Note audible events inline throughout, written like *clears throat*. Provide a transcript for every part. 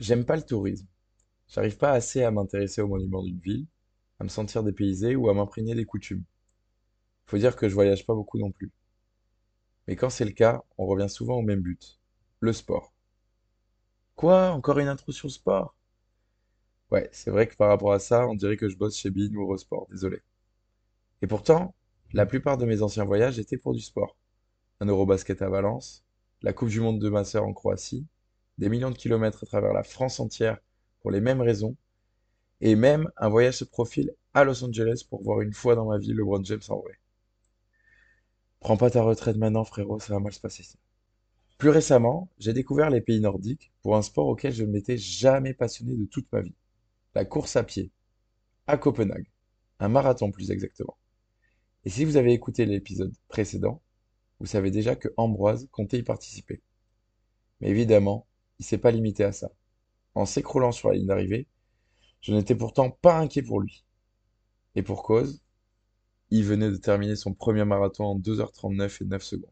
J'aime pas le tourisme. J'arrive pas assez à m'intéresser aux monuments d'une ville, à me sentir dépaysé ou à m'imprégner des coutumes. Faut dire que je voyage pas beaucoup non plus. Mais quand c'est le cas, on revient souvent au même but. Le sport. Quoi? Encore une intro sur sport? Ouais, c'est vrai que par rapport à ça, on dirait que je bosse chez Bein ou Eurosport, désolé. Et pourtant, la plupart de mes anciens voyages étaient pour du sport. Un Eurobasket à Valence, la Coupe du Monde de ma sœur en Croatie, des millions de kilomètres à travers la France entière pour les mêmes raisons, et même un voyage se profile à Los Angeles pour voir une fois dans ma vie LeBron James en vrai. Prends pas ta retraite maintenant, frérot, ça va mal se passer. Plus récemment, j'ai découvert les pays nordiques pour un sport auquel je ne m'étais jamais passionné de toute ma vie. La course à pied. À Copenhague. Un marathon plus exactement. Et si vous avez écouté l'épisode précédent, vous savez déjà que Ambroise comptait y participer. Mais évidemment, il s'est pas limité à ça. En s'écroulant sur la ligne d'arrivée, je n'étais pourtant pas inquiet pour lui. Et pour cause, il venait de terminer son premier marathon en 2h39 et 9 secondes.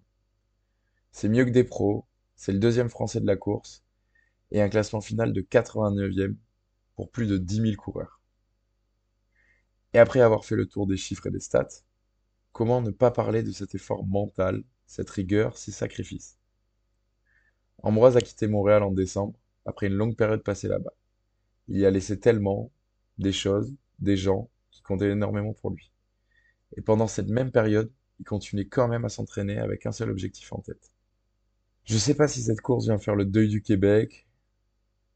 C'est mieux que des pros, c'est le deuxième français de la course, et un classement final de 89e pour plus de 10 000 coureurs. Et après avoir fait le tour des chiffres et des stats, comment ne pas parler de cet effort mental, cette rigueur, ces sacrifices? Ambroise a quitté Montréal en décembre, après une longue période passée là-bas. Il y a laissé tellement, des choses, des gens, qui comptaient énormément pour lui. Et pendant cette même période, il continuait quand même à s'entraîner avec un seul objectif en tête. Je sais pas si cette course vient faire le deuil du Québec,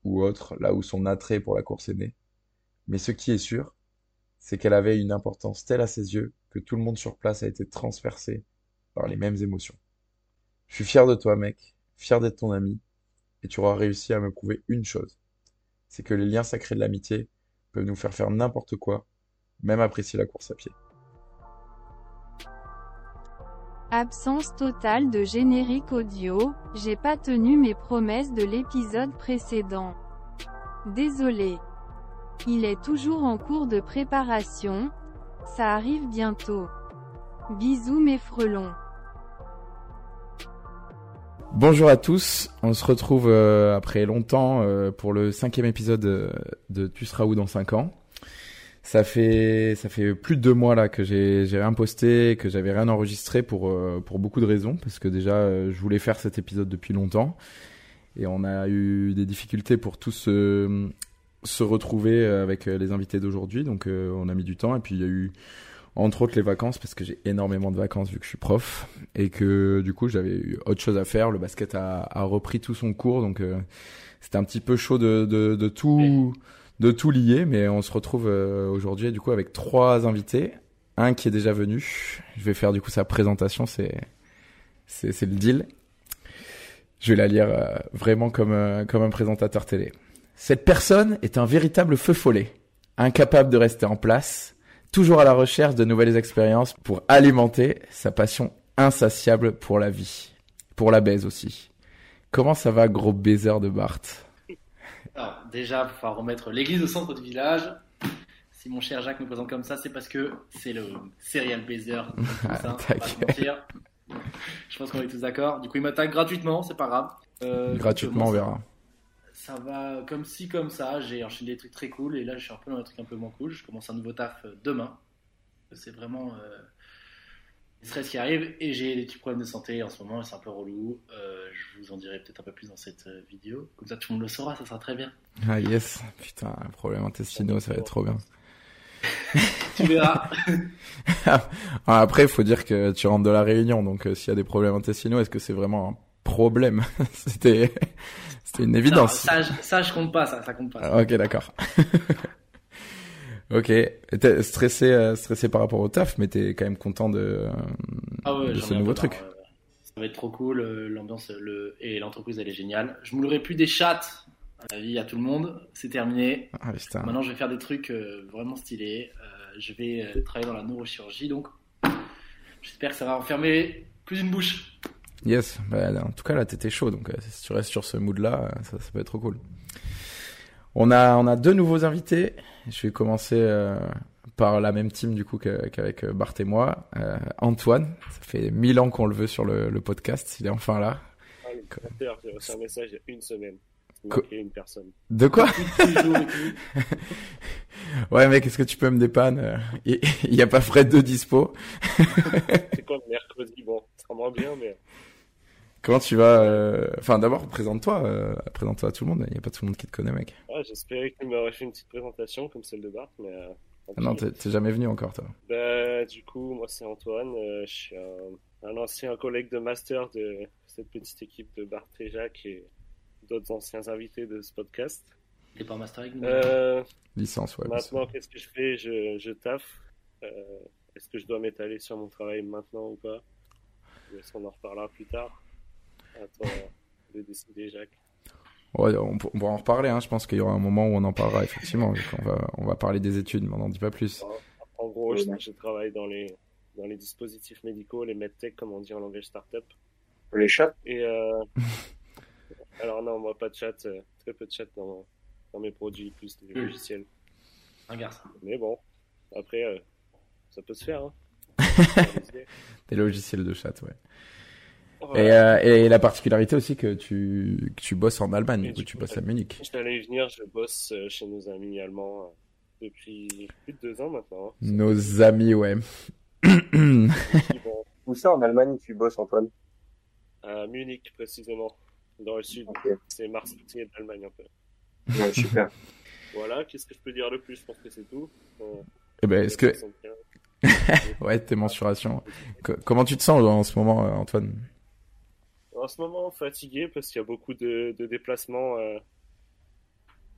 ou autre, là où son attrait pour la course est né, mais ce qui est sûr, c'est qu'elle avait une importance telle à ses yeux que tout le monde sur place a été transpercé par les mêmes émotions. Je suis fier de toi, mec, fier d'être ton ami, et tu auras réussi à me prouver une chose, c'est que les liens sacrés de l'amitié peuvent nous faire faire n'importe quoi, même apprécier la course à pied. Absence totale de générique audio, j'ai pas tenu mes promesses de l'épisode précédent. Désolé. Il est toujours en cours de préparation, ça arrive bientôt. Bisous mes frelons. Bonjour à tous, on se retrouve euh, après longtemps euh, pour le cinquième épisode de, de Tu seras où dans cinq ans. Ça fait ça fait plus de deux mois là que j'ai rien posté, que j'avais rien enregistré pour euh, pour beaucoup de raisons parce que déjà euh, je voulais faire cet épisode depuis longtemps. Et on a eu des difficultés pour tous se retrouver avec euh, les invités d'aujourd'hui. Donc on a mis du temps. Et puis il y a eu entre autres les vacances parce que j'ai énormément de vacances vu que je suis prof et que du coup j'avais eu autre chose à faire le basket a, a repris tout son cours donc c'était un petit peu chaud de de, de tout de tout lier, mais on se retrouve euh, aujourd'hui du coup avec trois invités. Un qui est déjà venu. Je vais faire du coup sa présentation, c'est c'est c'est le deal. Je vais la lire euh, vraiment comme euh, comme un présentateur télé. Cette personne est un véritable feu follet, incapable de rester en place, toujours à la recherche de nouvelles expériences pour alimenter sa passion insatiable pour la vie, pour la baise aussi. Comment ça va, gros baiser de Bart alors, déjà, il va remettre l'église au centre du village. Si mon cher Jacques me présente comme ça, c'est parce que c'est le serial baiser. Ah, Je pense qu'on est tous d'accord. Du coup, il m'attaque gratuitement, c'est pas grave. Euh, gratuitement, on verra. Ça va comme ci, comme ça. J'ai enchaîné des trucs très cool et là, je suis un peu dans un truc un peu moins cool. Je commence un nouveau taf euh, demain. C'est vraiment. Euh, stress qui arrive et j'ai des petits problèmes de santé en ce moment, c'est un peu relou. Euh, je vous en dirai peut-être un peu plus dans cette euh, vidéo. Comme ça, tout le monde le saura, ça sera très bien. Ah yes, putain, un problème intestinaux, ça va être trop bien. *laughs* tu verras. *laughs* Ah, après, il faut dire que tu rentres de la réunion, donc euh, s'il y a des problèmes intestinaux, est-ce que c'est vraiment un problème? *laughs* C'était, c'était une évidence. ça, ça, je compte pas, ça, ça compte pas. ok, d'accord. *laughs* Ok. T'es stressé, euh, stressé par rapport au taf, mais t'es quand même content de, euh, ah ouais, de ce nouveau truc. Euh, ça va être trop cool, l'ambiance le... et l'entreprise elle est géniale. Je moulerai plus des chattes à la vie à tout le monde, c'est terminé. Ah, Maintenant je vais faire des trucs vraiment stylés. je vais travailler dans la neurochirurgie, donc j'espère que ça va enfermer plus d'une bouche. Yes, bah, en tout cas là t'étais chaud, donc si tu restes sur ce mood là, ça, ça peut être trop cool. On a, on a deux nouveaux invités. Je vais commencer euh, par la même team du coup qu'avec euh, Bart et moi. Euh, Antoine, ça fait mille ans qu'on le veut sur le, le podcast. Il est enfin là. Ah, j'ai reçu un message il y a une semaine. Co- manquait une personne. De quoi et. *laughs* Ouais, mec, est-ce que tu peux me dépanner Il *laughs* il y a pas Fred de dispo. C'est quoi le mercredi? Bon, ça sera moins bien, mais Comment tu vas euh, Enfin, d'abord, présente-toi. euh, Présente-toi à tout le monde. Il y a pas tout le monde qui te connaît, mec. ah, j'espérais qu'il m'aurait fait une petite présentation comme celle de Bart, mais euh, Ah non, t'es t'es jamais venu encore, toi. Bah, du coup, moi c'est Antoine, euh, je suis un, un ancien collègue de master de cette petite équipe de Bart et Jacques et d'autres anciens invités de ce podcast. Il est pas en master avec nous. Euh, Licence, ouais. maintenant, qu'est-ce que je fais? Je, je taffe. Euh, est-ce que je dois m'étaler sur mon travail maintenant ou pas? Ou est-ce qu'on en reparlera plus tard? À toi de décider, Jacques. Ouais, on, on pourra en reparler. Hein. Je pense qu'il y aura un moment où on en parlera effectivement. va, on va parler des études, mais on n'en dit pas plus. En gros, je, je travaille dans les, dans les dispositifs médicaux, les medtech, comme on dit en langage startup. Les chats Et euh... alors non, moi pas de chat, euh, très peu de chat dans, dans mes produits, plus des Mm. logiciels. Un garçon. Mais bon, après, euh, ça peut se faire. Hein. *laughs* Des logiciels de chat, ouais. Et, euh, et la particularité aussi que tu, que tu bosses en Allemagne, Et du coup, du tu bosses à Munich. Je t'allais y venir, je bosse euh, chez nos amis allemands euh, depuis plus de deux ans maintenant. hein. Nos amis, ouais. *clears throat* Où ça en Allemagne tu bosses, Antoine? À Munich précisément, dans le sud. Ok, C'est Marseille de l'Allemagne un peu. ouais, super. *laughs* Voilà, qu'est-ce que je peux dire de plus? Je pense que c'est tout. Euh, Eh ben, est-ce que, 75. *laughs* ouais, tes mensurations. Co- comment tu te sens en ce moment, Antoine? En ce moment, fatigué parce qu'il y a beaucoup de, de déplacements, euh,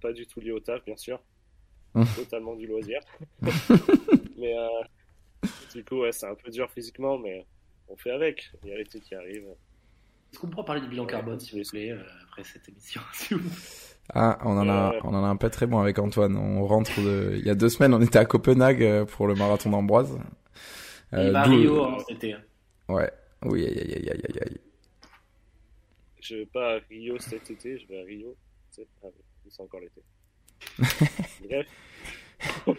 pas du tout liés au taf, bien sûr, Hum. totalement du loisir. *laughs* mais euh, du coup, ouais, c'est un peu dur physiquement, mais on fait avec. Il y a l'été qui arrive. Est-ce qu'on pourra parler du bilan carbone, s'il vous plaît, euh, après cette émission *laughs* Ah, on en a, Euh. on en a un pas très bon avec Antoine. On rentre de, il y a deux semaines, on était à Copenhague pour le marathon d'Ambroise. Euh, Il va à d'où- Rio hein, cet été. Ouais. Oui, aïe, aïe, aïe, aïe, aïe. Je vais pas à Rio cet été, je vais à Rio. C'est ah oui, c'est encore l'été. *laughs* Bref, *laughs*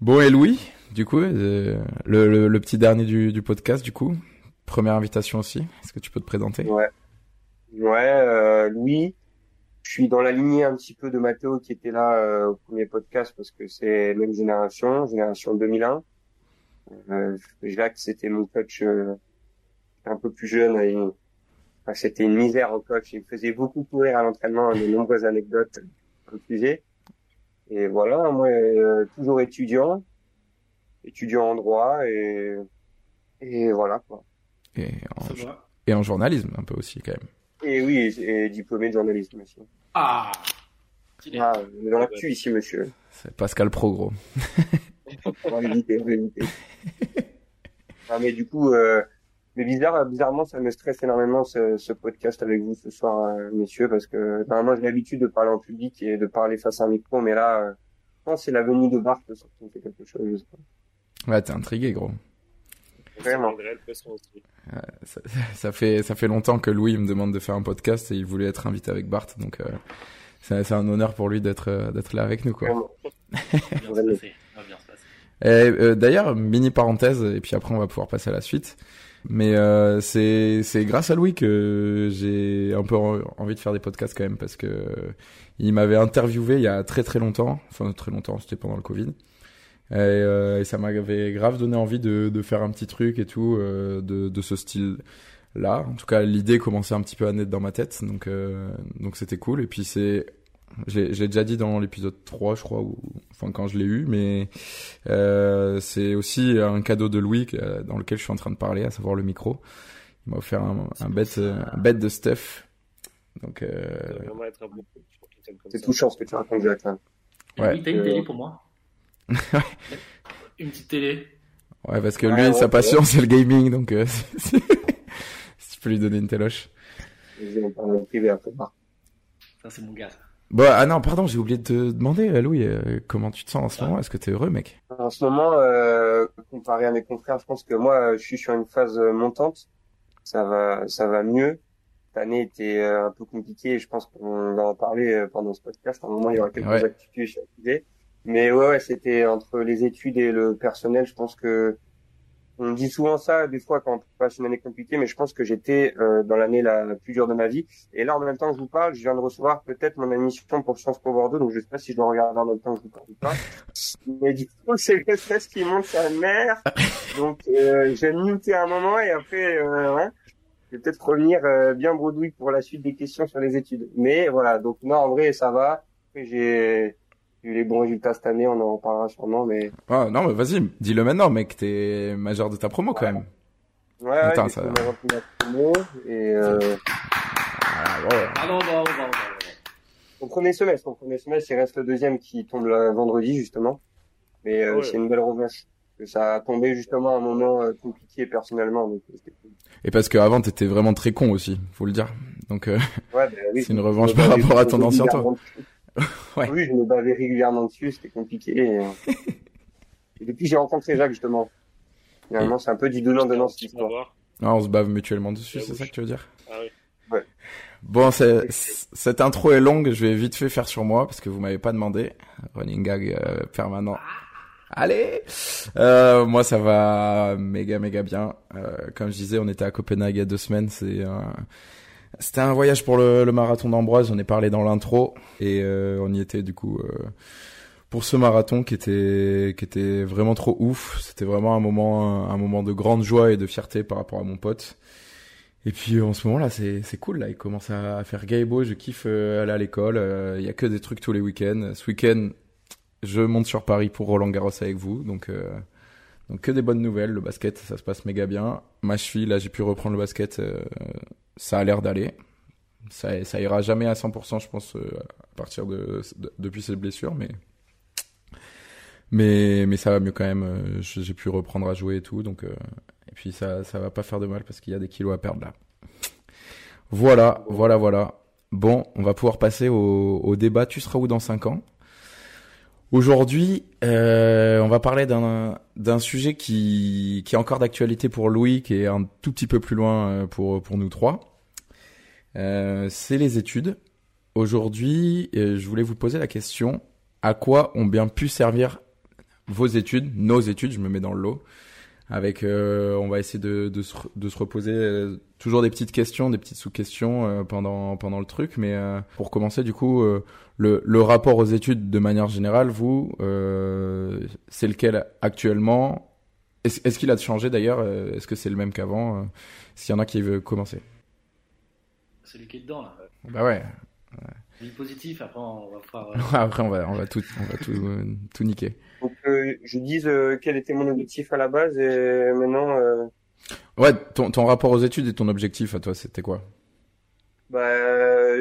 Bon, et Louis, du coup, euh, le, le, le petit dernier du, du podcast, du coup. Première invitation aussi. Est-ce que tu peux te présenter? Ouais. Ouais, euh, Louis, je suis dans la lignée un petit peu de Mathéo qui était là euh, au premier podcast parce que c'est même génération, génération 2001. Euh, Jacques, c'était mon coach euh, un peu plus jeune. et, enfin, c'était une misère en coach. Il me faisait beaucoup courir à l'entraînement, de nombreuses anecdotes au sujet. Et voilà, moi, euh, toujours étudiant, étudiant en droit et, et voilà quoi. et en, et en journalisme, un peu aussi, quand même. Et oui, et, et diplômé de journalisme aussi. Ah. Ah, on est dans l'actu ici, monsieur. C'est Pascal Pro, gros. *laughs* On va éviter, on va éviter. *laughs* Ah, mais du coup, euh, mais bizarre, bizarrement, ça me stresse énormément ce, ce podcast avec vous ce soir, euh, messieurs, parce que normalement j'ai l'habitude de parler en public et de parler face à un micro, mais là, euh, je pense que c'est la venue de Bart qui me fait quelque chose. je sais pas. Ouais, t'es intrigué, gros. Vraiment. Ça, ça fait, ça fait longtemps que Louis me demande de faire un podcast et il voulait être invité avec Bart, donc euh, c'est un honneur pour lui d'être d'être là avec nous, quoi. *laughs* Euh, D'ailleurs, mini parenthèse, et puis après on va pouvoir passer à la suite. Mais euh, c'est c'est grâce à Louis que j'ai un peu en- envie de faire des podcasts quand même parce que il m'avait interviewé il y a très très longtemps, enfin très longtemps, c'était pendant le Covid. Et, euh, et ça m'avait grave donné envie de, de faire un petit truc et tout euh, de, de ce style-là. En tout cas, l'idée commençait un petit peu à naître dans ma tête, donc euh, donc c'était cool. Et puis c'est je l'ai je déjà dit dans l'épisode 3, je crois, ou enfin quand je l'ai eu, mais euh, c'est aussi un cadeau de Louis euh, dans lequel je suis en train de parler, à savoir le micro. Il m'a offert un, un bête, un bête de Steph. Donc, euh, je C'est touchant ce que tu racontes, Jacques. là. Ouais. Oui, t'as une télé pour moi *laughs* Une petite télé ouais, parce que Ouais, lui, ouais, sa ouais. passion, c'est le gaming, donc euh, *laughs* si tu peux lui donner une téloche. Vas-y, on parle en privé après. Ça, c'est mon gars. ça. Bon, ah non, pardon, j'ai oublié de te demander, Louis, euh, comment tu te sens en ce Ah. moment? Est-ce que t'es heureux, mec? En ce moment, euh, comparé à mes confrères, je pense que moi, je suis sur une phase euh, montante. Ça va, ça va mieux. Cette année était euh, un peu compliquée et je pense qu'on va en parler pendant ce podcast. À un moment, il y aura quelques Ouais. activités. Mais ouais, ouais, c'était entre les études et le personnel. Je pense que on dit souvent ça des fois quand on passe une année compliquée, mais je pense que j'étais euh, dans l'année la plus dure de ma vie. Et là, en même temps que je vous parle, je viens de recevoir peut-être mon admission pour Sciences Po Bordeaux, donc je sais pas si je dois regarder en même temps que je vous parle ou pas. *laughs* Mais du coup, c'est le stress qui monte sa mère. Donc, euh, j'ai muté un moment et après, euh, ouais, je vais peut-être revenir euh, bien bredouille pour la suite des questions sur les études. Mais voilà, donc non, en vrai, ça va. J'ai eu les bons résultats cette année, on en parlera sûrement, mais Ah, non, mais vas-y, dis-le maintenant, mec, t'es majeur de ta promo quand même. ouais, Attends, ouais, ça- promo et euh, Ah, ouais. Ah non, bravo, bravo. au premier semestre, au premier semestre, il reste le deuxième qui tombe le vendredi justement. Mais euh, Ouais. c'est une belle revanche. Ça a tombé justement à un moment euh, compliqué personnellement, donc euh. Et parce qu'avant, t'étais vraiment très con aussi, faut le dire. Donc, euh, Ouais, ben oui. *laughs* c'est une revanche me par bavais rapport à ton ancien toi. *laughs* Ouais. Oui, je me bavais régulièrement dessus, c'était compliqué. Et, euh, et *laughs* depuis, j'ai rencontré Jacques justement. Finalement, c'est un peu du donnant donnant cette histoire. Ah, on se bave mutuellement dessus, c'est ça que tu veux dire? Ah oui. Bon, c'est- c- cette intro est longue, je vais vite fait faire sur moi parce que vous m'avez pas demandé. Running gag euh, permanent. Allez euh, Moi, ça va méga, méga bien. Euh, comme je disais, on était à Copenhague il y a deux semaines. C'est un... C'était un voyage pour le, le marathon d'Ambroise, j'en ai parlé dans l'intro. Et euh, on y était du coup euh, pour ce marathon qui était, qui était vraiment trop ouf. C'était vraiment un moment, un moment de grande joie et de fierté par rapport à mon pote. Et puis en ce moment là, c'est c'est cool là. Il commence à, faire gay beau. Je kiffe euh, aller à l'école. Euh, Il y a que des trucs tous les week-ends. Ce week-end, je monte sur Paris pour Roland Garros avec vous. Donc euh, donc que des bonnes nouvelles. Le basket, ça se passe méga bien. Ma cheville, là, j'ai pu reprendre le basket. Ça a l'air d'aller. Ça ça ira jamais à 100%, je pense, euh, à partir de, de- depuis cette blessure, mais mais mais ça va mieux quand même. euh, J'ai pu reprendre à jouer et tout, donc. euh, et puis ça, ça va pas faire de mal parce qu'il y a des kilos à perdre là. Voilà, voilà, voilà. Bon, on va pouvoir passer au, au débat. Tu seras où dans 5 ans? Aujourd'hui, euh, on va parler d'un sujet qui, qui est encore d'actualité pour Louis, qui est un tout petit peu plus loin pour, pour nous trois. Euh, c'est les études. Aujourd'hui, euh, je voulais vous poser la question à quoi ont bien pu servir vos études, nos études, je me mets dans le lot, avec, euh, on va essayer de, de, se, de se reposer euh, toujours des petites questions, des petites sous-questions euh, pendant, pendant le truc. Mais pour commencer, du coup, le, le rapport aux études de manière générale, vous, c'est lequel actuellement? Est-ce est-ce qu'il a changé d'ailleurs? Est-ce que c'est le même qu'avant? S'il y en a qui veut commencer. Celui qui est dedans, là. Bah ouais. Du positif, après, on va faire. euh, *laughs* Après, on va, on va tout, on va tout, euh, *laughs* tout niquer. Donc, euh, je dise euh, quel était mon objectif à la base et maintenant, euh, Ouais, ton, ton rapport aux études et ton objectif à toi, c'était quoi? Bah,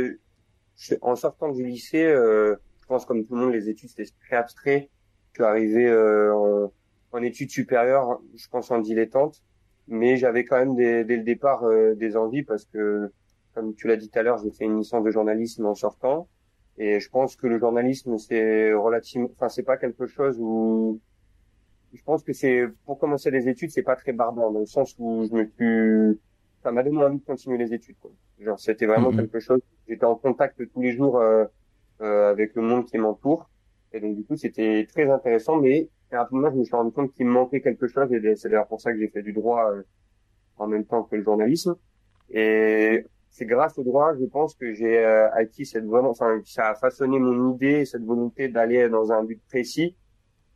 je- en sortant du lycée, euh, je pense comme tout le monde, les études c'était très abstrait. Je suis arrivé euh, en, en études supérieures, je pense en dilettante, mais j'avais quand même dès, dès le départ euh, des envies parce que, comme tu l'as dit tout à l'heure, j'ai fait une licence de journalisme en sortant. Et je pense que le journalisme, c'est relativement, enfin, c'est pas quelque chose où, je pense que c'est, pour commencer les études, c'est pas très barbant, dans le sens où je me suis, ça m'a donné envie de continuer les études, quoi. Genre, c'était vraiment Mhm. quelque chose, j'étais en contact tous les jours, euh, euh, avec le monde qui m'entoure. Et donc, du coup, c'était très intéressant, mais rapidement, je me suis rendu compte qu'il me manquait quelque chose, et c'est d'ailleurs pour ça que j'ai fait du droit, euh, en même temps que le journalisme. Et c'est grâce au droit, je pense, que j'ai euh, acquis cette vraiment, enfin, ça a façonné mon idée, cette volonté d'aller dans un but précis,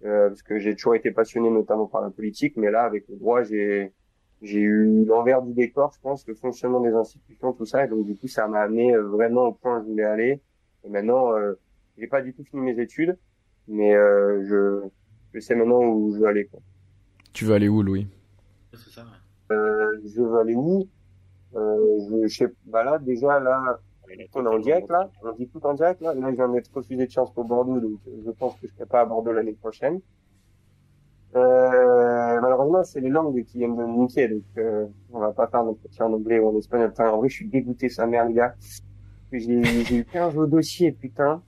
euh, parce que j'ai toujours été passionné notamment par la politique, mais là, avec le droit, j'ai j'ai eu l'envers du décor, je pense, le fonctionnement des institutions, tout ça, et donc du coup, ça m'a amené euh, vraiment au point où je voulais aller. Et maintenant, euh, j'ai pas du tout fini mes études, mais euh, je je sais maintenant où je veux aller. Quoi. Tu veux aller où, Louis? C'est ça, ouais. Euh, je veux aller où? Je, je sais, bah là, déjà, là, on est en direct, là. On dit tout en direct, là. Là, je viens d'être refusé de chance pour Bordeaux, donc euh, je pense que je serai pas à Bordeaux l'année prochaine. Euh, malheureusement, c'est les langues qui viennent de me niquer, donc euh, on va pas faire d'entretien en anglais ou en espagnol. Putain, en vrai, je suis dégoûté, sa mère, les gars. J'ai j'ai eu 15 au dossier, putain.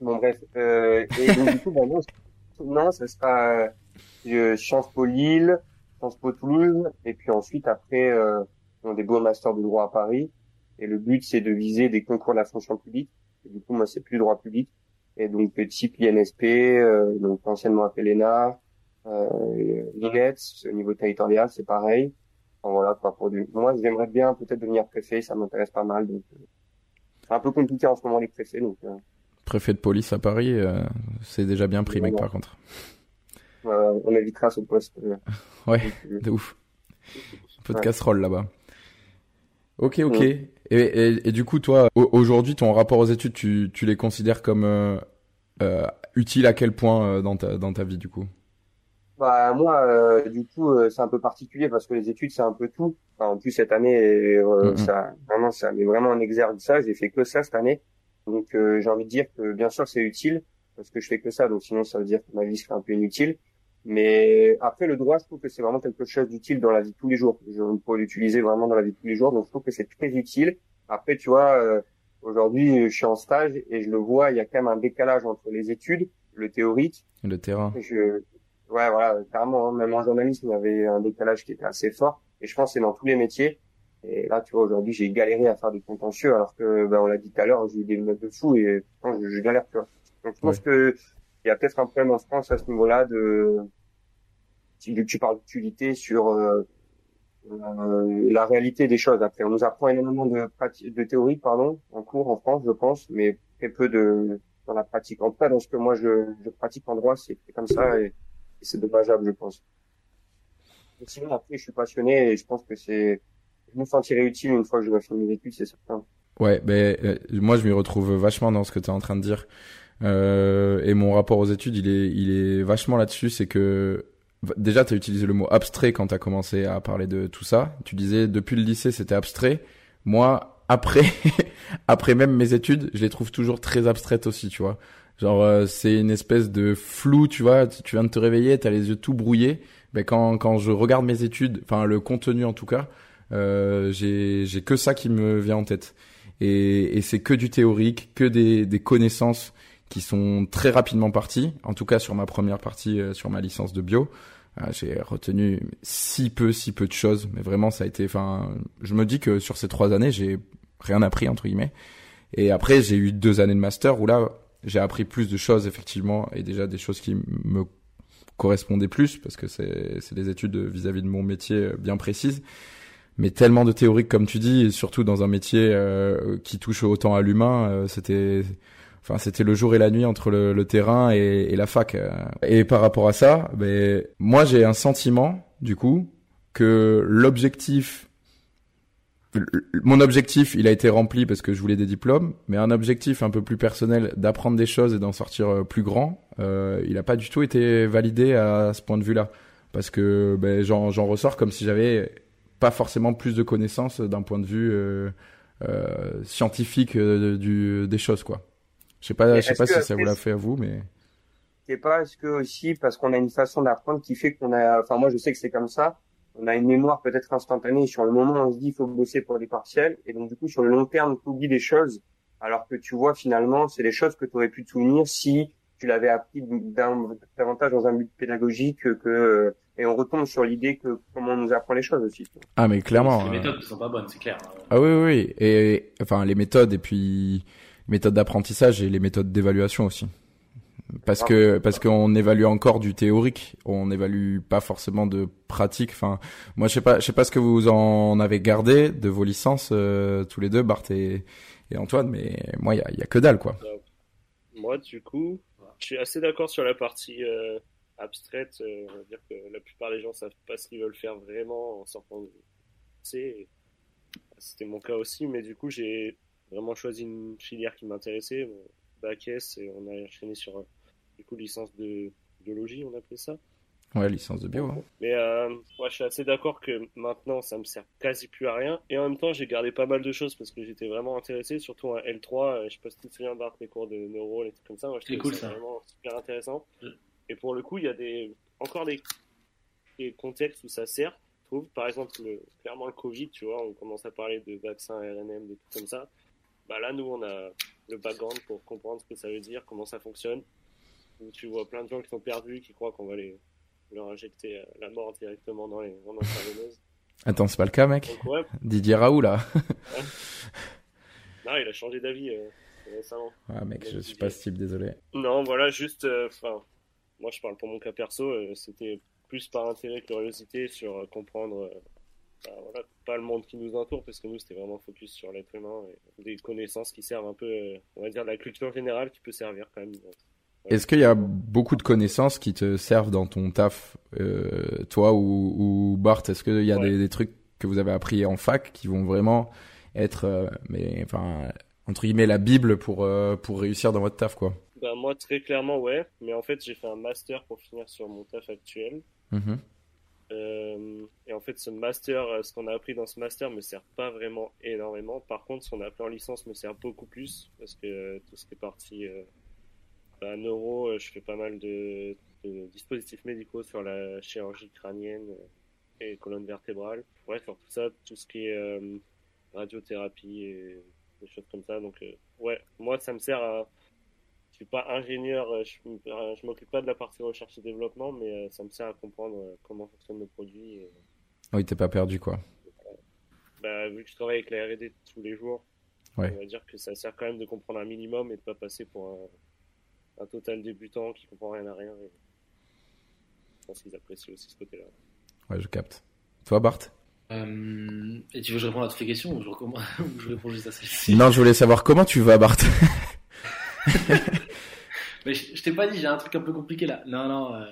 Bon, bref. Euh, et donc, du coup, bah, non, non, ça sera euh, Sciences Po Lille, Sciences Po Toulouse, et puis ensuite, après, euh, on a des beaux masters de droit à Paris. Et le but, c'est de viser des concours de la fonction publique. Et du coup, moi, c'est plus droit public. Et donc, type INSP, euh, donc anciennement appelé l'ENA, Euh, L'INET, au niveau territorial, c'est pareil. Enfin, voilà, quoi, pour du... Moi, j'aimerais bien peut-être devenir préfet, ça m'intéresse pas mal. Donc, euh, c'est un peu compliqué en ce moment les préfets, donc. Euh... Préfet de police à Paris, euh, c'est déjà bien pris, mec, Ouais. par contre. On évitera ce poste. euh, *laughs* Ouais, de ouf. Un peu de casserole là-bas. Ok, ok. Ouais. Et, et, et du coup, toi, au- aujourd'hui, ton rapport aux études, tu, tu les considères comme euh, euh, utiles à quel point euh, dans ta, dans ta vie, du coup? Bah moi, euh, du coup, euh, c'est un peu particulier parce que les études, c'est un peu tout. Enfin, en plus cette année, euh, Mhm. ça vraiment, ça met vraiment en exergue ça. J'ai fait que ça cette année, donc euh, j'ai envie de dire que bien sûr c'est utile parce que je fais que ça, donc sinon ça veut dire que ma vie serait un peu inutile. Mais après le droit, je trouve que c'est vraiment quelque chose d'utile dans la vie de tous les jours. Je peux l'utiliser vraiment dans la vie de tous les jours, donc je trouve que c'est très utile. Après, tu vois, euh, aujourd'hui, je suis en stage et je le vois, il y a quand même un décalage entre les études, le théorique Le terrain. je, ouais, voilà, carrément, hein, même en journalisme, il y avait un décalage qui était assez fort. Et je pense que c'est dans tous les métiers. Et là, tu vois, aujourd'hui, j'ai galéré à faire des contentieux, alors que, ben, on l'a dit tout à l'heure, j'ai eu des notes de fou et je, je galère, tu vois. Donc, je pense que il y a peut-être un problème en France à ce niveau-là de, tu, parles d'utilité sur, euh, euh, la réalité des choses. Après, on nous apprend énormément de de théorie, pardon, en cours en France, je pense, mais très peu de dans la pratique. En tout cas, dans ce que moi je, je pratique en droit, c'est comme ça et, c'est dommageable, je pense. Sinon, après, je suis passionné et je pense que c'est, je me sentirai utile une fois que j'aurai fini mes études, c'est certain. Ouais, ben euh, moi je m'y retrouve vachement dans ce que tu es en train de dire. Euh, et mon rapport aux études, il est, il est vachement là-dessus. C'est que déjà, tu as utilisé le mot abstrait quand tu as commencé à parler de tout ça. Tu disais depuis le lycée, c'était abstrait. Moi, après, *laughs* après même mes études, je les trouve toujours très abstraites aussi, tu vois. Genre, euh, c'est une espèce de flou, tu vois. Tu tu viens de te réveiller, t'as les yeux tout brouillés. Ben quand quand je regarde mes études, enfin le contenu en tout cas, euh, j'ai j'ai que ça qui me vient en tête et, et c'est que du théorique, que des, des connaissances qui sont très rapidement parties. En tout cas, sur ma première partie, euh, sur ma licence de bio, euh, j'ai retenu si peu, si peu de choses. Mais vraiment, ça a été. Enfin, je me dis que sur ces trois années, j'ai rien appris entre guillemets. Et après, j'ai eu deux années de master où là, j'ai appris plus de choses effectivement, et déjà des choses qui me correspondaient plus parce que c'est c'est des études vis-à-vis de mon métier euh, bien précises mais tellement de théorique comme tu dis et surtout dans un métier euh, qui touche autant à l'humain euh, c'était enfin c'était le jour et la nuit entre le, le terrain et, et la fac euh. et par rapport à ça ben moi j'ai un sentiment du coup que l'objectif mon objectif, il a été rempli parce que je voulais des diplômes, mais un objectif un peu plus personnel d'apprendre des choses et d'en sortir euh, plus grand, euh, il a pas du tout été validé à ce point de vue-là. Parce que ben, j'en j'en ressors comme si j'avais pas forcément plus de connaissances d'un point de vue euh, euh, scientifique euh, du, des choses, quoi. Je sais pas, je sais pas que si ça vous l'a fait à vous, mais C'est pas est-ce que aussi parce qu'on a une façon d'apprendre qui fait qu'on a, enfin moi je sais que c'est comme ça, on a une mémoire peut-être instantanée. Sur le moment, on se dit il faut bosser pour les partiels, et donc du coup sur le long terme, tu oublies des choses, alors que tu vois finalement c'est des choses que tu aurais pu te souvenir si tu l'avais appris d'un- davantage dans un but pédagogique que, que et on retombe sur l'idée que comment on nous apprend les choses aussi. ah mais clairement. Les euh, méthodes qui sont pas bonnes, c'est clair. Ah oui, oui, oui. Et enfin les méthodes et puis méthodes d'apprentissage et les méthodes d'évaluation aussi. Parce Ah. que parce qu'on évalue encore du théorique, on n'évalue pas forcément de pratique. Enfin, moi je sais pas, je sais pas ce que vous en avez gardé de vos licences euh, tous les deux, Bart et, et Antoine, mais moi il y a, y a que dalle quoi. Moi, du coup, je suis assez d'accord sur la partie euh, abstraite. euh, on va dire que la plupart des gens savent pas ce qu'ils veulent faire vraiment en sortant de. C'était mon cas aussi, mais du coup, j'ai vraiment choisi une filière qui m'intéressait, mon bac S, et on a enchaîné sur euh, du coup licence de biologie, on appelait ça. Ouais, licence de bio. hein. Mais euh, moi, je suis assez d'accord que maintenant, ça me sert quasi plus à rien. Et en même temps, j'ai gardé pas mal de choses parce que j'étais vraiment intéressé, surtout à L3. euh, Je sais pas si tu te souviens, Bart, les cours de neuro, les trucs comme ça. Moi, je C'est trouvais cool, ça. vraiment super intéressant. Et pour le coup, il y a des encore des, des contextes où ça sert. Je trouve, par exemple, le, clairement le Covid, tu vois, on commence à parler de vaccins RNM, des trucs comme ça. Bah là, nous, on a le background pour comprendre ce que ça veut dire, comment ça fonctionne. Où tu vois plein de gens qui sont perdus, qui croient qu'on va les leur injecter euh, la mort directement dans les intraveineuse. Attends, c'est pas le cas, mec. Donc ouais, Didier Raoult là. non, il a changé d'avis euh, récemment. Ah mec, je suis pas ce type, désolé. Non, voilà, juste, euh, enfin, moi je parle pour mon cas perso, c'était plus par intérêt curiosité sur comprendre bah, voilà, pas le monde qui nous entoure, parce que nous, c'était vraiment focus sur l'être humain et des connaissances qui servent un peu, euh, on va dire, la culture générale qui peut servir quand même. Est-ce qu'il y a beaucoup de connaissances qui te servent dans ton taf, euh, toi ou, ou Bart Est-ce qu'il y a des, trucs que vous avez appris en fac qui vont vraiment être, euh, mais enfin, entre guillemets, la bible pour pour réussir dans votre taf, quoi? Bah, moi, très clairement, ouais. Mais en fait, j'ai fait un master pour finir sur mon taf actuel. Mm-hmm. Euh, et en fait, ce master, euh, ce qu'on a appris dans ce master me sert pas vraiment énormément. Par contre, ce qu'on a appris en licence me sert beaucoup plus parce que euh, tout ce qui est parti bah, neuro, je fais pas mal de, de, dispositifs médicaux sur la chirurgie crânienne et colonne vertébrale. Ouais, faire tout ça, tout ce qui est radiothérapie et des choses comme ça. Donc, ouais, moi, ça me sert à suis pas ingénieur, euh, je, je m'occupe pas de la partie recherche et développement, mais euh, ça me sert à comprendre euh, comment fonctionnent nos produits. Et... Oui, t'es pas perdu quoi. Bah, vu que je travaille avec la R&D tous les jours, on va dire que ça sert quand même de comprendre un minimum et de pas passer pour un, total débutant qui comprend rien à rien. Je pense qu'ils apprécient aussi ce côté-là. Ouais, je capte. Toi, Bart? Et tu veux que je réponde à toutes les questions ou je, *laughs* ou je réponds juste à celle-ci? Non, je voulais savoir comment tu vas, Bart? *laughs* mais je, t'ai pas dit, j'ai un truc un peu compliqué là. Non, non. Euh...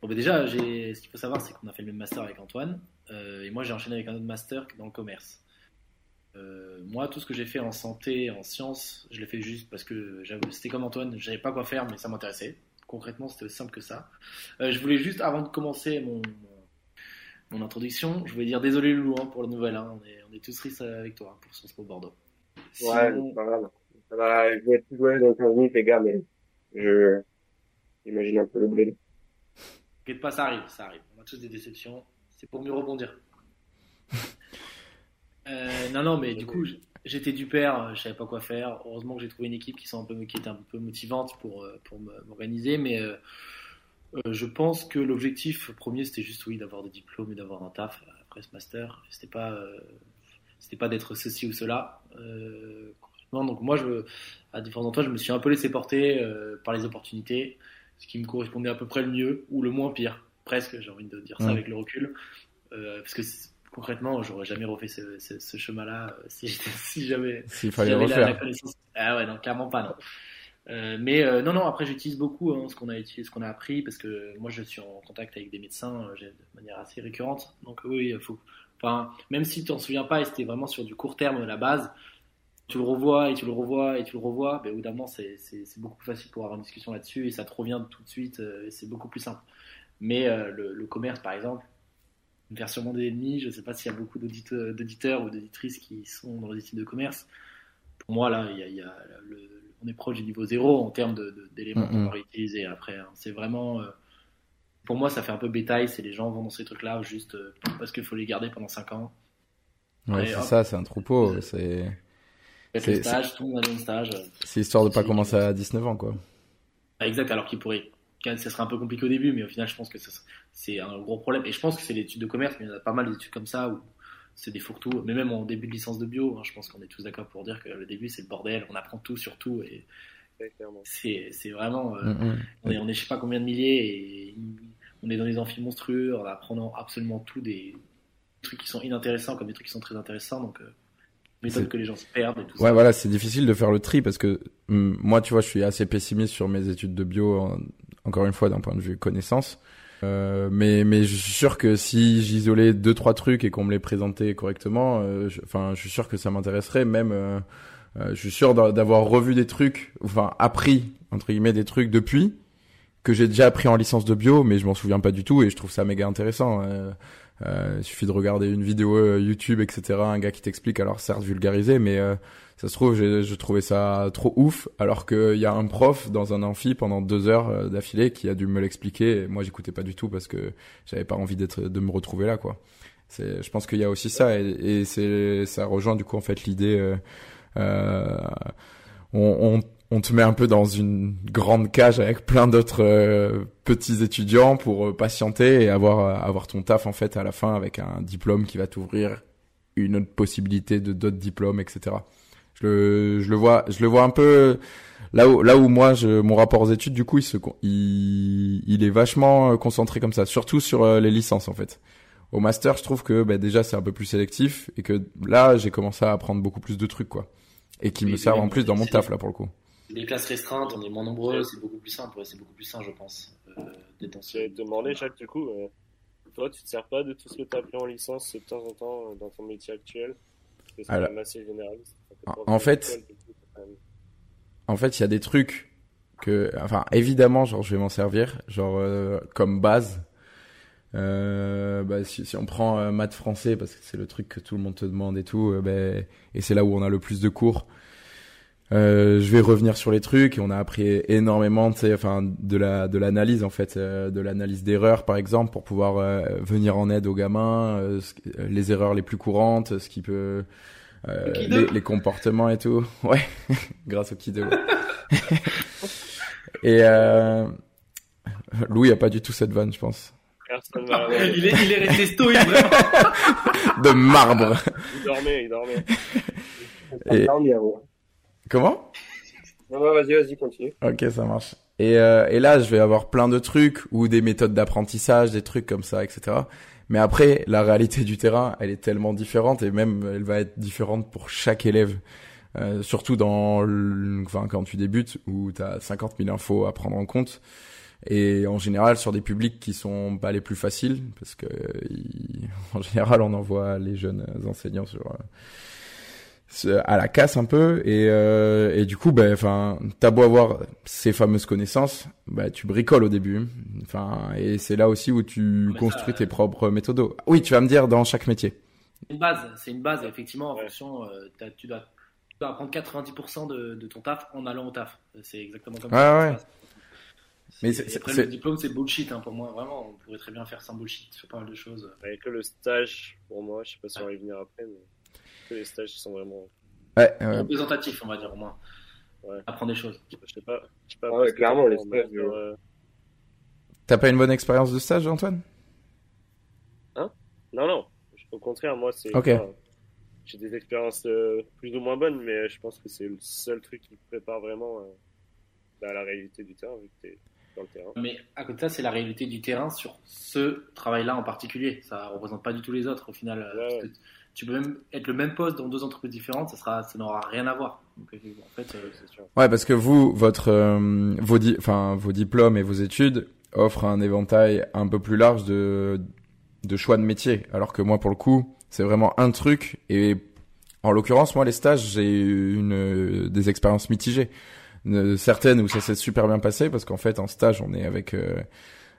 Bon, bah déjà, ce qu'il faut savoir, c'est qu'on a fait le même master avec Antoine. Euh, et moi, j'ai enchaîné avec un autre master dans le commerce. Euh, moi, tout ce que j'ai fait en santé, en sciences, je l'ai fait juste parce que c'était comme Antoine, je savais pas quoi faire, mais ça m'intéressait. Concrètement, c'était aussi simple que ça. Je voulais juste, avant de commencer mon, mon, introduction, je voulais dire désolé Loulou hein, pour le nouvel. Hein. On, est, on est tous tristes avec toi hein, pour ce sport Bordeaux. Ouais, c'est pas grave. Ça va, je vais être jouer dans 15 minutes, les gars, mais je, imagine un peu le blé. T'inquiète pas, ça arrive, ça arrive. On a tous des déceptions. C'est pour mieux rebondir. *laughs* euh, non, non, mais du coup, j'étais du père, je savais pas quoi faire. Heureusement que j'ai trouvé une équipe qui, sont un peu, qui était un peu motivante pour, euh, pour m'organiser, mais euh, euh, je pense que l'objectif premier, c'était juste, oui, d'avoir des diplômes et d'avoir un taf après ce master. C'était pas, c'était pas d'être ceci ou cela. Donc moi, je, à différents endroits, je me suis un peu laissé porter euh, par les opportunités, ce qui me correspondait à peu près le mieux ou le moins pire, presque. J'ai envie de dire ça avec le recul, euh, parce que concrètement, j'aurais jamais refait ce, ce, ce chemin-là euh, si, *laughs* si jamais. *laughs* S'il fallait refaire. ah ouais, non, clairement pas, non. Euh, mais euh, non, non. Après, j'utilise beaucoup hein, ce qu'on a utilisé, ce qu'on a appris, parce que moi, je suis en contact avec des médecins de manière assez récurrente. Donc oui, il faut. Enfin, même si tu t'en souviens pas, et c'était vraiment sur du court terme la base, tu le revois et tu le revois et tu le revois, ben, évidemment, c'est beaucoup plus facile pour avoir une discussion là-dessus et ça te revient tout de suite euh, et c'est beaucoup plus simple. Mais euh, le, commerce, par exemple, vers sur des ennemis, je ne sais pas s'il y a beaucoup d'auditeurs ou d'auditrices qui sont dans les études de commerce. Pour moi, là, il y a, on est proche du niveau zéro en termes d'éléments qu'on va réutiliser après. Hein. C'est vraiment. Euh, pour moi, ça fait un peu bétail, c'est les gens vont dans ces trucs-là juste parce qu'il faut les garder pendant 5 ans. Ouais, c'est ça, c'est un troupeau. C'est c'est stage, tout le monde a un stage. C'est histoire de pas commencer à 19 ans, quoi. Ah, exact, alors qu'il pourrait. Ça serait un peu compliqué au début, mais au final, je pense que c'est un gros problème. Et je pense que c'est l'étude de commerce, mais il y en a pas mal d'études comme ça où c'est des fourre-tout. Mais même en début de licence de bio, hein, je pense qu'on est tous d'accord pour dire que le début, c'est le bordel. On apprend tout sur tout. Et c'est vraiment. Euh, mm, mm. on, est, on est je sais pas combien de milliers et on est dans des amphis monstrueux en apprenant absolument tout des trucs qui sont inintéressants comme des trucs qui sont très intéressants. Donc. Euh, que les gens se perdent et tout ouais, voilà, c'est difficile de faire le tri parce que hum, moi, tu vois, je suis assez pessimiste sur mes études de bio, encore une fois, d'un point de vue connaissance. Euh, mais mais je suis sûr que si j'isolais deux trois trucs et qu'on me les présentait correctement, euh, enfin, je, suis sûr que ça m'intéresserait. Même, euh, euh je suis sûr d'avoir revu des trucs, enfin appris entre guillemets des trucs depuis que j'ai déjà appris en licence de bio, mais je m'en souviens pas du tout et je trouve ça méga intéressant. Euh, il suffit de regarder une vidéo euh, YouTube, etc. Un gars qui t'explique, alors certes vulgarisé, mais euh, ça se trouve, je trouvais ça trop ouf, alors qu'il y a un prof dans un amphi pendant deux heures d'affilée qui a dû me l'expliquer. Moi, j'écoutais pas du tout parce que j'avais pas envie d'être, de me retrouver là, quoi. C'est, je pense qu'il y a aussi ça, et, et c'est, ça rejoint du coup en fait l'idée. Euh, on, on on te met un peu dans une grande cage avec plein d'autres euh, petits étudiants pour euh, patienter et avoir euh, avoir ton taf en fait à la fin avec un diplôme qui va t'ouvrir une autre possibilité de d'autres diplômes etc. Je le je le vois je le vois un peu là où là où moi je mon rapport aux études du coup il se il, il est vachement euh, concentré comme ça surtout sur les licences en fait. Au master je trouve que bah, déjà c'est un peu plus sélectif et que là j'ai commencé à apprendre beaucoup plus de trucs quoi et qui Oui, me servent en plus dans mon taf là pour le coup Des classes restreintes, on est moins nombreux, c'est beaucoup plus simple, ouais, c'est beaucoup plus sain, je pense, euh, d'être dans ce- J'allais te demander, Jacques, du coup, euh, toi, tu te sers pas de tout ce que tu as appris en licence de temps en temps euh, dans ton métier actuel? Parce que c'est Alors- quand même assez généraliste. Ça fait En- fait- c'est en fait il y a des trucs que enfin évidemment genre je vais m'en servir genre euh, comme base. Euh, bah, si, si on prend euh, maths français parce que c'est le truc que tout le monde te demande et tout euh, ben, et c'est là où on a le plus de cours euh, je vais revenir sur les trucs et on a appris énormément tu sais enfin de la de l'analyse en fait euh, de l'analyse d'erreurs par exemple pour pouvoir euh, venir en aide aux gamins euh, ce- euh, les erreurs les plus courantes ce qui peut euh, les, les comportements et tout. *laughs* Ouais *laughs* grâce au Kido. *laughs* Et euh, Louis a pas du tout cette vanne je pense. Il, est, il est resté stoïque, vraiment. de marbre. Il dormait, il dormait. Et- Ça me bien, ouais. Comment? Non, non, vas-y, vas-y, continue. Ok, ça marche. Et, euh, et là, je vais avoir plein de trucs ou des méthodes d'apprentissage, des trucs comme ça, etc. Mais après, la réalité du terrain, elle est tellement différente et même elle va être différente pour chaque élève. Euh, surtout dans, le- enfin, quand tu débutes où tu as 50 000 infos à prendre en compte. Et en général, sur des publics qui sont pas les plus faciles, parce que ils- *laughs* en général, on envoie les jeunes enseignants sur euh, à la casse un peu et, euh, et du coup ben enfin t'as beau avoir ces fameuses connaissances bah tu bricoles au début enfin et c'est là aussi où tu Mais ça, construis euh, tes propres méthodos oui tu vas me dire dans chaque métier C'est une base, c'est une base, effectivement, en Ouais. fonction, euh, tu, dois, tu dois apprendre 90% de, de ton taf en allant au taf. C'est exactement comme Ouais, ça. ouais. Mais C'est- après, le diplôme, c'est bullshit, hein, pour moi, vraiment. On pourrait très bien faire sans bullshit sur pas mal de choses. Avec que le stage, pour moi, je sais pas si on va y venir après, mais que les stages sont vraiment. ouais euh, Représentatif, on va dire, au moins. Ouais. Apprendre des choses. Je sais pas. Je sais pas Ah ouais, parce que clairement, les stages, euh, t'as pas une bonne expérience de stage Antoine? Non, non. Au contraire, moi, c'est. Ok. enfin, J'ai des expériences euh, plus ou moins bonnes, mais je pense que c'est le seul truc qui me prépare vraiment euh, bah, à la réalité du terrain, vu que t'es dans le terrain. Mais à côté de ça, c'est la réalité du terrain sur ce travail-là en particulier. Ça représente pas du tout les autres au final. Ouais, tu peux même être le même poste dans deux entreprises différentes, ça sera, ça n'aura rien à voir. Donc, euh, euh, ouais parce que vous votre euh, vos diplômes et vos études offrent un éventail un peu plus large de choix de métier. Alors que moi pour le coup c'est vraiment un truc et en l'occurrence moi les stages j'ai eu une des expériences mitigées. Euh, certaines où ça s'est super bien passé parce qu'en fait en stage on est avec euh,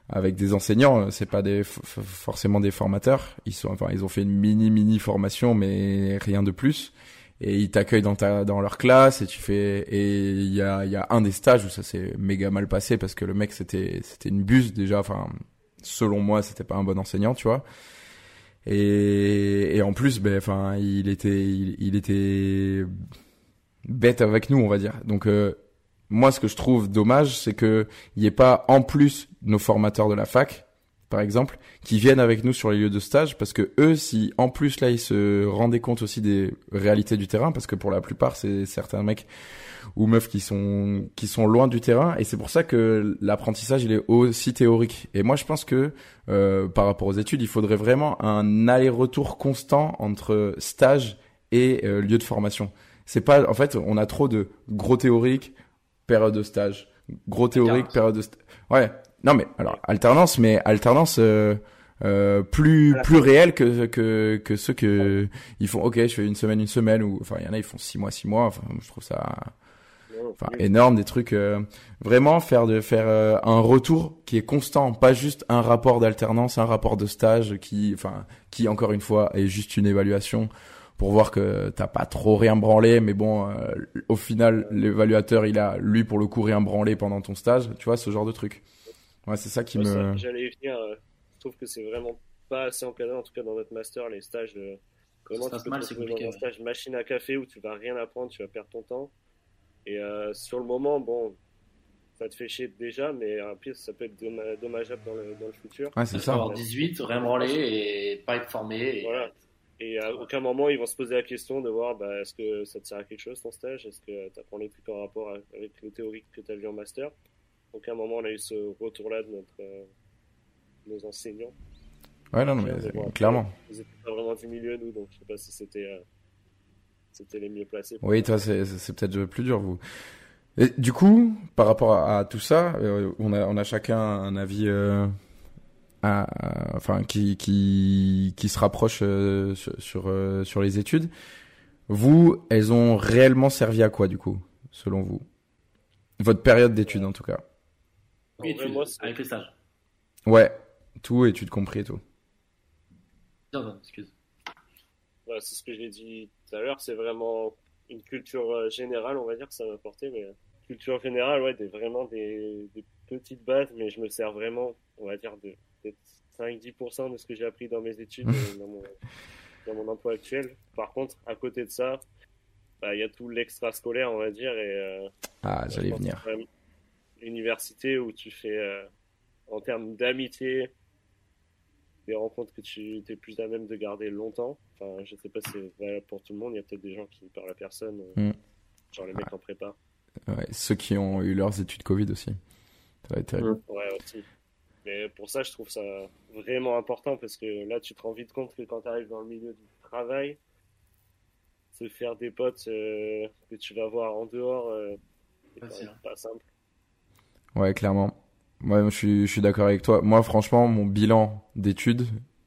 avec des enseignants c'est pas des forcément des formateurs. Ils sont enfin ils ont fait une mini mini formation mais rien de plus. Et ils t'accueillent dans ta dans leur classe et tu fais et il y a il y a un des stages où ça s'est méga mal passé parce que le mec c'était c'était une buse déjà. Enfin selon moi c'était pas un bon enseignant tu vois. Et, et en plus ben enfin il était il, était bête avec nous on va dire. Donc euh, moi ce que je trouve dommage c'est que il y ait pas en plus nos formateurs de la fac par exemple qui viennent avec nous sur les lieux de stage parce que eux si en plus là ils se rendaient compte aussi des réalités du terrain parce que pour la plupart c'est certains mecs ou meufs qui sont qui sont loin du terrain et c'est pour ça que l'apprentissage il est aussi théorique. Et moi je pense que euh, par rapport aux études il faudrait vraiment un aller-retour constant entre stage et euh, lieu de formation. C'est pas en fait on a trop de gros théoriques période de stage. Gros théorique Alternance. période de ouais non mais alors alternance mais alternance euh, euh, plus plus réel que que que ceux que ils font. Ok je fais une semaine une semaine ou enfin il y en a ils font six mois six mois enfin je trouve ça enfin énorme des trucs euh, vraiment faire de faire euh, un retour qui est constant pas juste un rapport d'alternance un rapport de stage qui enfin qui encore une fois est juste une évaluation pour voir que t'as pas trop rien branlé mais bon euh, au final l'évaluateur il a lui pour le coup rien branlé pendant ton stage tu vois ce genre de truc ouais c'est ça qui Ouais, me J'allais y venir. euh, je trouve que c'est vraiment pas assez encadré, en tout cas dans notre master, les stages. euh, comment Ça se tu passe peux mal, te dans un stage machine à café où tu vas rien apprendre, tu vas perdre ton temps. Et euh, sur le moment, bon, ça te fait chier déjà, mais euh, pire, ça peut être domma- dommageable dans le, dans le futur. ouais c'est ça avoir 18, rien branler et pas être formé. Et... Voilà. Et à aucun moment, ils vont se poser la question de voir bah, est-ce que ça te sert à quelque chose ton stage? Est-ce que tu apprends les trucs en rapport avec le théorique que tu as vu en master? Aucun moment, on a eu ce retour-là de notre, euh, nos enseignants. Ouais, non, non mais, clairement. Ils n'étaient pas vraiment du milieu, nous, donc je sais pas si c'était euh, c'était les mieux placés. Oui, toi, c'est peut-être plus dur, vous. Et, du coup, par rapport à, tout ça, euh, on, a, on a chacun un avis enfin qui qui qui se rapproche euh, sur sur, euh, sur, les études. Vous, elles ont réellement servi à quoi du coup, selon vous? Votre période d'études en tout cas. Oui, avec les stages. Ouais, tout études compris et tout. Non, excuse. c'est ce que j'ai dit tout à l'heure, c'est vraiment une culture euh, générale, on va dire que ça m'a apporté, mais culture générale, ouais, des, vraiment des, des petites bases, mais je me sers vraiment, on va dire, de peut-être 5-10% de ce que j'ai appris dans mes études *laughs* et dans mon, dans mon emploi actuel. Par contre, à côté de ça, bah, il y a tout l'extra-scolaire, on va dire. Et, euh, ah, j'allais venir. L'université où tu fais, euh, en termes d'amitié, des rencontres que tu es plus à même de garder longtemps. Enfin, je sais pas si c'est valable pour tout le monde. Il y a peut-être des gens qui parlent à personne, euh, mm. genre les mecs en prépa. Ouais, ceux qui ont eu leurs études Covid aussi. Ça va être terrible. Ouais, aussi. Mais pour ça, je trouve ça vraiment important parce que là, tu te rends vite compte que quand tu arrives dans le milieu du travail, se faire des potes euh, que tu vas voir en dehors, euh, c'est pas simple. Ouais, clairement. Moi, je suis, je suis d'accord avec toi. Moi, franchement, mon bilan d'études,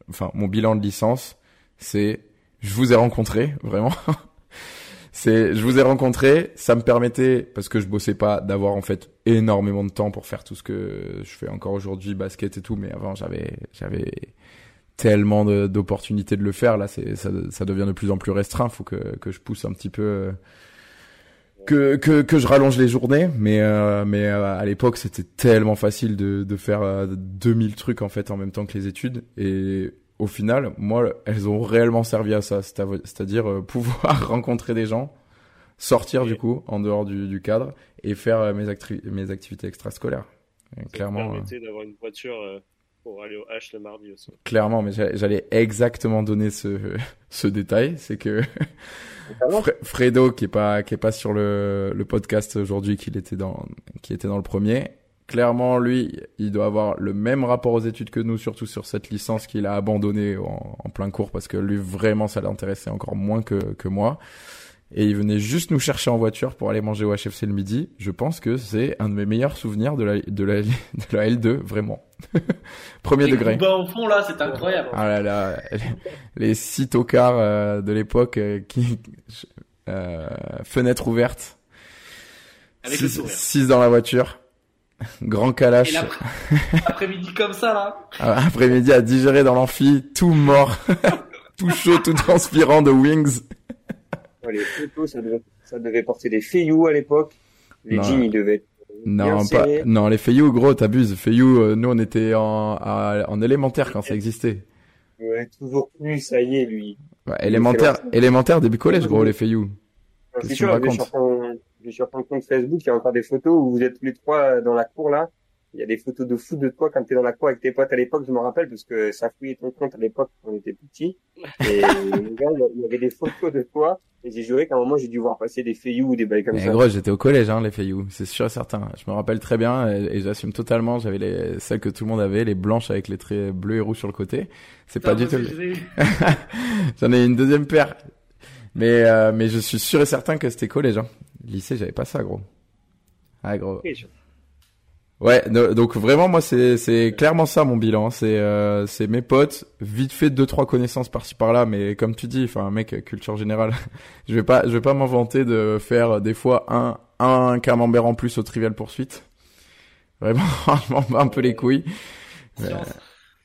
enfin, mon bilan de licence, c'est je vous ai rencontré, vraiment. *laughs* c'est je vous ai rencontré, ça me permettait parce que je bossais pas d'avoir en fait énormément de temps pour faire tout ce que je fais encore aujourd'hui, basket et tout, mais avant j'avais j'avais tellement d'opportunités de, le faire là, c'est ça, ça devient de plus en plus restreint, faut que que je pousse un petit peu euh, que, que, que je rallonge les journées, mais euh, mais euh, à l'époque c'était tellement facile de, de faire 2000 trucs en fait en même temps que les études et au final, moi, elles ont réellement servi à ça, c'est-à-dire euh, *laughs* pouvoir rencontrer des gens, sortir du coup en dehors du, du cadre et faire euh, mes, mes activités extrascolaires. Et clairement. Euh, d'avoir une voiture pour aller au H le mardi aussi. Clairement, mais j'allais exactement donner ce, *laughs* ce détail, c'est que *laughs* Fredo qui est pas qui est pas sur le, le podcast aujourd'hui, qu'il était dans qui était dans le premier, clairement, lui, il doit avoir le même rapport aux études que nous, surtout sur cette licence qu'il a abandonnée en, plein cours, parce que lui, vraiment, ça l'intéressait encore moins que, que moi. Et il venait juste nous chercher en voiture pour aller manger au HFC le midi. Je pense que c'est un de mes meilleurs souvenirs de la, de la, *laughs* de la L2, vraiment. *laughs* Premier degré. au fond, là, c'est incroyable. Ah là là, les six tocards euh, de l'époque euh, qui... Euh, fenêtre ouverte. Avec six dans la voiture Grand Kalash. Après-midi comme ça, là. *laughs* Ah, après-midi à digérer dans l'amphi, tout mort, *laughs* tout chaud, tout transpirant de Wings. les photos, ça devait, ça devait porter des feious à l'époque. Les jeans, ils devaient être non, pas, non, les feious, gros, t'abuses. Feious, euh, nous, on était en, en élémentaire quand ça existait. Ouais, toujours plus, ça y est, lui. élémentaire, élémentaire, début collège, gros, les feious. C'est sûr, je suis sur ton compte Facebook, il y a encore des photos où vous êtes tous les trois dans la cour là. Il y a des photos de fou de toi quand t'es dans la cour avec tes potes à l'époque, je me rappelle, parce que ça fouillait ton compte à l'époque quand on était petits. Et *laughs* il y avait des photos de toi. Et j'ai juré qu'à un moment, j'ai dû voir passer des feuillous ou des bails comme mais ça. gros, j'étais au collège, hein, les feuillous. C'est sûr et certain. Je me rappelle très bien et, j'assume totalement. J'avais les, celles que tout le monde avait, les blanches avec les traits bleus et rouges sur le côté. C'est pas du tout. *laughs* J'en ai une deuxième paire. Mais, euh, mais je suis sûr et certain que c'était collège, hein. Lycée, j'avais pas ça, gros. Ah, gros. Ouais, donc vraiment moi c'est c'est clairement ça mon bilan, c'est euh, c'est mes potes, vite fait deux trois connaissances par-ci par-là mais comme tu dis, enfin un mec culture générale, *laughs* je vais pas je vais pas m'inventer de faire des fois un un camembert en plus au trivial poursuite. Vraiment *laughs* un peu les couilles. Science.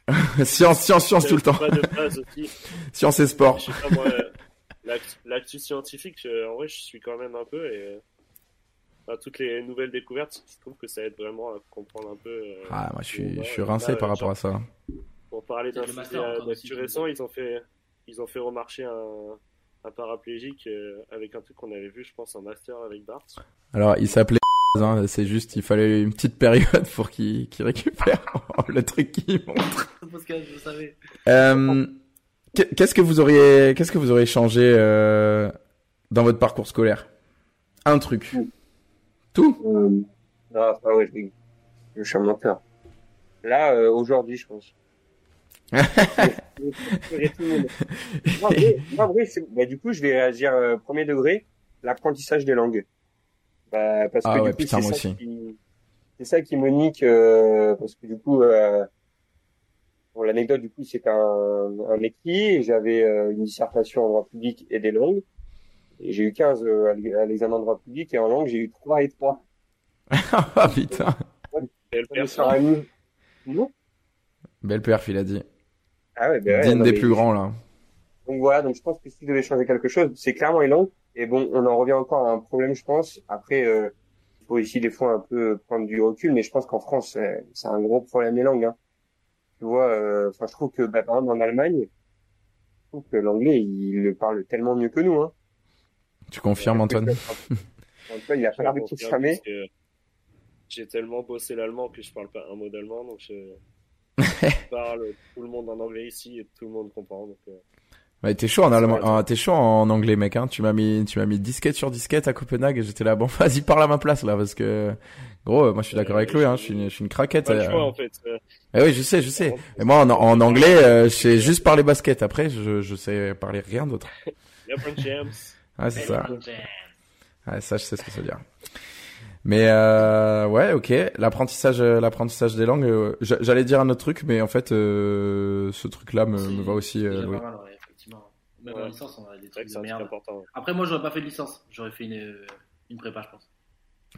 *laughs* science, science, science tout le temps. science et sport l'actu scientifique, en vrai, je suis quand même un peu et toutes les nouvelles découvertes, je trouve que ça aide vraiment à comprendre un peu. Euh, ah, moi, je suis, je suis rincé par rapport à ça. Pour parler d'un d'actu récent, ils ont fait, ils ont fait remarcher un, un paraplégique euh, avec un truc qu'on avait vu, je pense, en master avec Bart. Alors, il s'appelait *laughs* hein, c'est juste, il fallait une petite période pour qu'il récupère *laughs* le truc qu'il montre. je savais. Euh, Qu'est-ce que vous auriez, qu'est-ce que vous auriez changé euh, dans votre parcours scolaire? Un truc. Tout Euh, non, ah ouais, je, je suis un menteur. Là, euh, aujourd'hui, je pense. *laughs* non, vrai, non, bah, du coup, je vais réagir euh, premier degré, l'apprentissage des langues. Bah, parce que Ah du ouais, coup, c'est ça aussi. qui, c'est ça qui me nique, euh, parce que du coup, euh, bon, l'anecdote, du coup, c'est qu'un un écrit, et j'avais euh, une dissertation en droit public et des langues, et j'ai eu 15 euh, à l'e- à l'examen de droit public, et en langue, j'ai eu 3 et 3. *laughs* Ah putain. Et le On est père, sur un niveau- Non Belle perf, il a dit. Ah ouais, ben ouais, Digne des plus grands là. Donc voilà, donc je pense que si je devais changer quelque chose, c'est clairement les langues. Et bon, on en revient encore à un problème, je pense. Après, euh, il faut ici des fois un peu prendre du recul, mais je pense qu'en France, c'est un gros problème les langues. Hein. Tu vois, euh, enfin, je trouve que bah, par exemple en Allemagne, je trouve que l'anglais, il le parle tellement mieux que nous. Hein. Tu confirmes, Antoine *laughs* Antoine, il a pas l'air de confirmer. J'ai tellement bossé l'allemand que je parle pas un mot d'allemand, donc je *laughs* parle tout le monde en anglais ici et tout le monde comprend. Donc, euh, Ouais, t'es chaud en allemand, ah, t'es chaud en anglais, mec. Hein. Tu m'as mis, tu m'as mis disquette sur disquette à Copenhague et j'étais là. Bon, *laughs* vas-y, parle à ma place là, parce que gros, moi je suis d'accord Euh, avec lui. Hein. Je suis, une, je suis une craquette. pas le euh. choix en fait. Euh, Eh oui, je sais, je sais. Et moi, en, en anglais, euh, je sais juste parler basket. Après, je, je sais parler rien d'autre. Ah, c'est ça. Ouais, ça, je sais ce que ça veut dire. Mais euh, ouais, ok. L'apprentissage, euh, l'apprentissage des langues. euh, j'a- J'allais dire un autre truc, mais en fait, euh, ce truc-là me, me va aussi. euh, déjà oui. pas mal, ouais, effectivement. Même Ouais. en licence, on a des trucs de merde. important. Après, moi, j'aurais pas fait de licence. J'aurais fait une, une prépa, je pense.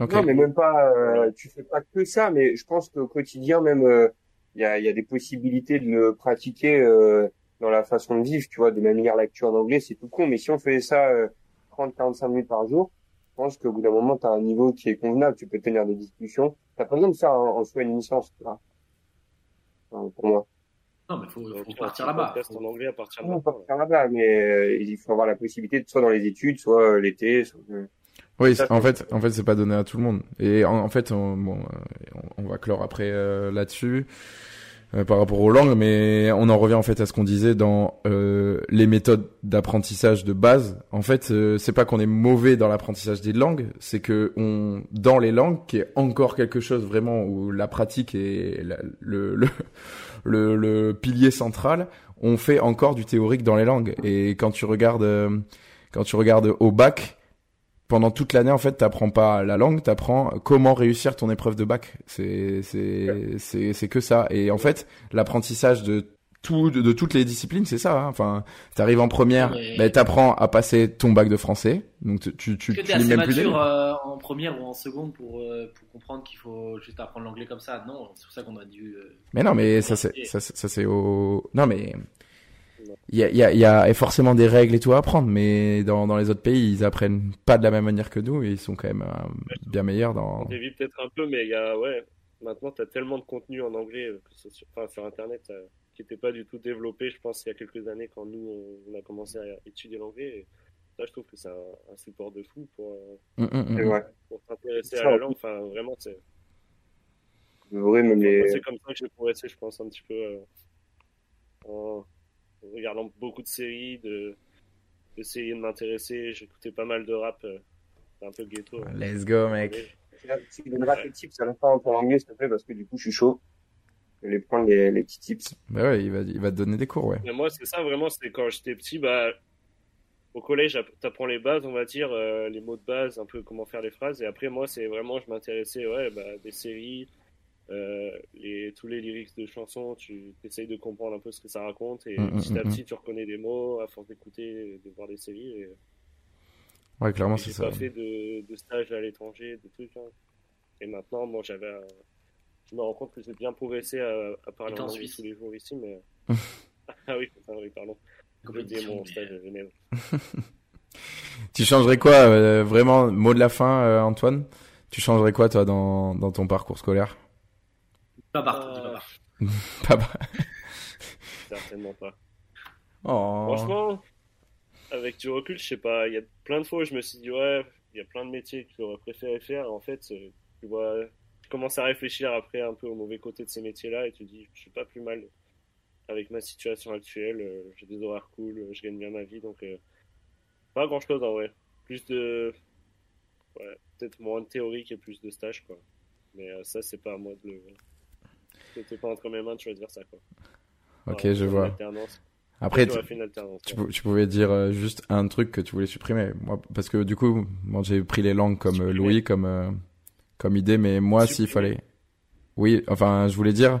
Ok. Non, mais même pas. Euh, tu fais pas que ça, mais je pense qu'au quotidien, même, euh, il y a, il y a des possibilités de le pratiquer euh, dans la façon de vivre. Tu vois, de même lire lecture en anglais, c'est tout con. Mais si on faisait ça euh, 30-45 minutes par jour, je pense qu'au bout d'un moment, tu as un niveau qui est convenable. Tu peux tenir des discussions. T'as pas besoin de ça en, en soi une licence, tu vois. Enfin, pour moi. Non, mais faut, Donc, faut tu partir là-bas. podcast en anglais à partir peut faire là-bas, mais euh, il faut avoir la possibilité de soit dans les études, soit euh, l'été. soit- euh, Oui, Ça, en fait, en fait, c'est pas donné à tout le monde. Et en, en fait, on, bon, on, on va clore après euh, là-dessus euh, par rapport aux langues, mais on en revient en fait à ce qu'on disait dans euh, les méthodes d'apprentissage de base. En fait, euh, c'est pas qu'on est mauvais dans l'apprentissage des langues, c'est que on dans les langues, qui est encore quelque chose vraiment où la pratique est le, le *laughs* le, le pilier central, on fait encore du théorique dans les langues. Et quand tu regardes, euh, quand tu regardes au bac, pendant toute l'année, en fait, t'apprends pas la langue, t'apprends comment réussir ton épreuve de bac. C'est, c'est, c'est, c'est que ça. Et en fait, l'apprentissage de tout, de, de toutes les disciplines, c'est ça. hein. Enfin, t'arrives en première, Mais- ben t'apprends à passer ton bac de français. Donc tu, tu, tu, tu assez plus mature mots. euh, en première ou en seconde pour, euh, pour comprendre qu'il faut juste apprendre l'anglais comme ça Non, c'est pour ça qu'on a dû. euh, Mais non, mais ça c'est ça, c'est- ça c'est au non mais il y a il y a il y a forcément des règles et tout à apprendre, mais dans dans les autres pays ils apprennent pas de la même manière que nous et ils sont quand même euh, bien meilleurs dans. On dévie peut-être un peu, mais il y a, ouais, maintenant, tu as tellement de contenu en anglais, euh, que ce soit sur, enfin, sur Internet, euh, qui n'était pas du tout développé, je pense, il y a quelques années, quand nous, on, a commencé à étudier l'anglais. Ça, je trouve que c'est un, un support de fou pour, euh, hum. vrai. pour s'intéresser à la langue. Enfin, vraiment, c'est les... moi, c'est comme ça que j'ai progressé, je pense, un petit peu, euh, en regardant beaucoup de séries, de d'essayer de m'intéresser. J'écoutais pas mal de rap, euh, c'est un peu ghetto. hein. Let's go mec. Tu donneras tes tips à la fin en anglais, s'il te plaît, parce que du coup, je suis chaud. Je vais prendre les, les petits tips. Bah ouais, il va il va te donner des cours ouais. Mais moi, c'est ça vraiment, c'est quand j'étais petit, bah, au collège, app- t'apprends les bases, on va dire, euh, les mots de base, un peu comment faire les phrases. Et après, moi, c'est vraiment, je m'intéressais, ouais, bah, des séries, euh, les, tous les lyrics de chansons, tu essayes de comprendre un peu ce que ça raconte. Et Mm, mm, petit à mm, petit, tu reconnais des mots à force d'écouter, de voir des séries. Et, Ouais clairement c'est j'ai ça. pas fait de, de stage à l'étranger, de trucs. hein. Et maintenant, moi, j'avais, un- je me rends compte que j'ai bien progressé à, à parler en Suisse. tous les jours ici, mais. *laughs* *laughs* ah oui, putain, oui, pardon. J'ai compétition, mon stage à Genève. *laughs* Tu changerais quoi euh, vraiment mot de la fin euh, Antoine? Tu changerais quoi toi dans dans ton parcours scolaire? Pas partout, dis pas Euh, partout. *laughs* Pas mal. Certainement pas. Oh. Franchement, avec du recul, je sais pas, il y a plein de fois où je me suis dit, ouais, il y a plein de métiers que j'aurais préféré faire. En fait, euh, tu vois, tu commences à réfléchir après un peu au mauvais côté de ces métiers-là et tu dis, je suis pas plus mal avec ma situation actuelle, euh, j'ai des horaires cool, je gagne bien ma vie, donc euh, pas grand chose en vrai. Plus de. Ouais, peut-être moins de théorique et plus de stage, quoi. Mais euh, ça, c'est pas à moi de le. C'était pas entre mes mains de choisir ça, quoi. Ok, je vois. Après, tu, tu pouvais dire euh, juste un truc que tu voulais supprimer. Moi, parce que du coup, moi, j'ai pris les langues comme euh, Supprimer. Louis, comme euh, comme idée, mais moi, s'il fallait, oui, enfin, je voulais dire,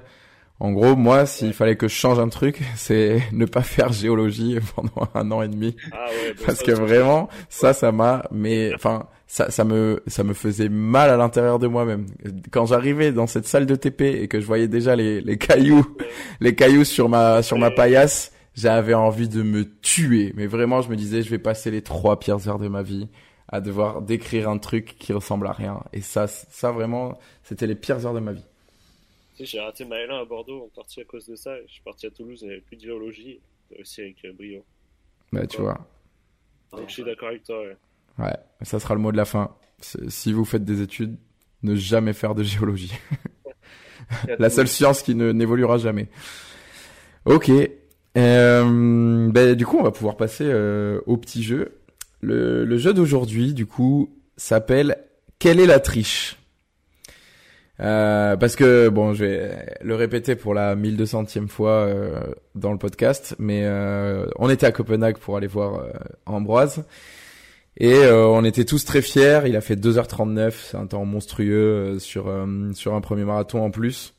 en gros, moi, s'il fallait que je change un truc, *laughs* c'est ne pas faire géologie *laughs* pendant un an et demi. Ah ouais, bon, parce ça que vraiment ça ça m'a mais enfin ça ça me ça me faisait mal à l'intérieur de moi-même. Quand j'arrivais dans cette salle de TP et que je voyais déjà les les cailloux Ouais. *laughs* les cailloux sur ma sur ma paillasse j'avais envie de me tuer. Mais vraiment je me disais je vais passer les trois pires heures de ma vie à devoir décrire un truc qui ressemble à rien. Et ça ça vraiment c'était les pires heures de ma vie Tu sais, j'ai raté ma L1 à Bordeaux en partie à cause de ça. Je suis parti à Toulouse, il n'y avait plus de géologie, aussi avec euh, brio. bah tu Ouais. vois Donc je suis d'accord avec toi. ouais. ouais ça sera le mot de la fin si vous faites des études ne jamais faire de géologie *laughs* la seule science qui ne n'évoluera jamais. Ok. Euh, ben, du coup, on va pouvoir passer euh, au petit jeu. Le, le jeu d'aujourd'hui, du coup, s'appelle Quelle est la triche? Euh, Parce que, bon, je vais le répéter pour la 1200e fois euh, dans le podcast, mais euh, on était à Copenhague pour aller voir euh, Ambroise. Et euh, on était tous très fiers. Il a fait 2h39, c'est un temps monstrueux sur sur un premier marathon en plus.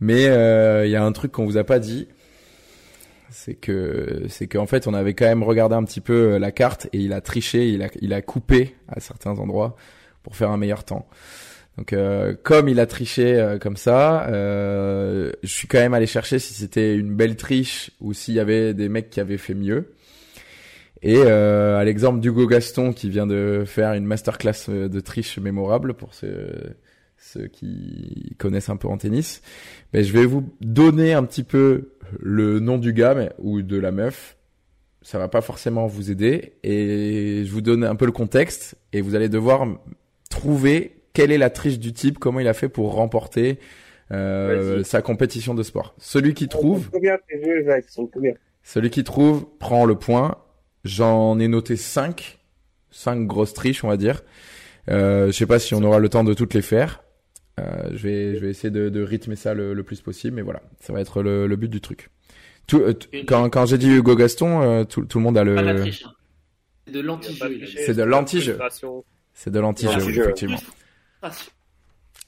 Mais il y a un truc qu'on vous a pas dit, c'est que c'est qu'en fait on avait quand même regardé un petit peu la carte et il a triché, il a il a coupé à certains endroits pour faire un meilleur temps. Donc euh, comme il a triché euh, comme ça, euh, je suis quand même allé chercher si c'était une belle triche ou s'il y avait des mecs qui avaient fait mieux. Et euh, à l'exemple d'Hugo Gaston qui vient de faire une masterclass euh, de triche mémorable pour ceux, ceux qui connaissent un peu en tennis, ben, je vais vous donner un petit peu le nom du gars ou de la meuf. Ça va pas forcément vous aider et je vous donne un peu le contexte et vous allez devoir trouver quelle est la triche du type, comment il a fait pour remporter euh, sa compétition de sport. Celui qui trouve, Combien tes jeux, Jacques Ils sont combien celui qui trouve prend le point. J'en ai noté 5. 5 grosses triches, on va dire. Euh, je sais pas si on aura le temps de toutes les faire. Euh, je vais, je vais essayer de, de rythmer ça le, le plus possible, mais voilà, ça va être le, le but du truc. Tout, euh, quand quand j'ai dit Hugo Gaston, euh, tout, tout le monde a Pas de la le, triche. hein. C'est de l'anti-jeu. C'est de la l'anti-jeu. c'est de l'anti-jeu, L'anti-jeu. effectivement.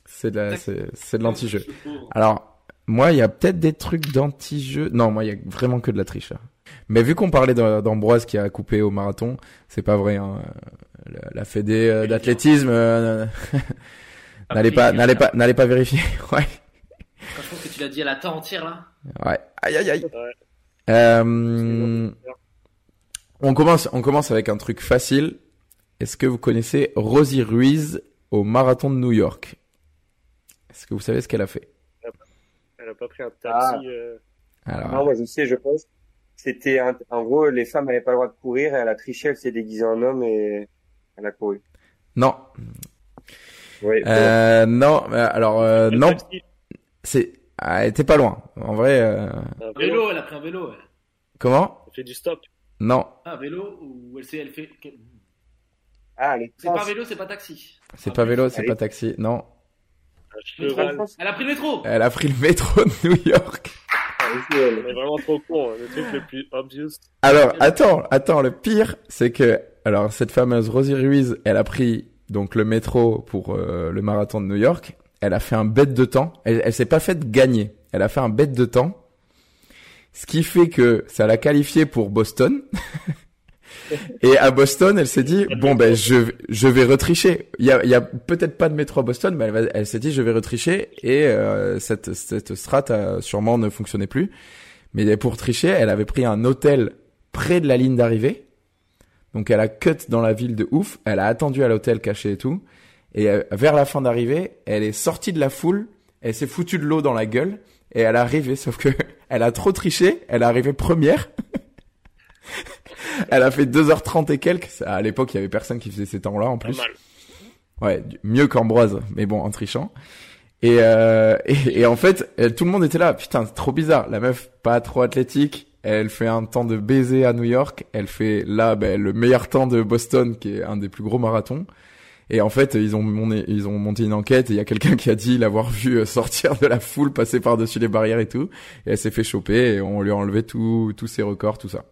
C'est de l'anti-jeu. Alors, moi, il y a peut-être des trucs d'anti-jeu. Non, moi, il y a vraiment que de la triche. là. Mais vu qu'on parlait d'Am- d'Ambroise qui a coupé au marathon, c'est pas vrai. Hein. La, la fédé euh, d'athlétisme, euh, n'allez pas, n'allez pas, n'allez pas vérifier. *laughs* ouais, Quand je pense que tu l'as dit à la temps entière là. ouais. Aïe, aïe, aïe. Ouais. Euh, on commence, on commence avec un truc facile. Est-ce que vous connaissez Rosie Ruiz au marathon de New York Est-ce que vous savez ce qu'elle a fait? Elle a pas pris un taxi. Ah. euh, Alors, Non, moi je sais, je pense. C'était un- en gros, les femmes n'avaient pas le droit de courir et elle a triché, elle s'est déguisée en homme et elle a couru. non, Oui. euh, non. mais Alors, euh, un non, taxi, c'est, ah, elle était pas loin. En vrai, euh, un vélo. Elle a pris un vélo. elle. comment? Elle fait du stop. Non, Ah, vélo ou elle, s'est- elle fait. Ah, C'est pas vélo, c'est pas taxi. c'est pas vélo, c'est pas taxi. Non. Elle a pris le métro. elle a pris le métro de New York. Elle. est vraiment trop con. hein. Le truc le plus obvious. Alors, attends, attends, le pire, c'est que, alors, cette fameuse Rosie Ruiz, elle a pris, donc, le métro pour euh, le marathon de New York. Elle a fait un bête de temps. Elle, elle s'est pas faite gagner. Elle a fait un bête de temps. Ce qui fait que ça l'a qualifiée pour Boston. *laughs* Et à Boston, elle s'est dit, bon, ben, je, je vais retricher. Il y a, il y a peut-être pas de métro à Boston, mais elle, s'est dit, je vais retricher. Et euh, cette, cette strat a sûrement ne fonctionnait plus. Mais pour tricher, elle avait pris un hôtel près de la ligne d'arrivée. Donc elle a cut dans la ville de ouf. Elle a attendu à l'hôtel caché et tout. Et euh, vers la fin d'arrivée, elle est sortie de la foule. Elle s'est foutue de l'eau dans la gueule. Et elle est arrivée, sauf que *laughs* elle a trop triché. Elle est arrivée première. *laughs* elle a fait 2h30 et quelques. À l'époque, il y avait personne qui faisait ces temps-là en Pas plus. mal. Ouais, mieux qu'Ambroise, mais bon, en trichant. Et, euh, et, et en fait, tout le monde était là. Putain, c'est trop bizarre. La meuf, pas trop athlétique. Elle fait un temps de baiser à New York. Elle fait là ben, le meilleur temps de Boston, qui est un des plus gros marathons. Et en fait, ils ont, mon- ils ont monté une enquête et il y a quelqu'un qui a dit l'avoir vu euh, sortir de la foule, passer par-dessus les barrières et tout. Et elle s'est fait choper et on lui a enlevé tout- tous ses records, tout ça.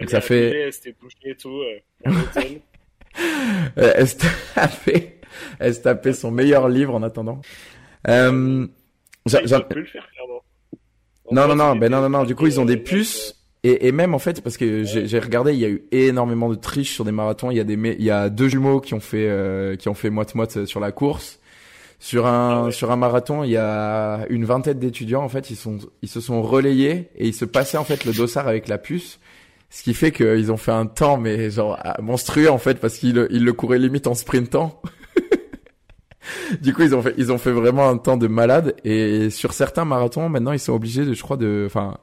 Donc ça fait... arrivée, Elle s'était bouchée et tout. euh. *laughs* Euh, Elle se tapait, elle se tapait son meilleur livre en attendant. Euh, peuvent plus le faire, clairement. En non, non, non, ben non, non, non. Du coup, ils ont des euh, puces. Et, et même en fait, parce que j'ai j'ai regardé, il y a eu énormément de triches sur des marathons. Il y a des, il y a deux jumeaux qui ont fait, euh, qui ont fait moite moite sur la course. Sur un, Ah ouais. sur un marathon, il y a une vingtaine d'étudiants. En fait, ils sont, ils se sont relayés et ils se passaient en fait le dossard avec la puce. Ce qui fait qu'ils ont fait un temps, mais genre ah, monstrueux en fait, parce qu'ils ils le couraient limite en sprintant. *laughs* du coup, ils ont fait, ils ont fait vraiment un temps de malade. Et sur certains marathons, maintenant, ils sont obligés de, je crois, de, enfin,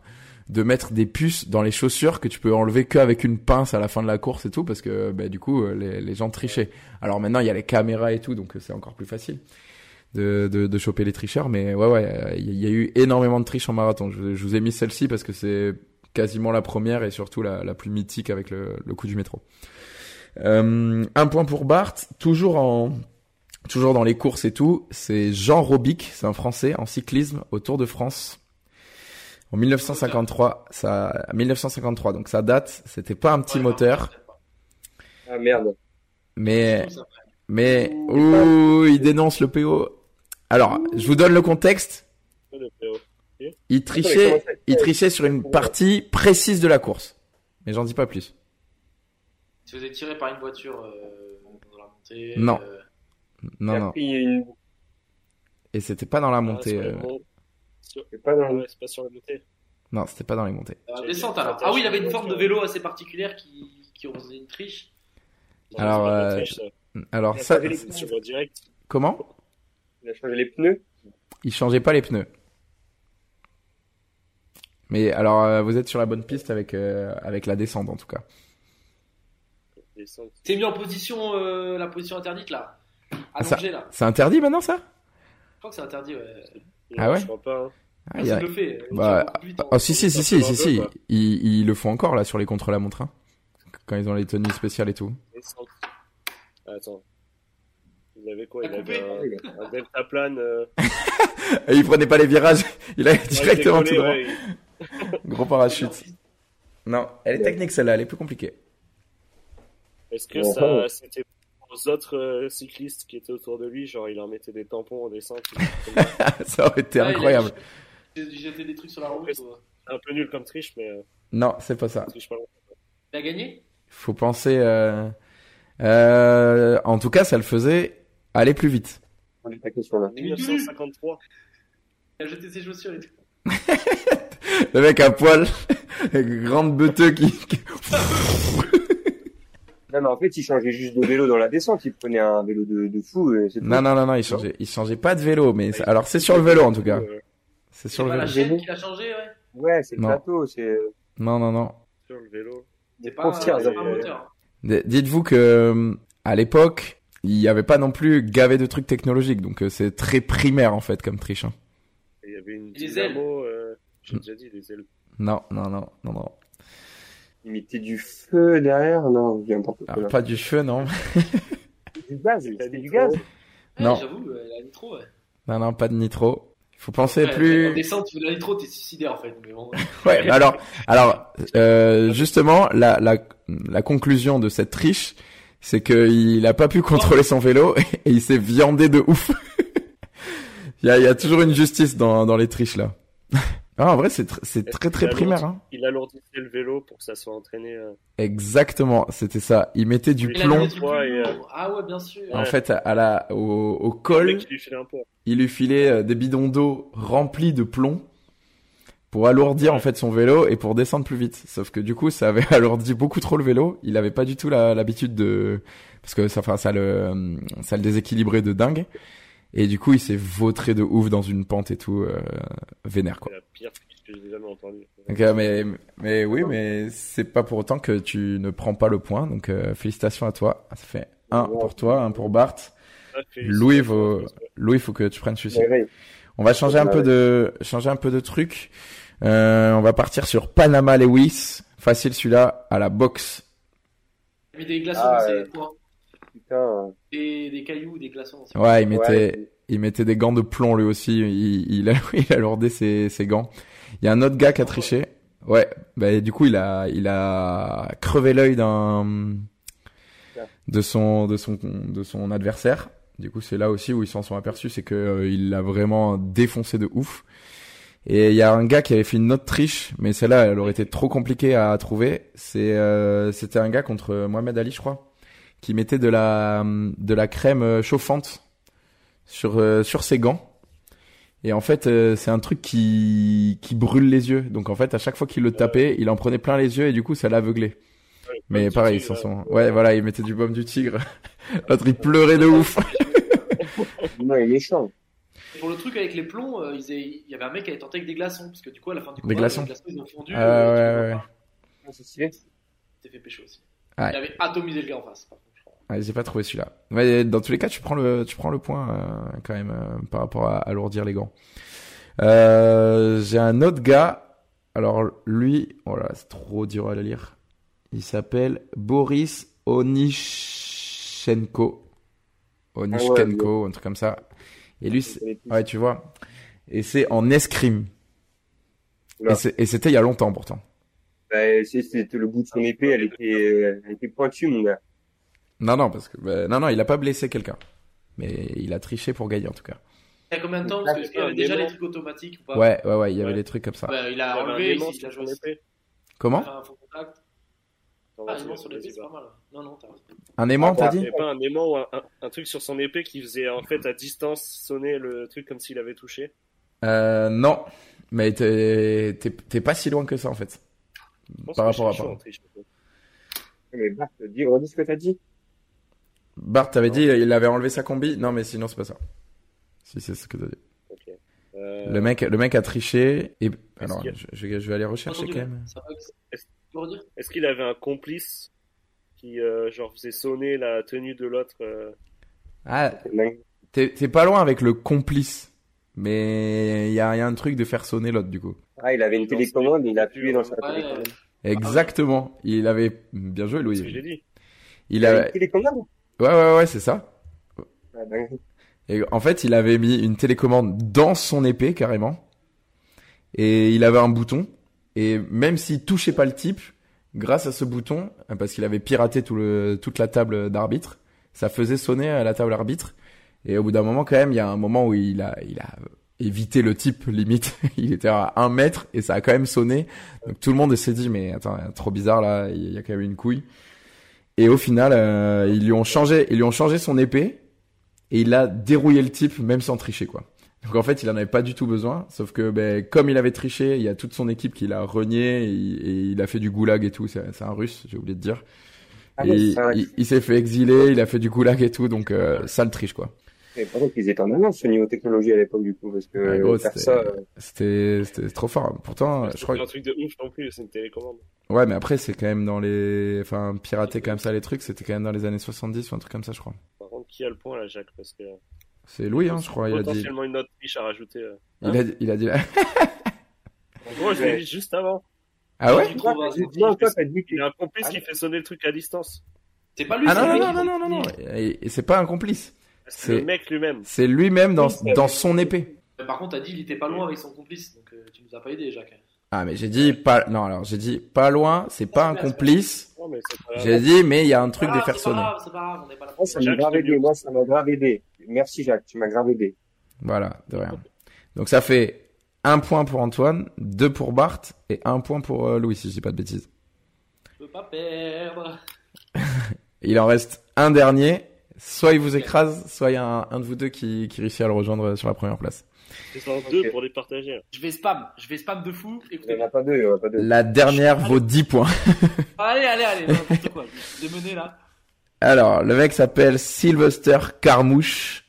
de mettre des puces dans les chaussures que tu peux enlever qu'avec une pince à la fin de la course et tout, parce que, bah, du coup, euh, les, les gens trichaient. Alors maintenant, il y a les caméras et tout, donc euh, c'est encore plus facile de, de, de choper les tricheurs. Mais ouais, ouais, euh, il y, a- eu énormément de triches en marathon. Je vous ai mis celle-ci parce que c'est quasiment la première et surtout la, la plus mythique avec le, le coup du métro. Euh, un point pour Bart, toujours en toujours dans les courses et tout, c'est Jean Robic, c'est un Français en cyclisme au Tour de France. En 1953, ça, 1953, donc ça date, c'était pas un petit Ouais, moteur, Ah merde. mais, mais, ouh, il dénonce le PO. Alors, je vous donne le contexte. Il trichait, il trichait sur une partie précise de la course. Mais j'en dis pas plus. Si vous êtes tiré par une voiture euh, dans la montée. Non. euh, Non, Il non. une... Et c'était pas dans la Ah, montée. euh, pas dans Ah le... ouais, c'est pas sur la montée. Non, c'était pas dans les montées. J'ai descente alors. Ah oui, il avait une forme de vélo assez particulière qui, qui faisait une triche. Non, Alors, euh, triche, ça. Alors Il ça, comment? Il a changé les pneus. Il changeait pas les pneus. Mais alors, euh, vous êtes sur la bonne piste avec euh, avec la descente en tout cas. C'est mis en position, euh, la position interdite là. ça- Allongé là. C'est interdit maintenant ça? Je crois que c'est interdit, ouais. Ah ouais? Je crois pas. hein. ah, il y a- Ça le fait. Bah, il Oh si si si si si si. Ils, ils le font encore là sur les contre la montre. hein. Quand ils ont les tenues spéciales et tout. Descente. Attends. Vous avez quoi? Il avait un, un delta plane. Euh... *laughs* Il prenait pas les virages. Il allait directement tout décollé, droit. ouais. Gros parachute. Non, elle est technique celle-là. Elle est plus compliquée. Est-ce que ça c'était aux autres euh, cyclistes qui étaient autour de lui Genre, il leur mettait des tampons en descente ou des trucs comme *laughs* ça aurait été Ouais, il a- incroyable. J'ai jeté des trucs sur la route. Ouais. quoi. Un peu nul comme triche, mais euh, Non, c'est pas ça. triche pas loin. Il a gagné Faut penser. Euh... euh, En tout cas, ça le faisait aller plus vite. On est pas question là. 1953. Il a jeté ses chaussures et tout. Le mec à poil, *laughs* avec grande beuteux qui. Non, mais en fait, il changeait juste de vélo dans la descente. Il prenait un vélo de, de fou. Et c'est tout. Non, non, non, non, il changeait, il changeait pas de vélo, mais c'est- alors c'est sur le vélo en tout cas. Euh, C'est C'est sur le la vélo. chaîne qui l'a changé, ouais. Ouais, c'est le Non. plateau. C'est Non, non, non. sur le vélo. C'est des pas, c'est euh, Dites-vous que euh, à l'époque, il y avait pas non plus gavé de trucs technologiques, donc euh, c'est très primaire en fait comme triche. hein. Il avait une dynamo. Euh... J'ai déjà dit les ailes. Non, non, non, non, non. Il mettait du feu derrière. Non, n'importe quoi. Là. pas du feu, non. *laughs* Du gaz. C'était dit du gaz. Ouais, Non. J'avoue, euh, la nitro, ouais. Non, non, pas de nitro. Il faut penser Ouais, En plus. descente, tu veux de la nitro, t'es suicidaire en fait. Mais bon. *laughs* Ouais, mais alors, alors, euh, justement, la, la, la conclusion de cette triche, c'est qu'il a pas pu contrôler son vélo *laughs* et il s'est viandé de ouf. Il y a, il y a toujours une justice dans, dans les triches là. *laughs* Ah, en vrai, c'est tr- c'est très très Il primaire. Hein. Il alourdissait le vélo pour que ça soit entraîné. euh, Exactement, c'était ça. Il mettait du Il plomb. et, euh. Ah ouais, bien sûr. En Ouais. fait, à la, au, au Le col, mec, il lui filait un pot. il lui filait euh, des bidons d'eau remplis de plomb pour alourdir en fait son vélo et pour descendre plus vite. Sauf que du coup, ça avait *laughs* alourdi beaucoup trop le vélo. Il avait pas du tout l'habitude de parce que ça, enfin, ça le ça le déséquilibrait de dingue. Et du coup, il s'est vautré de ouf dans une pente et tout, euh, vénère quoi. C'est la pire que j'ai jamais entendue. Euh, mais mais oui, mais c'est pas pour autant que tu ne prends pas le point. Donc euh, félicitations à toi. Ça fait un pour toi, un pour Bart. Ah, Louis, faut, Louis, faut que tu prennes celui-ci. Ouais, ouais. On va changer un peu de, changer un peu de truc. Euh, on va partir sur Panama Lewis. Facile celui-là, à la boxe. Il a mis des glaçons, Ah, c'est. Putain. des, des cailloux, des glaçons. c'est Ouais, il mettait, Ouais. il mettait des gants de plomb lui aussi. Il, il a, *laughs* il a lourdé ses, ses gants. Il y a un autre gars qui a triché. Ouais, bah du coup il a, il a crevé l'œil d'un, de son, de son, de son adversaire. Du coup c'est là aussi où ils s'en sont aperçus, c'est que euh, il l'a vraiment défoncé de ouf. Et il y a un gars qui avait fait une autre triche, mais celle-là elle aurait été trop compliquée à trouver. C'est, euh, c'était un gars contre Mohamed Ali, je crois, qui mettait de la, de la crème euh, chauffante sur, euh, sur ses gants. Et en fait, euh, c'est un truc qui, qui brûle les yeux. Donc en fait, à chaque fois qu'il le tapait, il en prenait plein les yeux et du coup, ça l'aveuglait. Ouais, Mais pareil, ils s'en sont. Ouais, voilà, il mettait du baume du tigre. *laughs* L'autre, il pleurait de ouf. *laughs* Non, il est méchant. Et Pour le truc avec les plombs, euh, ils avaient- il y avait un mec qui avait tenté avec des glaçons, parce que du coup, à la fin du combat, glaçons. les glaçons ils ont fondu. Ah, euh, ouais, ouais. Ah, C'est stylé. Fait pécho aussi. Ouais. Il avait atomisé le gars en face. par contre. Ouais, j'ai pas trouvé celui-là. Mais dans tous les cas, tu prends le, tu prends le point euh, quand même euh, par rapport à alourdir les gants. Euh, j'ai un autre gars. Alors lui, oh là, c'est trop dur à le lire. Il s'appelle Boris Onishchenko. Onishchenko, un truc comme ça. Et lui, ouais, tu vois. Et c'est en escrime. Oula. Et c'était il y a longtemps pourtant. Bah, c'était le bout de son épée, elle était, elle était pointue, mon gars. Non, non, parce que bah, non, non, il a pas blessé quelqu'un. Mais il a triché pour gagner en tout cas. Il y a combien de temps Parce qu'il y avait un déjà démon. les trucs automatiques ou pas Ouais, ouais, ouais, il y avait Ouais. des trucs comme ça. Bah, Il Il a un enlevé, aimant il sur a joué. épée. Comment un faux contact. Ah, il ment sur vas-y, l'épée, c'est vas-y. pas mal. Non, non, t'as. Un aimant, t'as dit Il n'y avait pas un aimant ou un, un- un truc sur son épée qui faisait en fait à distance sonner le truc comme s'il avait touché Euh, non, mais t'es pas si loin que ça en fait. Je pense Par que rapport à chaud pas. Mais Bart, dis, redis ce que t'as dit. Bart, t'avais dit il avait enlevé sa combi Non, mais sinon c'est pas ça. Si c'est ce que t'as dit. Ok. Euh, Le mec, le mec a triché et alors je, je- je vais aller rechercher quand même. Est-ce qu'il avait un complice qui euh, genre faisait sonner la tenue de l'autre euh, Ah, t'es pas loin avec le complice, mais il y y a un truc de faire sonner l'autre du coup. Ah, il avait une télécommande, il a appuyé dans sa Ouais. télécommande. Exactement. Il avait bien joué C'est ce que Louis. j'ai dit. Il Il avait a une télécommande? Ouais ouais ouais c'est ça. Ah. Et en fait, il avait mis une télécommande dans son épée carrément. Et il avait un bouton. Et même s'il touchait pas le type, grâce à ce bouton, parce qu'il avait piraté tout le, toute la table d'arbitre, ça faisait sonner à la table arbitre. Et au bout d'un moment, quand même, il y a un moment où il a, il a évité le type *laughs* limite. il était à un mètre et ça a quand même sonné. Donc tout le monde s'est dit, mais attends, trop bizarre là, il y a quand même une couille. Et au final, euh, ils lui ont changé, ils lui ont changé son épée et il a dérouillé le type même sans tricher quoi. Donc en fait, il en avait pas du tout besoin, sauf que ben, comme il avait triché, il y a toute son équipe qui l'a renié et, il- et il a fait du goulag et tout. C'est un russe, j'ai oublié de dire. Ah, et il, il- il s'est fait exiler, il a fait du goulag et tout, donc euh, ça le triche quoi. Mais par contre, ils étaient en avance au niveau technologie à l'époque, du coup, parce que Ouais, gros, faire c'était- ça, euh, C'était c'était trop fort. Pourtant, je crois pas un truc de ouf non plus, c'est une télécommande. ouais, mais après c'est quand même dans les, enfin pirater comme ça les trucs, c'était quand même dans les années 70 ou un truc comme ça, je crois. Par contre, qui a le point là, Jacques Parce que C'est Louis, hein, je crois. Il a dit, potentiellement une autre triche à rajouter. euh. il a, dit- il a dit. *laughs* En gros, je l'ai dit juste avant. ah ouais Il a un complice Ah qui non. fait sonner le truc à distance. C'est pas lui, Ah non non non non non non non. Et, et c'est pas un complice. C'est C'est- le mec lui-même. C'est lui-même dans Oui, c'est- dans son épée. Mais Par contre, t'as dit il était pas loin avec son complice, donc euh, tu nous as pas aidé, Jacques. Ah mais j'ai dit pas non alors j'ai dit pas loin, c'est pas un complice. J'ai dit mais il y a un truc Ah, là. moi, ça m'a grave aidé. Moi, ça m'a grave aidé. Merci, Jacques, tu m'as grave aidé. Voilà, de rien. Donc ça fait un point pour Antoine, deux pour Bart et un point pour euh, Louis si je dis pas de bêtises. Je peux pas perdre. *laughs* Il en reste un dernier. Soit il vous écrase, soit il y a un, un de vous deux qui, qui réussit à le rejoindre sur la première place. C'est en deux Ok. pour les partager. Je vais spam, je vais spam de fou. Il n'y en a pas deux, il n'y en a pas deux. La dernière vaut 10 points. *laughs* Allez, allez, allez, n'importe quoi. Je vais mener là. Alors, le mec s'appelle Sylvester Carmouche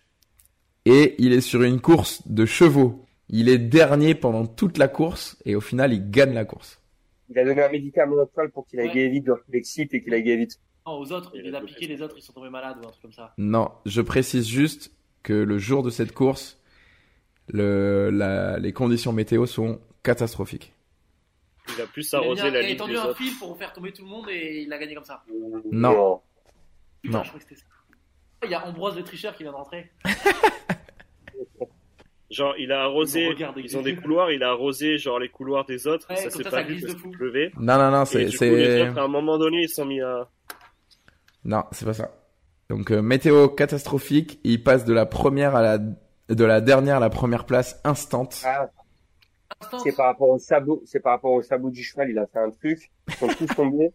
et il est sur une course de chevaux. Il est dernier pendant toute la course et au final, il gagne la course. Il a donné un médicament au poil pour qu'il aille Ouais. vite dans le Mexique et qu'il aille vite. Non, aux autres, Il les a piqués, les autres ils sont tombés malades ou un truc comme ça. Non, je précise juste que le jour de cette course, le, la, les conditions météo sont catastrophiques. Il a plus arrosé la il a ligne tendu un autres. fil pour faire tomber tout le monde et il a gagné comme ça. Non. Putain, Non. je crois que c'était ça. Il y a Ambroise le tricheur qui vient de rentrer. *laughs* Genre, il a arrosé, Ils ils ont des couloirs, il a arrosé genre les couloirs des autres, Ouais, ça s'est pas ça vu glisse parce de qu'il fou. pleuvait. Non, non, non, c'est, à un moment donné, ils se sont mis à... non, c'est pas ça. Donc, euh, météo catastrophique, il passe de la première à la, de la dernière à la première place instant. Ah, c'est par rapport au sabot, c'est par rapport au sabot du cheval, il a fait un truc, ils sont tous tombés.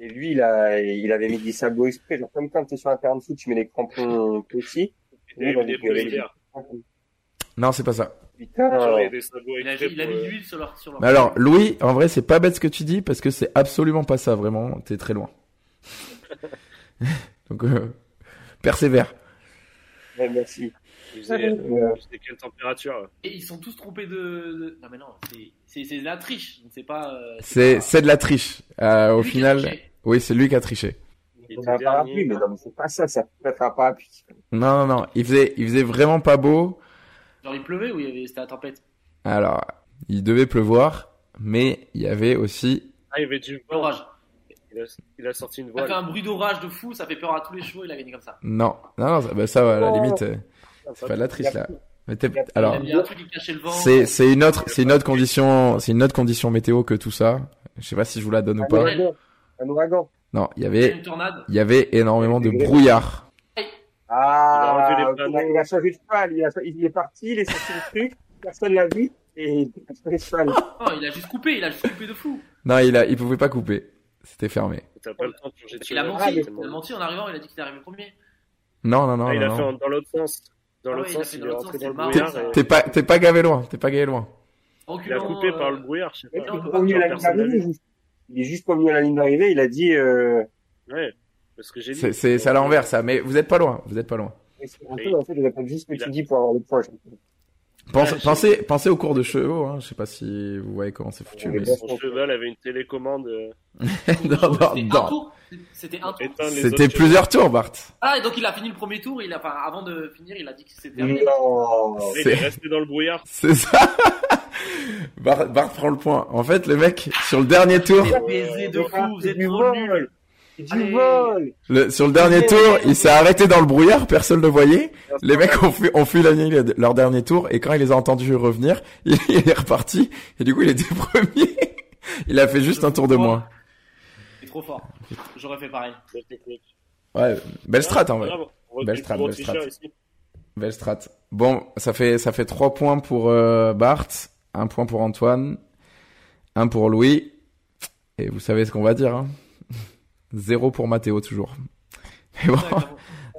Et lui, il a, il avait mis des sabots exprès, genre comme quand t'es sur un terrain de foot, tu mets les crampons petits. Des. Non, c'est pas ça. Putain, Genre, il a Il mis euh, de l'huile sur leur. Sur leur... Mais alors, Louis, en vrai, c'est pas bête ce que tu dis parce que c'est absolument pas ça, vraiment. T'es très loin. *laughs* *laughs* Donc, euh, persévère. ouais, merci. Ouais. euh, c'était quelle température là Et ils sont tous trompés de. de- Non, mais non, c'est- de la triche. C'est pas. euh, C'est, pas- c'est de la triche. Euh, au final, oui, c'est lui qui a triché. Il C'est un parapluie, mais non, mais c'est pas ça, ça peut être un parapluie. Non, non, non. Il faisait, il faisait vraiment pas beau. Genre, il pleuvait ou il y avait... c'était la tempête? Alors, il devait pleuvoir, mais il y avait aussi. Ah, il y avait du vent. L'orage. Il a, il a sorti une Il a fait voile. un bruit d'orage de fou, ça fait peur à tous les chevaux, il a gagné comme ça. Non, non, non. ça- Bah, ça, à la Oh. limite, euh, c'est pas de la triche là. Mais alors, c'est, c'est une autre, c'est une autre condition, c'est une autre condition météo que tout ça. Je sais pas si je vous la donne ou Un pas. ouragan. Un ouragan. Non, il y avait, il y avait énormément de brouillard. Ah, Il a changé de cheval, il, est parti, il est sorti le truc, personne l'a vu, et il a changé de cheval. Non, il a juste coupé, il a juste coupé de fou. Non, il a, il pouvait pas couper. C'était fermé. T'as pas le temps de changer de Il a menti, il a menti en arrivant, il a dit qu'il est arrivé premier. Non, non, non, Ah, il non. a fait non. dans l'autre sens. Dans Ah l'autre ouais, il a sens, il dans est rentré dans le brouillard. T'es pas, t'es pas gavé loin. T'es pas gavé loin. Il a coupé par le brouillard, je sais Il pas. est à la ligne d'arrivée, juste. Il est juste revenu à la ligne d'arrivée, il a dit, euh, Ouais, c'est ce que j'ai dit. C'est, à l'envers ça. Mais vous êtes pas loin. Vous êtes pas loin. c'est un peu, en fait, je répète juste ce que tu dis pour avoir le point. Pense- Ouais, pensez, pensez au cours de chevaux. Hein. Je sais pas si vous voyez comment c'est foutu. Ouais, Mais... cheval avait une télécommande. euh, *laughs* non, non, C'était un non. tour. C'était plusieurs tours, Bart. Ah, et donc il a fini le premier tour, il a, enfin, avant de finir, il a dit que c'était terminé. Non. chevaux. Il C'est- est resté dans le brouillard. C'est ça. *laughs* Bart, Bart prend le point. En fait, le mec sur le dernier tour, de fou, vous êtes trop. C'est du vol. le, sur le dernier tour, il s'est arrêté dans le brouillard. Personne ne le voyait. Les mecs ont fait, ont fait l'année leur dernier tour et quand il les a entendus revenir, *laughs* il, il est reparti et du coup il était *laughs* premier. Il a fait juste un tour de moins. Il est trop fort. J'aurais fait pareil. La technique. Ouais, belle strat en vrai. Belle strat, belle strat. ici. Belle strat. Bon, ça fait ça fait trois points pour euh, Bart, un point pour Antoine, un pour Louis et vous savez ce qu'on va dire. Hein Zéro pour Mathéo toujours. *laughs* Mais bon, *laughs*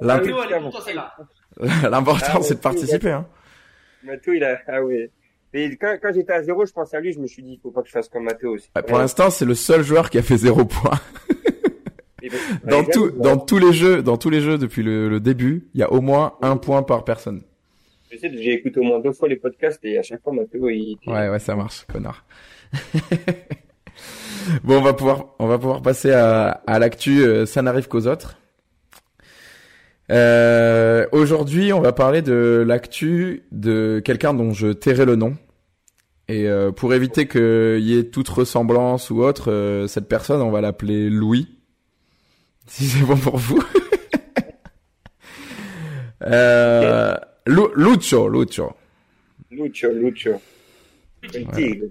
*laughs* l'important Ah, c'est de participer. Hein. Mathéo, il a, ah. Et quand, quand j'étais à zéro, je pensais à lui, je me suis dit, il faut pas que je fasse comme Mathéo aussi. Ouais, Pour l'instant, c'est le seul joueur qui a fait zéro point. Et ben, Dans tout, tous les jeux, dans tous les jeux depuis le, le début, il y a au moins un point par personne. Je sais, j'ai écouté au moins deux fois les podcasts et à chaque fois, Mathéo, il Ouais, ouais, ça marche, connard. Bon, on va pouvoir, on va pouvoir passer à, à l'actu. euh, ça n'arrive qu'aux autres. Euh, Aujourd'hui, on va parler de l'actu de quelqu'un dont je tairai le nom. Et euh, pour éviter qu'il y ait toute ressemblance ou autre, euh, cette personne, on va l'appeler Louis. *laughs* Si c'est bon pour vous. *laughs* euh, Lu- Lucho, Lucho. Lucho, Lucho. El tigre.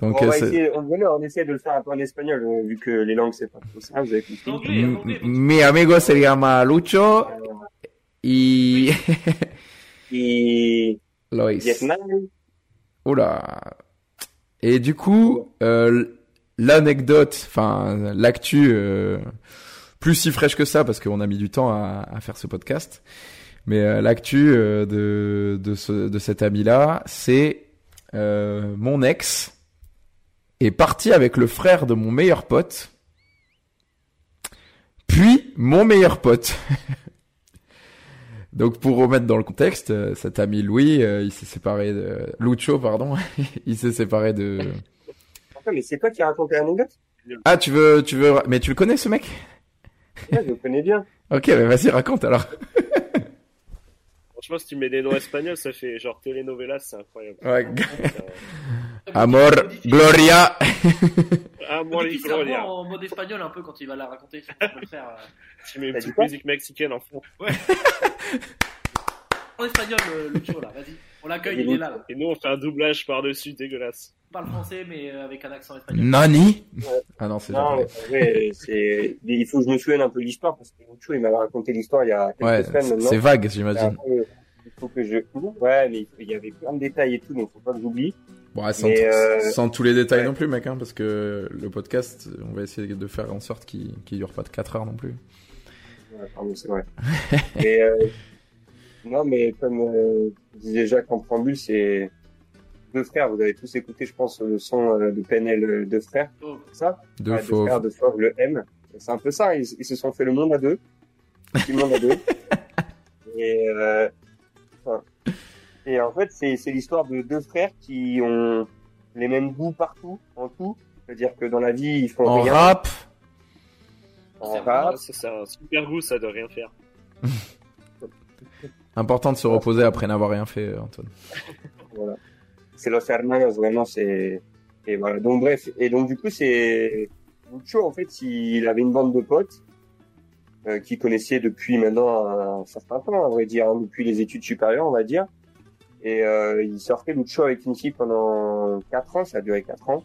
Donc, on euh, va c'est- essayer, on, voilà, on essaie de le faire un peu en espagnol, euh, vu que les langues, c'est pas trop ça, vous avez compris. Mi amigo se llama Lucho y *laughs* Et *laughs* Lois. Vietnam, Oula. Et du coup, euh, l'anecdote, enfin l'actu, euh, plus si fraîche que ça parce qu'on a mis du temps à, à faire ce podcast. Mais euh, l'actu euh, de de, ce, de cet ami-là, c'est euh, mon ex est parti avec le frère de mon meilleur pote, puis mon meilleur pote. *laughs* Donc pour remettre dans le contexte, euh, cet ami Louis, euh, il s'est séparé de Lucho, pardon, *laughs* il s'est séparé de. Attends, mais c'est toi qui raconté l'anecdote? Ah tu veux, tu veux, mais tu le connais ce mec? Ouais, je le connais bien. Ok, mais vas-y, raconte alors. *laughs* Franchement, si tu mets des noms espagnols, ça fait genre telenovelas, c'est incroyable. Ouais. *laughs* Euh, Amor, Gloria. Amor y Gloria. en mode espagnol un peu quand il va la raconter. Je peux le faire. euh, Tu mets une petite musique mexicaine en fond. En espagnol, le, le show là, vas-y. On l'accueille, il est là, là. Et nous, on fait un doublage par-dessus, dégueulasse. Parle français, mais euh, avec un accent espagnol. Nani? Ah non, c'est Non, mais, c'est, il faut que je me souvienne un peu de l'histoire parce que Lucho, il m'avait raconté l'histoire il y a quelques Ouais, semaines c'est maintenant. c'est vague, j'imagine. il faut que je, ouais, mais il y avait plein de détails et tout, donc faut pas que j'oublie. Bon, sans, Mais, euh, sans tous les détails ouais. non plus, mec, hein, parce que le podcast, on va essayer de faire en sorte qu'il qu'il dure pas de 4 heures non plus. Ouais, pardon, c'est vrai. *laughs* mais, euh, non, mais comme euh, disait Jacques en préambule, c'est deux frères. Vous avez tous écouté, je pense, le son euh, de PNL euh, Deux frères, Oh, ça? Deux Ouais, Deux frères, deux fauves, le M. C'est un peu ça. Ils, ils se sont fait le monde à deux. Le monde à deux. *laughs* Et, euh, enfin, et en fait, c'est c'est l'histoire de deux frères qui ont les mêmes goûts partout, en tout. C'est-à-dire que dans la vie, ils font En rien. rap, En C'est rap. C'est un super goût, ça, de rien faire. *laughs* important de se reposer après n'avoir rien fait, Antoine. Voilà. C'est Los Hermanos, vraiment, c'est, et voilà. Donc, bref. Et donc, du coup, c'est, Lucho, en fait, il avait une bande de potes, euh, qu'il connaissait depuis maintenant un certain temps, à vrai dire, hein, depuis les études supérieures, on va dire. Et, euh, il sortait Lucho avec une fille pendant quatre ans, ça a duré quatre ans.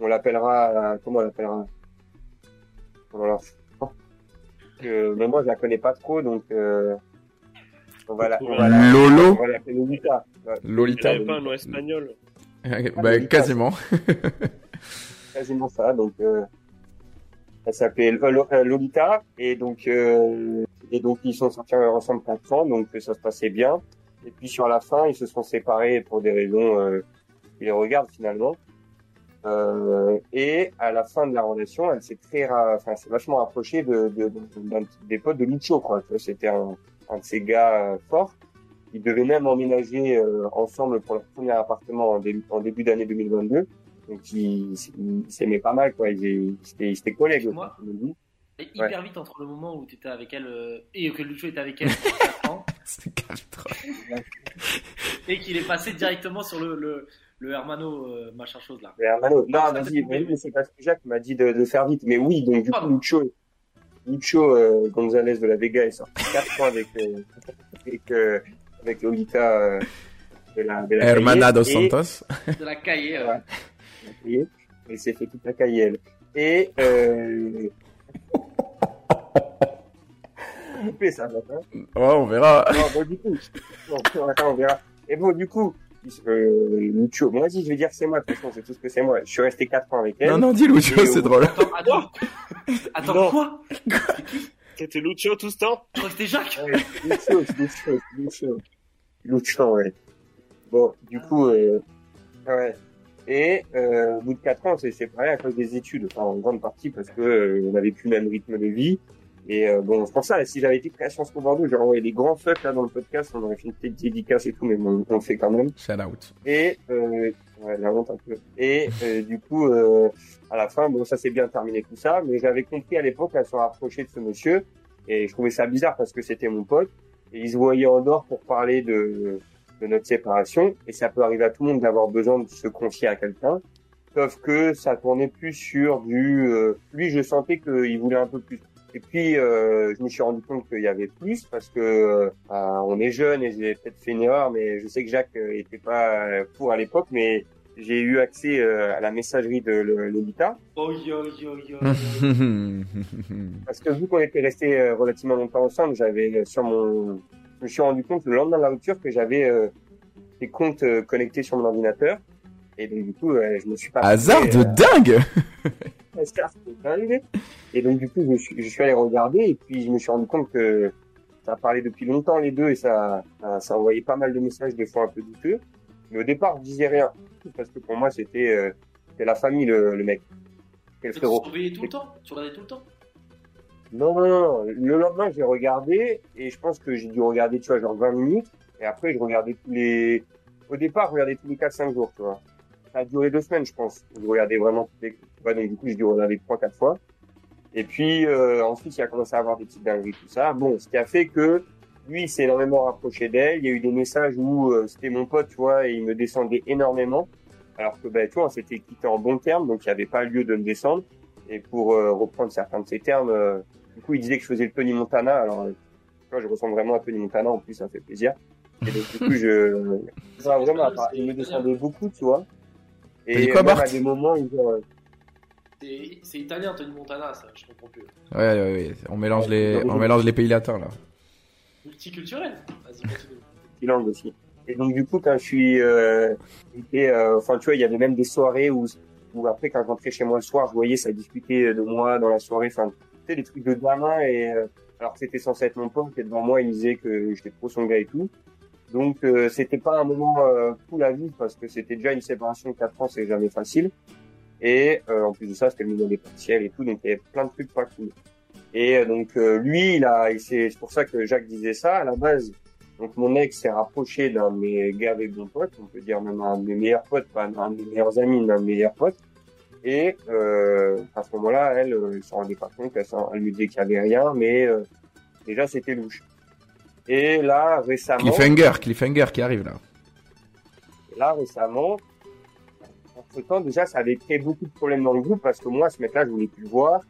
On l'appellera, comment on l'appellera? On leur... Euh, mais moi, je la connais pas trop, donc, euh, on va la, on va la, Lolo, on va l'appeler Lolita. Il Lolita. avait pas un nom espagnol. bah, quasiment. *laughs* quasiment ça. Donc, euh, elle s'appelait Lo- euh, Lolita et donc euh, et donc ils sont sortis ensemble quatre ans, donc ça se passait bien. Et puis sur la fin, ils se sont séparés pour des raisons euh, qui les regardent finalement. Euh, et à la fin de la relation, elle s'est très, ra- enfin, c'est vachement rapprochée de, de, de- d'un- des potes de Lucho, quoi. C'était un, un de ces gars euh, forts. Ils devaient même emménager euh, ensemble pour leur premier appartement en, début- en début d'année 2022. Donc ils s'aimaient pas mal, quoi. Ils, étaient- collègues. Moi. Et hyper vite entre le moment où tu étais avec elle euh, et que Lucho était avec elle *laughs* pour 4 ans C'est et qu'il est passé directement sur le, le, le Hermano euh, machin chose là. Mais Hermano, non, vas-y, c'est mais c'est parce que Jacques m'a dit de, de faire vite. Mais oui, donc du coup. Lucho, Lucho euh, Gonzalez de la Vega est sorti quatre ans avec, euh, avec, euh, avec Lolita euh, de la, de la Hermana dos Santos. De la euh, Ouais. Elle s'est fait toute la cahier, elle. Et, euh... *laughs* coupé ça, maintenant. Ouais, on verra. Non, bon, du coup, bon, attends, on verra. Et bon, du coup, euh, Lucho, bon, vas-y, je vais dire que c'est moi, de toute façon, c'est tout ce que c'est moi. Je suis resté 4 ans avec elle. Non, non, dis Lucho, Et c'est drôle. Attends, attends. attends, Non. quoi C'était Lucio tout ce temps Je crois que c'était Jacques Ouais, Lucho, Lucho, Lucho. Lucho, ouais. Bon, du coup, euh, ouais. Et, euh, au bout de 4 ans, on s'est séparés à cause des études. Enfin, en grande partie parce que, euh, on avait plus le même rythme de vie. Et, euh, bon, c'est pour ça, si j'avais été création Sciences Po Bordeaux, j'aurais envoyé des grands fucks, là, dans le podcast, on aurait fait une petite dédicace et tout, mais bon, on le fait quand même. Shout out. Et euh, ouais, la honte un peu. Et euh, du coup, euh, à la fin, bon, ça s'est bien terminé tout ça, mais j'avais compris à l'époque qu'elle se rapprochait de ce monsieur, et je trouvais ça bizarre parce que c'était mon pote, et ils se voyaient en dehors pour parler de, de notre séparation, et ça peut arriver à tout le monde d'avoir besoin de se confier à quelqu'un, sauf que ça tournait plus sur du... euh, lui, je sentais qu'il voulait un peu plus. Et puis, euh, je me suis rendu compte qu'il y avait plus parce que euh, bah, on est jeune et j'ai peut-être fait une erreur, mais je sais que Jacques euh, était pas euh, pour à l'époque, mais j'ai eu accès euh, à la messagerie de Lolita Oh yo yo yo. parce que vu qu'on était restés euh, relativement longtemps ensemble, j'avais sur mon, je me suis rendu compte le lendemain de la rupture que j'avais euh, des comptes connectés sur mon ordinateur. Et donc du coup, euh, je me suis pas Hasard de dingue *laughs* Et donc du coup, je suis, je suis allé regarder et puis je me suis rendu compte que ça parlait depuis longtemps les deux et ça, ça, envoyait pas mal de messages des fois un peu douteux. Mais au départ, je disais rien parce que pour moi c'était euh, la famille le, le mec. Quel Tu surveillais tout le temps? Tu regardais tout le temps? Non, non, non. Le lendemain, j'ai regardé et je pense que j'ai dû regarder, tu vois, genre 20 minutes. Et après, je regardais tous les... Au départ, je regardais tous les 4-5 jours, tu vois. Ça a duré deux semaines, je pense. Je regardais vraiment tous les... Donc du coup, j'ai dû regarder 3-4 fois. Et puis euh, ensuite, il a commencé à avoir des petites dingueries, tout ça. Bon, ce qui a fait que lui, il s'est énormément rapproché d'elle. Il y a eu des messages où euh, c'était mon pote, tu vois, et il me descendait énormément. Alors que, ben, tu vois, on s'était quitté en bon terme, donc il n'y avait pas lieu de me descendre. Et pour euh, reprendre certains de ces termes, euh, du coup, il disait que je faisais le Tony Montana. Alors, euh, tu vois, je ressemble vraiment à Tony Montana. En plus, ça fait plaisir. Et donc, du coup, je, vraiment, *laughs* part- il me descendait beaucoup, tu vois. T'as dit Et quoi, Bart à des moments, il disait, euh, C'est c'est italien, Tony Montana, ça, je comprends plus. Ouais, ouais, ouais. On mélange les, on mélange les pays latins, là. Multiculturel. Vas-y, continue. aussi. Et donc du coup, quand je suis, euh, j'étais, euh, enfin tu vois, il y avait même des soirées où, où après quand je rentrais chez moi le soir, je voyais ça discutait de moi dans la soirée, enfin tu sais des trucs de gamin et euh, alors que c'était censé être mon pote et devant moi il me disait que j'étais trop son gars et tout. Donc euh, c'était pas un moment euh, cool à vivre parce que c'était déjà une séparation de 4 ans, c'est jamais facile. Et euh, en plus de ça, c'était le moment des partiels et tout, donc il y avait plein de trucs pas cool. Et euh, donc lui, il a, c'est pour ça que Jacques disait ça à la base. Donc mon ex s'est rapproché d'un de mes gars et bons potes, on peut dire même un de mes meilleurs potes, pas un de mes meilleurs amis, mais un de mes meilleurs potes. Et euh, à ce moment-là, elle, elle s'en rendait pas compte, elle, elle lui disait qu'il y avait rien, mais euh, déjà c'était louche. Et là récemment, Cliffhanger, cliffhanger qui arrive, là. là récemment, entre temps déjà ça avait créé beaucoup de problèmes dans le groupe parce que moi ce mec-là je voulais plus le voir.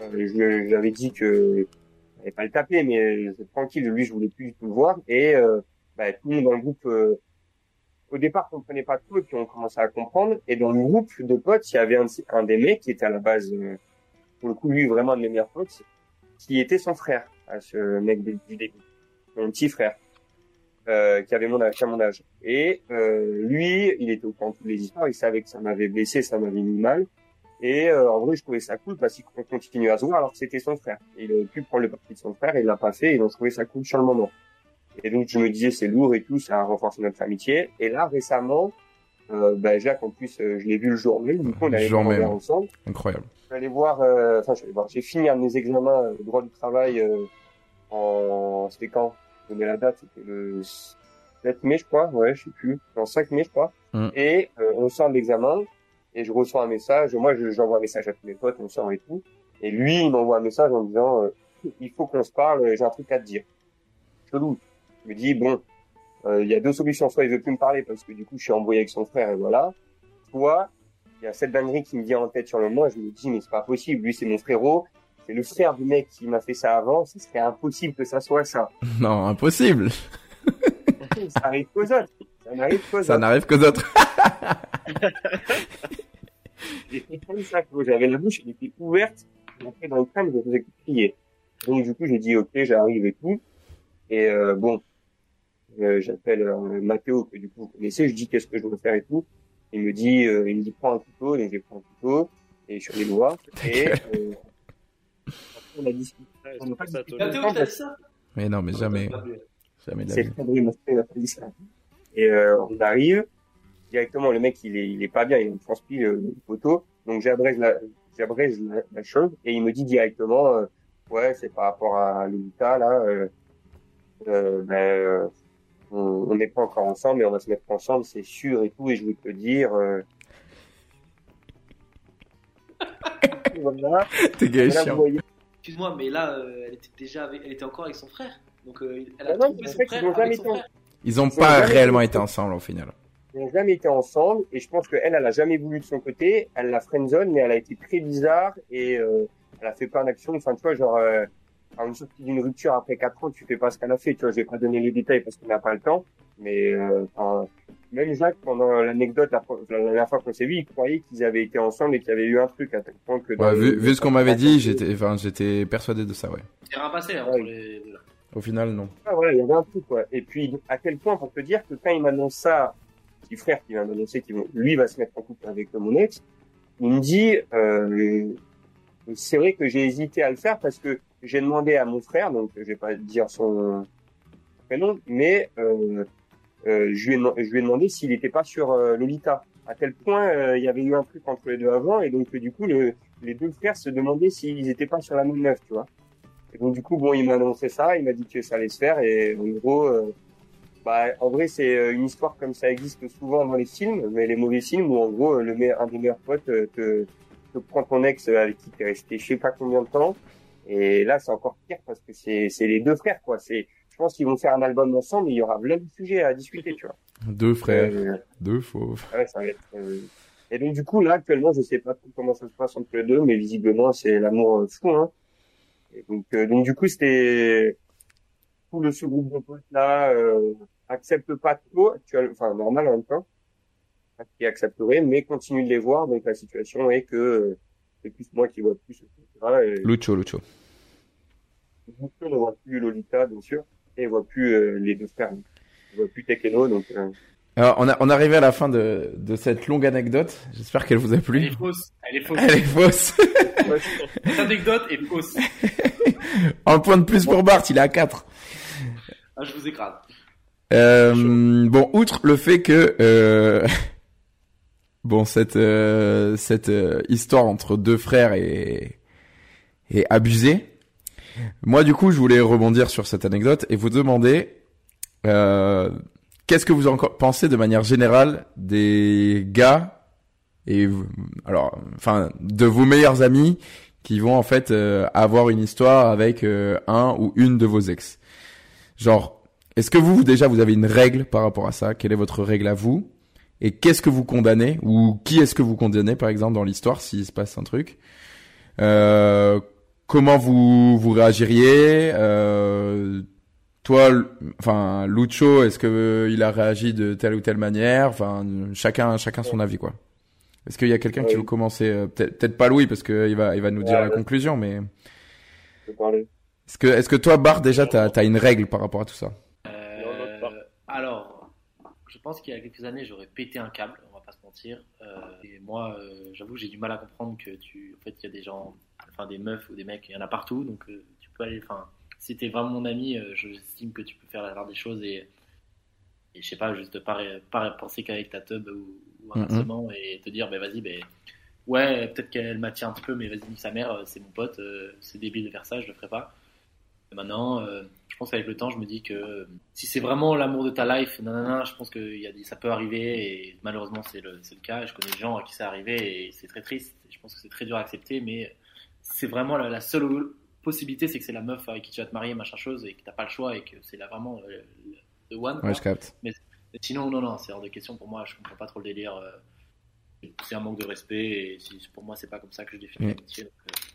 Euh, je lui avais dit que j'allais pas le taper, mais euh, tranquille, lui je voulais plus du tout le voir. Et euh, bah, tout le monde dans le groupe euh, au départ comprenait pas trop, et puis on commençait à comprendre. Et dans le groupe de potes, il y avait un, des mecs qui était à la base, euh, pour le coup lui vraiment un de mes meilleurs potes, qui était son frère, à ce mec du début, mon petit frère. Euh, qui avait mon âge, qui a mon âge. Et euh, lui, il était au courant de toutes les histoires, il savait que ça m'avait blessé, ça m'avait mis mal. Et euh, en vrai, je trouvais ça cool parce qu'on continuait à se voir alors que c'était son frère. Il aurait pu prendre le parti de son frère, et il l'a pas fait, et donc je trouvais ça cool sur le moment. Et donc je me disais c'est lourd et tout, ça a renforcé notre amitié. Et là récemment, euh, bah, Jacques en plus, euh, je l'ai vu le jour même, du coup on allait voir ensemble. Incroyable. Je suis allé voir, euh, enfin je suis allé voir, j'ai fini un de mes examens euh, droit du travail euh, en, c'était quand? Je la date, c'était le 7 mai je crois, ouais je sais plus, en 5 mai je crois. Mm. Et euh, on sort de l'examen et je reçois un message, moi je- j'envoie un message à tous mes potes, on sort et tout. Et lui il m'envoie un message en disant euh, il faut qu'on se parle, j'ai un truc à te dire. Chelou. Je me dis bon, euh, il y a deux solutions, soit il veut plus me parler parce que du coup je suis embrouillé avec son frère et voilà. Soit il y a cette dinguerie qui me vient en tête sur le moment et je me dis mais c'est pas possible, lui c'est mon frérot, c'est le frère du mec qui m'a fait ça avant, ce serait impossible que ça soit ça. *laughs* Non, impossible. *laughs* ça arrive qu'aux autres. Ça n'arrive qu'aux Ça autres. n'arrive qu'aux autres. *laughs* J'ai fait comme ça, j'avais la bouche, elle était ouverte, après dans le crâne, je faisais que crier. Donc du coup j'ai dit ok j'arrive et tout. Et euh, bon, euh, j'appelle euh, Mathéo que du coup vous connaissez, je dis qu'est-ce que je dois faire et tout. Il me dit, euh, il me dit prends un couteau, donc j'ai pris un couteau et je suis allé le voir. Et euh, on a discuté. Ouais, On n'a pas discuté qui t'a dit ça Mais non, mais jamais. Jamais de la C'est vie. très drôle, mon frère, il a pas dit ça. Et euh, on arrive, directement, le mec, il est, il est pas bien, il me transpi euh, une photo. Donc j'abrège la, j'abrège la, la chose et il me dit directement, euh, ouais, c'est par rapport à Lolita, là, euh, euh, ben, euh, on on n'est pas encore ensemble, mais on va se mettre ensemble, c'est sûr et tout, et je vais te le dire. Euh... *laughs* voilà. T'es vous voyez, Excuse-moi, mais là, euh, elle était déjà avec... elle était encore avec son frère. Donc euh, elle Ah a non, trouvé en son fait, frère ils ont jamais avec son été en- frère. Ils ont Ils ont pas jamais réellement été- ensemble au final. Ils n'ont jamais été ensemble et je pense qu'elle, elle a jamais voulu de son côté. Elle l'a friendzone, mais elle a été très bizarre et euh, elle a fait plein d'actions. Enfin, tu vois, genre, une sortie d'une rupture après quatre ans, tu fais pas ce qu'elle a fait. Tu vois, je vais pas donner les détails parce qu'on n'a pas le temps. Mais euh, enfin, même Jacques, pendant l'anecdote, la, la dernière fois qu'on s'est vu, il croyait qu'ils avaient été ensemble et qu'il y avait eu un truc à tel point que. Ouais, vu, vu ce qu'on m'avait dit, j'étais, enfin, j'étais persuadé de ça, ouais. C'est rien passé hein, Ouais. les. Au final, non. Ah ouais, il y avait un truc, quoi. Et puis, à quel point, pour te dire que quand il m'annonce ça, petit frère qui vient m'annoncer qu'il lui va se mettre en couple avec mon ex, il me dit, euh, c'est vrai que j'ai hésité à le faire parce que j'ai demandé à mon frère, donc je vais pas dire son prénom, mais euh, euh, je, lui ai, je lui ai demandé s'il n'était pas sur euh, Lolita. À tel point, euh, il y avait eu un truc entre les deux avant, et donc du coup, le, les deux frères se demandaient s'ils n'étaient pas sur la même neuf, tu vois. Et donc du coup, bon, il m'a annoncé ça, il m'a dit que ça allait se faire, et en gros, euh, bah, en vrai, c'est euh, une histoire comme ça existe souvent dans les films, mais les mauvais films où en gros, le me- un des meilleurs potes te, te prends ton ex avec qui t'es resté je sais pas combien de temps. Et là, c'est encore pire parce que c'est, c'est les deux frères, quoi. C'est, je pense qu'ils vont faire un album ensemble, mais il y aura plein de sujets à discuter, tu vois. *laughs* Deux frères, Euh, deux fauves. ouais, ça va être, euh, Et donc, du coup, là, actuellement, je sais pas trop comment ça se passe entre les deux, mais visiblement, c'est l'amour euh, fou, hein. Et donc, euh, donc, du coup, c'était, tout le sous-groupe de potes là, euh, accepte pas trop, enfin, normal en même temps, qui accepterait, mais continue de les voir, donc la situation est que, euh, c'est plus moi qui vois plus, etc. Et, Lucho, Lucho. On ne voit plus Lolita, bien sûr, et on voit plus euh, les deux frères. On voit plus Tekeno, donc euh, Alors, on, a, on est arrivé à la fin de, de cette longue anecdote. J'espère qu'elle vous a Elle plu. est fausse. Elle est fausse. Elle est fausse. Cette anecdote est fausse. Un point de plus pour Bart, il est à 4. Ah, je vous écrase. Euh, bon, outre le fait que euh, *laughs* bon cette euh, cette euh, histoire entre deux frères est est abusée. Moi, du coup, je voulais rebondir sur cette anecdote et vous demander euh, qu'est-ce que vous en pensez de manière générale des gars et alors enfin de vos meilleurs amis qui vont en fait euh, avoir une histoire avec euh, un ou une de vos ex? Genre est-ce que vous, déjà, vous avez une règle par rapport à ça? Quelle est votre règle à vous? Et qu'est-ce que vous condamnez? Ou qui est-ce que vous condamnez, par exemple, dans l'histoire, s'il se passe un truc? Euh, Comment vous, vous réagiriez euh, Toi, enfin, Lucho, est-ce que euh, il a réagi de telle ou telle manière? Enfin, chacun, chacun son avis, quoi. Est-ce qu'il y a quelqu'un qui veut commencer euh, Peut-être pas Louis, parce qu'il va, il va nous dire Ouais, la ouais. conclusion, mais est-ce que, est-ce que toi, Bart, déjà, t'as as une règle par rapport à tout ça? Euh, alors, je pense qu'il y a quelques années, j'aurais pété un câble, on va pas se mentir. Euh, et moi, euh, j'avoue, j'ai du mal à comprendre que tu, en fait, il y a des gens, enfin des meufs ou des mecs, il y en a partout, donc euh, tu peux aller, enfin, si t'es vraiment mon ami, euh, j'estime que tu peux faire la part des choses et, et je sais pas, juste pas, pas penser qu'avec ta tub ou, ou inversement et te dire, ben vas-y, ben ouais, peut-être qu'elle m'attire un petit peu, mais vas-y, nique sa mère, euh, c'est mon pote, euh, c'est débile de faire ça, je le ferai pas. Et maintenant, je pense qu'avec le temps, je me dis que si c'est vraiment l'amour de ta life, nanana, je pense que il y a des, ça peut arriver et malheureusement c'est le, c'est le cas. Je connais des gens à qui c'est arrivé et c'est très triste. Je pense que c'est très dur à accepter, mais c'est vraiment la, la seule possibilité, c'est que c'est la meuf avec qui tu vas te marier, machin chose, et que t'as pas le choix et que c'est là vraiment euh, le, one. quoi. Ouais, je capte. Mais sinon, non, non, c'est hors de question pour moi. Je comprends pas trop le délire. euh, c'est un manque de respect et si, pour moi, c'est pas comme ça que je définis l'amitié. euh,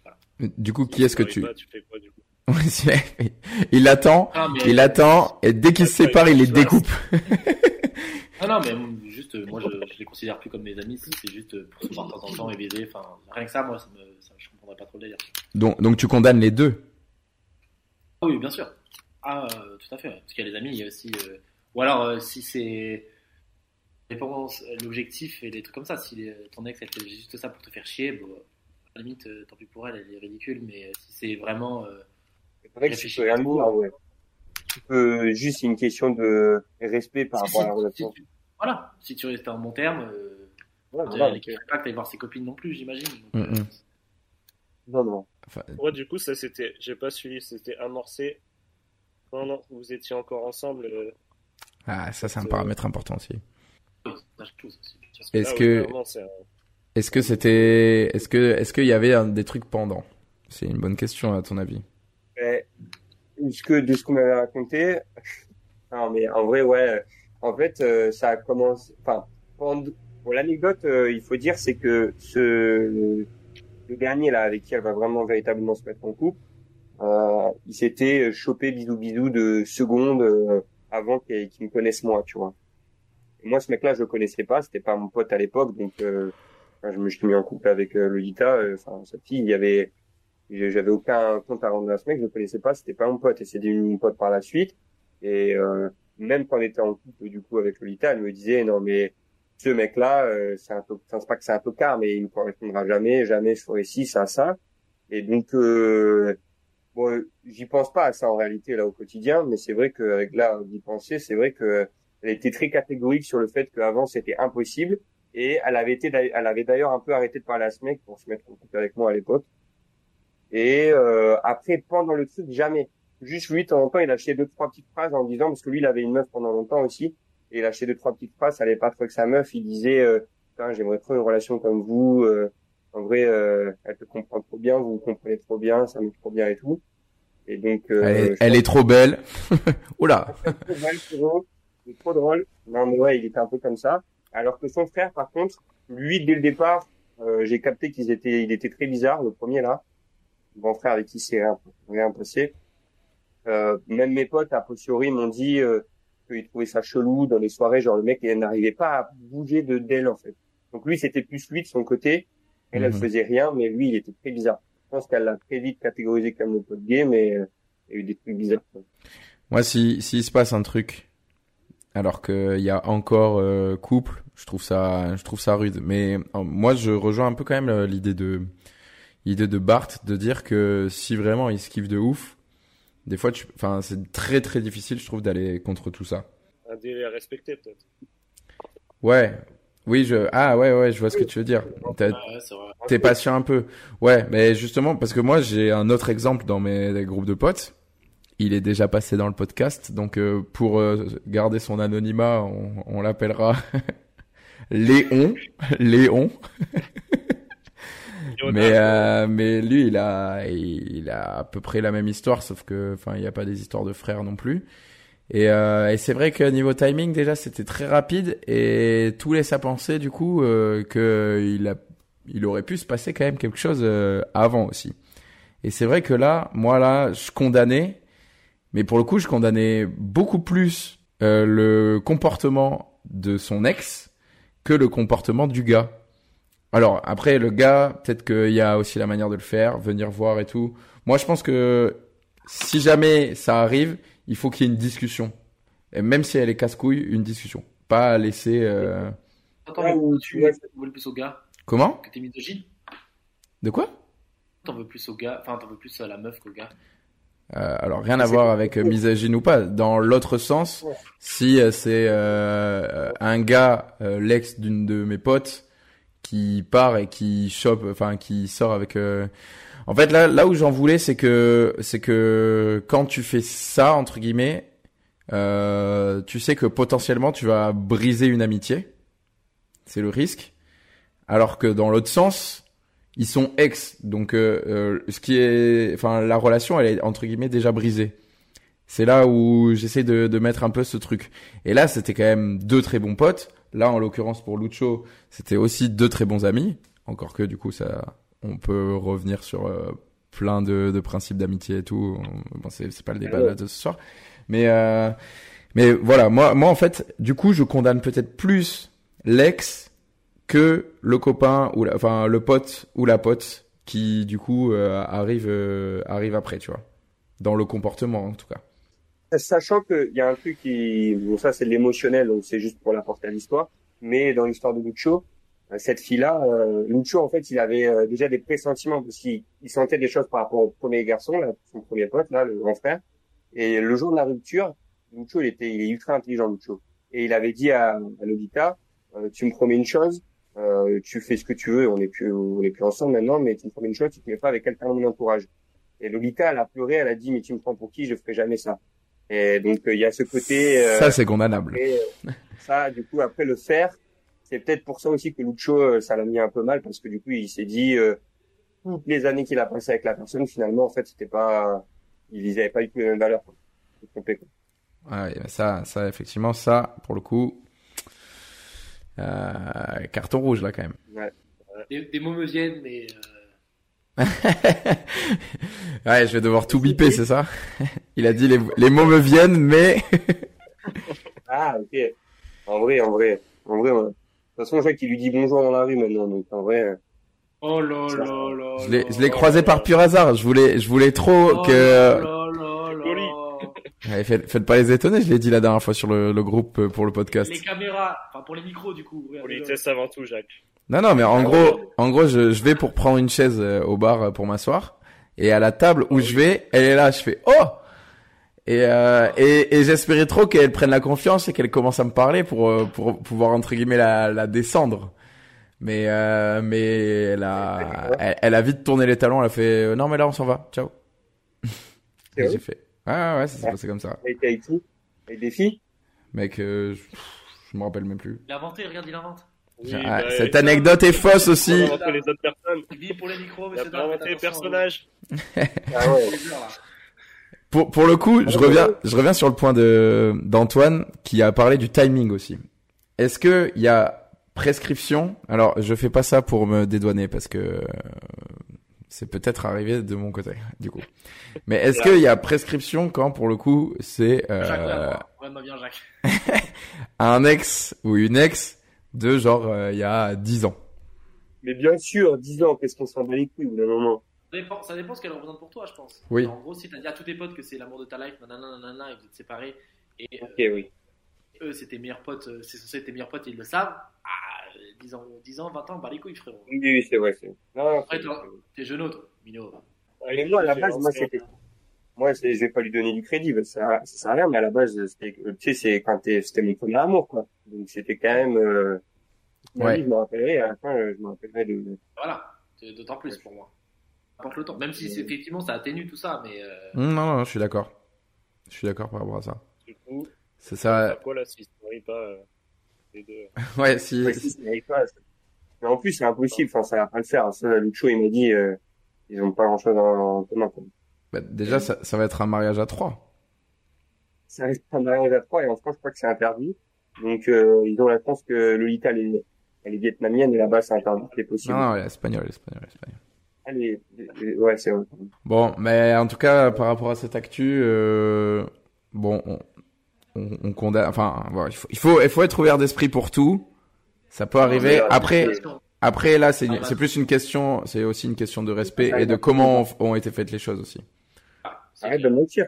voilà. Du coup, qui est-ce que tu... pas, tu fais quoi du coup? *laughs* Ouais, c'est- il attend, Ah, mais- il attend, et dès qu'il se sépare, il les découpe. Non, *laughs* non, mais juste, euh, moi, je, je les considère plus comme des amis. C'est juste euh, pour se voir de temps en temps et baiser. Enfin, rien que ça, moi, ça me, ça, je comprendrais pas trop le délire. Donc, donc tu condamnes les deux? Ah oui, bien sûr. Ah, euh, tout à fait. Parce qu'il y a des amis, il y a aussi. euh, Ou alors, euh, si c'est. euh, L'objectif et des trucs comme ça. Si les- ton ex, elle fait juste ça pour te faire chier, bon, à la limite, euh, tant pis pour elle, elle est ridicule. Mais euh, si c'est vraiment. euh, C'est vrai que tu peux rien dire, ouais. Tu peux, juste une question de respect par si- rapport à la si- relation. si tu- voilà, si tu restes en bon terme, euh, Voilà, elle voilà. ne pas que t'ailles voir ses copines non plus, j'imagine. Donc, Mm, euh, mm. Non, non. Enfin, Moi, du coup, ça c'était, j'ai pas suivi, c'était amorcé. Non, non, vous étiez encore ensemble. euh, ah, ça, c'est un C'est- paramètre important aussi. Est-ce ah que, est-ce que c'était, est-ce que, est-ce qu'il y avait un- des trucs pendant C'est une bonne question à ton avis. Mais, ce que, de ce qu'on m'avait raconté, *laughs* non, mais en vrai, ouais, en fait, euh, ça a commencé, enfin, pour l'anecdote, euh, il faut dire, c'est que ce, le dernier, là, avec qui elle va vraiment véritablement se mettre en couple, euh, il s'était chopé bisou bisou de secondes euh, avant qu'il me connaisse moi, tu vois. Et moi, ce mec-là, je le connaissais pas, c'était pas mon pote à l'époque, donc, euh, je me suis mis en couple avec euh, Lolita, euh, enfin, sa fille, il y avait, j'avais aucun compte à rendre à ce mec, je le connaissais pas, c'était pas mon pote, et c'est devenu mon pote par la suite. Et euh, même quand on était en couple du coup avec Lolita, elle me disait non mais ce mec-là, euh, c'est un pas que c'est un tocard, mais il ne correspondra jamais, jamais je ferai ci, ça, ça. Et donc euh, bon, j'y pense pas à ça en réalité là au quotidien, mais c'est vrai qu'avec là d'y penser, c'est vrai que elle était très catégorique sur le fait qu'avant c'était impossible. Et elle avait été, elle avait d'ailleurs un peu arrêté de parler à ce mec pour se mettre en couple avec moi à l'époque. Et euh, après, pendant le truc, jamais. Juste lui, de temps en temps, il lâchait deux trois petites phrases en disant parce que lui, il avait une meuf pendant longtemps aussi, il lâchait deux trois petites phrases. Ça allait pas trop avec sa meuf. Il disait, euh, j'aimerais trop une relation comme vous. Euh, En vrai, euh, elle te comprend trop bien, vous vous comprenez trop bien, ça me trop bien et tout. Et donc, euh, Elle est, *laughs* elle est trop belle. Oula. il est trop drôle. Non, mais ouais, il était un peu comme ça. Alors que son frère, par contre, lui, dès le départ, euh, j'ai capté qu'il était, il était très bizarre, le premier là. Grand frère avec qui c'est rien, rien passé. Euh, même mes potes, a posteriori, m'ont dit qu'ils trouvaient ça chelou dans les soirées. Genre, le mec, il n'arrivait pas à bouger de d'elle, en fait. Donc lui, c'était plus lui de son côté. Elle, elle Mhm. faisait rien, mais lui, il était très bizarre. Je pense qu'elle l'a très vite catégorisé comme le pote gay, mais euh, il y a eu des trucs bizarres. quoi. Moi, si s'il se passe un truc, alors qu'il y a encore euh, couple, je trouve ça, je trouve ça rude. Mais euh, moi, je rejoins un peu quand même euh, l'idée de l'idée de Bart de dire que si vraiment il se kiffe de ouf, des fois, tu, enfin, c'est très très difficile, je trouve, d'aller contre tout ça. Un délai à respecter, peut-être. Ouais. Oui, je ah ouais ouais, je vois ce que tu veux dire. Ah ouais. T'es patient un peu. Ouais, mais justement, parce que moi, j'ai un autre exemple dans mes groupes de potes. Il est déjà passé dans le podcast, donc euh, pour euh, garder son anonymat, on, on l'appellera *laughs* Léon. Léon. *laughs* Mais euh, mais lui, il a il a à peu près la même histoire, sauf que enfin, il n'y a pas des histoires de frères non plus. Et, euh, et c'est vrai que niveau timing, déjà, c'était très rapide et tout laisse à penser du coup euh, que il a il aurait pu se passer quand même quelque chose euh, avant aussi. Et c'est vrai que là, moi là, je condamnais, mais pour le coup, je condamnais beaucoup plus euh, le comportement de son ex que le comportement du gars. Alors après, le gars, peut-être qu'il y a aussi la manière de le faire, venir voir et tout. Moi, je pense que si jamais ça arrive, il faut qu'il y ait une discussion. Et même si elle est casse-couille, une discussion. Pas laisser... euh, Attends, mais ou- tu veux plus au gars Comment? que t'es misogyne? De quoi? T'en veux plus au gars, enfin t'en veux plus à la meuf qu'au gars? Euh, alors rien à voir avec euh, misogyne ou pas. Dans l'autre sens, Ouais. si euh, c'est euh, un gars, euh, l'ex d'une de mes potes, qui part et qui chope, enfin qui sort avec. euh, En fait, là, là où j'en voulais, c'est que c'est que quand tu fais ça entre guillemets, euh, tu sais que potentiellement tu vas briser une amitié. C'est le risque. Alors que dans l'autre sens, ils sont ex, donc euh, euh, ce qui est, enfin la relation elle est entre guillemets déjà brisée. C'est là où j'essaie de, de mettre un peu ce truc. Et là c'était quand même deux très bons potes. Là en l'occurrence pour Lucho c'était aussi deux très bons amis. Encore que du coup ça, on peut revenir sur euh, plein de, de principes d'amitié et tout. Bon c'est pas le débat là de ce soir. Mais euh, mais voilà moi moi en fait du coup je condamne peut-être plus l'ex que le copain ou la, enfin le pote ou la pote qui du coup euh, arrive euh, arrive après tu vois dans le comportement en tout cas Sachant qu'il y a un truc qui, bon ça c'est de l'émotionnel, donc c'est juste pour l'apporter à l'histoire, mais dans l'histoire de Lucho, euh, cette fille-là, euh, Lucho en fait il avait euh, déjà des pressentiments parce qu'il il sentait des choses par rapport au premier garçon, là, son premier pote, là, le grand frère, et le jour de la rupture, Lucho il était, il est ultra intelligent Lucho, et il avait dit à, à Lolita, euh, tu me promets une chose, euh, tu fais ce que tu veux, on est plus, on est plus ensemble maintenant, mais tu me promets une chose, tu te mets pas avec quelqu'un de mon entourage. Et Lolita, elle a pleuré, elle a dit, mais tu me prends pour qui, je ferai jamais ça. Et donc euh, il y a ce côté. euh, ça c'est condamnable après, euh, ça, du coup, après le faire, c'est peut-être pour ça aussi que Lucho, euh, ça l'a mis un peu mal parce que du coup, il s'est dit euh, toutes les années qu'il a passé avec la personne, finalement, en fait, c'était pas, ils avaient pas eu les mêmes valeurs. Quoi. Il s'est trompé, quoi. ouais, mais ça ça effectivement ça pour le coup euh, carton rouge là quand même Ouais. Des, des mots me viennent, mais euh, *laughs* ouais je vais devoir tout biper c'est ça? *laughs* il a dit les, les mots me viennent mais *laughs* Ah, ok. En vrai, en vrai, en vrai. ouais. De toute façon, je vois qu'il lui dit bonjour dans la rue maintenant, donc en vrai. euh, oh là là là. je l'ai là je l'ai là croisé par pur hasard je voulais je voulais trop Oh que là là là là. Joli. *laughs* Ouais, faites, faites pas les étonner, je l'ai dit la dernière fois sur le, le groupe euh, pour le podcast. Les caméras, enfin pour les micros du coup. regardez, là. Politesse avant tout, Jacques. Non, non, mais en gros, en gros, je, je vais pour prendre une chaise euh, au bar euh, pour m'asseoir. Et à la table où je vais, elle est là, je fais oh et, euh, et, et j'espérais trop qu'elle prenne la confiance et qu'elle commence à me parler pour euh, pour pouvoir entre guillemets la, la descendre. Mais euh, mais elle a elle, elle a vite tourné les talons, elle a fait euh, non mais là on s'en va, ciao. C'est Et j'ai fait ah ouais, ouais ça s'est passé comme ça. Il était avec qui Avec des filles? Mec, euh, je, je me rappelle même plus. Il a inventé, regarde, il invente. Oui, Ah, bah, cette et- anecdote est fausse aussi. On inventer les autres personnes. Vive pour les micros, Il a les faites attention, personnages. Ah ouais. Pour, pour le coup, je reviens, je reviens sur le point de d'Antoine qui a parlé du timing aussi. Est-ce que il y a prescription? Alors, je fais pas ça pour me dédouaner parce que euh, c'est peut-être arrivé de mon côté, du coup. Mais est-ce qu'il y a prescription quand, pour le coup, c'est euh, *laughs* un ex ou une ex de genre euh, il y a 10 ans? Mais bien sûr, 10 ans, qu'est-ce qu'on s'en bat les couilles au bout d'un moment? Ça dépend, ça dépend ce qu'elle représente pour toi, je pense. Oui. En gros, si t'as dit à tous tes potes que c'est l'amour de ta life, nanana, nanana, et vous êtes séparés, et euh, Ok, oui. eux, c'est tes meilleurs potes, euh, c'est censé être tes meilleurs potes, et ils le savent, ah, euh, 10 ans, 10 ans, 20 ans, bah les couilles, frérot. Oui, oui, c'est vrai. c'est- Non, Après, toi, t'es jeune toi, Mino. Mais moi, à la base, moi, c'était. Moi, c'est- je vais pas lui donner du crédit, parce que ça, ça sert à rien, mais à la base, c'était, tu sais, c'est quand t'es, c'était mon premier amour, quoi. Donc, c'était quand même, euh, Ouais. vie, je me rappellerai, à la fin, euh, je me rappellerai de, Voilà, d'autant plus pour moi. Apporte le temps, même si effectivement ça atténue tout ça, mais euh, Hum, Non, non, je suis d'accord. Je suis d'accord par rapport à ça. Du coup, C'est ça. pourquoi la Suisse n'arrive pas euh, les deux *laughs* Ouais, si. Ouais, si, ça n'arrive pas, Mais en plus, c'est impossible, enfin, ça va pas le faire. Ça, Lucho, il m'a dit, euh, ils ont pas grand chose en, commun, quoi. Bah, déjà, ça, ça va être un mariage à trois. Ça reste un mariage à trois, et en France, je crois que c'est interdit. Donc, euh, ils ont la chance que Lolita, elle est, elle est vietnamienne, et là-bas, c'est interdit, c'est possible. Non, non, espagnol, espagnol, espagnol. Elle est, est- ouais, c'est vrai. Bon, mais en tout cas, par rapport à cette actu, euh, bon, on, on, on condamne. Enfin, voilà, il faut, il faut, il faut être ouvert d'esprit pour tout. Ça peut arriver. Après, après là, c'est Ah, bah. c'est plus une question, c'est aussi une question de respect Ah, et de exactement. comment ont, ont été faites les choses aussi. Arrête de mentir.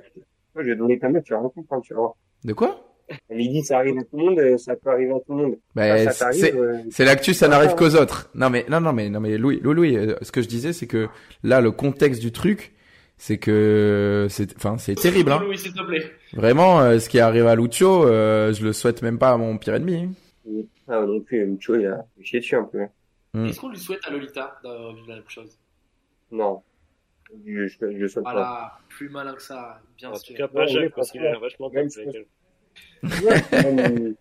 Moi, je vais donner ta mère, tu vas comprendre, tu vas voir. De quoi? Elle dit, ça arrive à tout le monde, euh, ça peut arriver à tout le monde. Ben, Quand ça c'est euh, c'est l'actu, ça Ah, n'arrive ah. qu'aux autres. Non mais non non mais non mais Louis, Louis, Louis, euh, ce que je disais, c'est que là, le contexte du truc, c'est que c'est, enfin, c'est terrible. Hein. Louis, s'il te plaît. Vraiment, euh, ce qui arrive à Lucio, euh, je le souhaite même pas à mon pire ennemi. hein. ah, non plus, Lucho, il a chié dessus un peu. Mm. Est-ce qu'on lui souhaite à Lolita d'avoir vu la même chose? Non. Je, je, je souhaite pas. Voilà, plus malin que ça, bien En tout sûr. cas, pas Ouais, Jacques, parce qu'il a vachement avec elle. Ouais,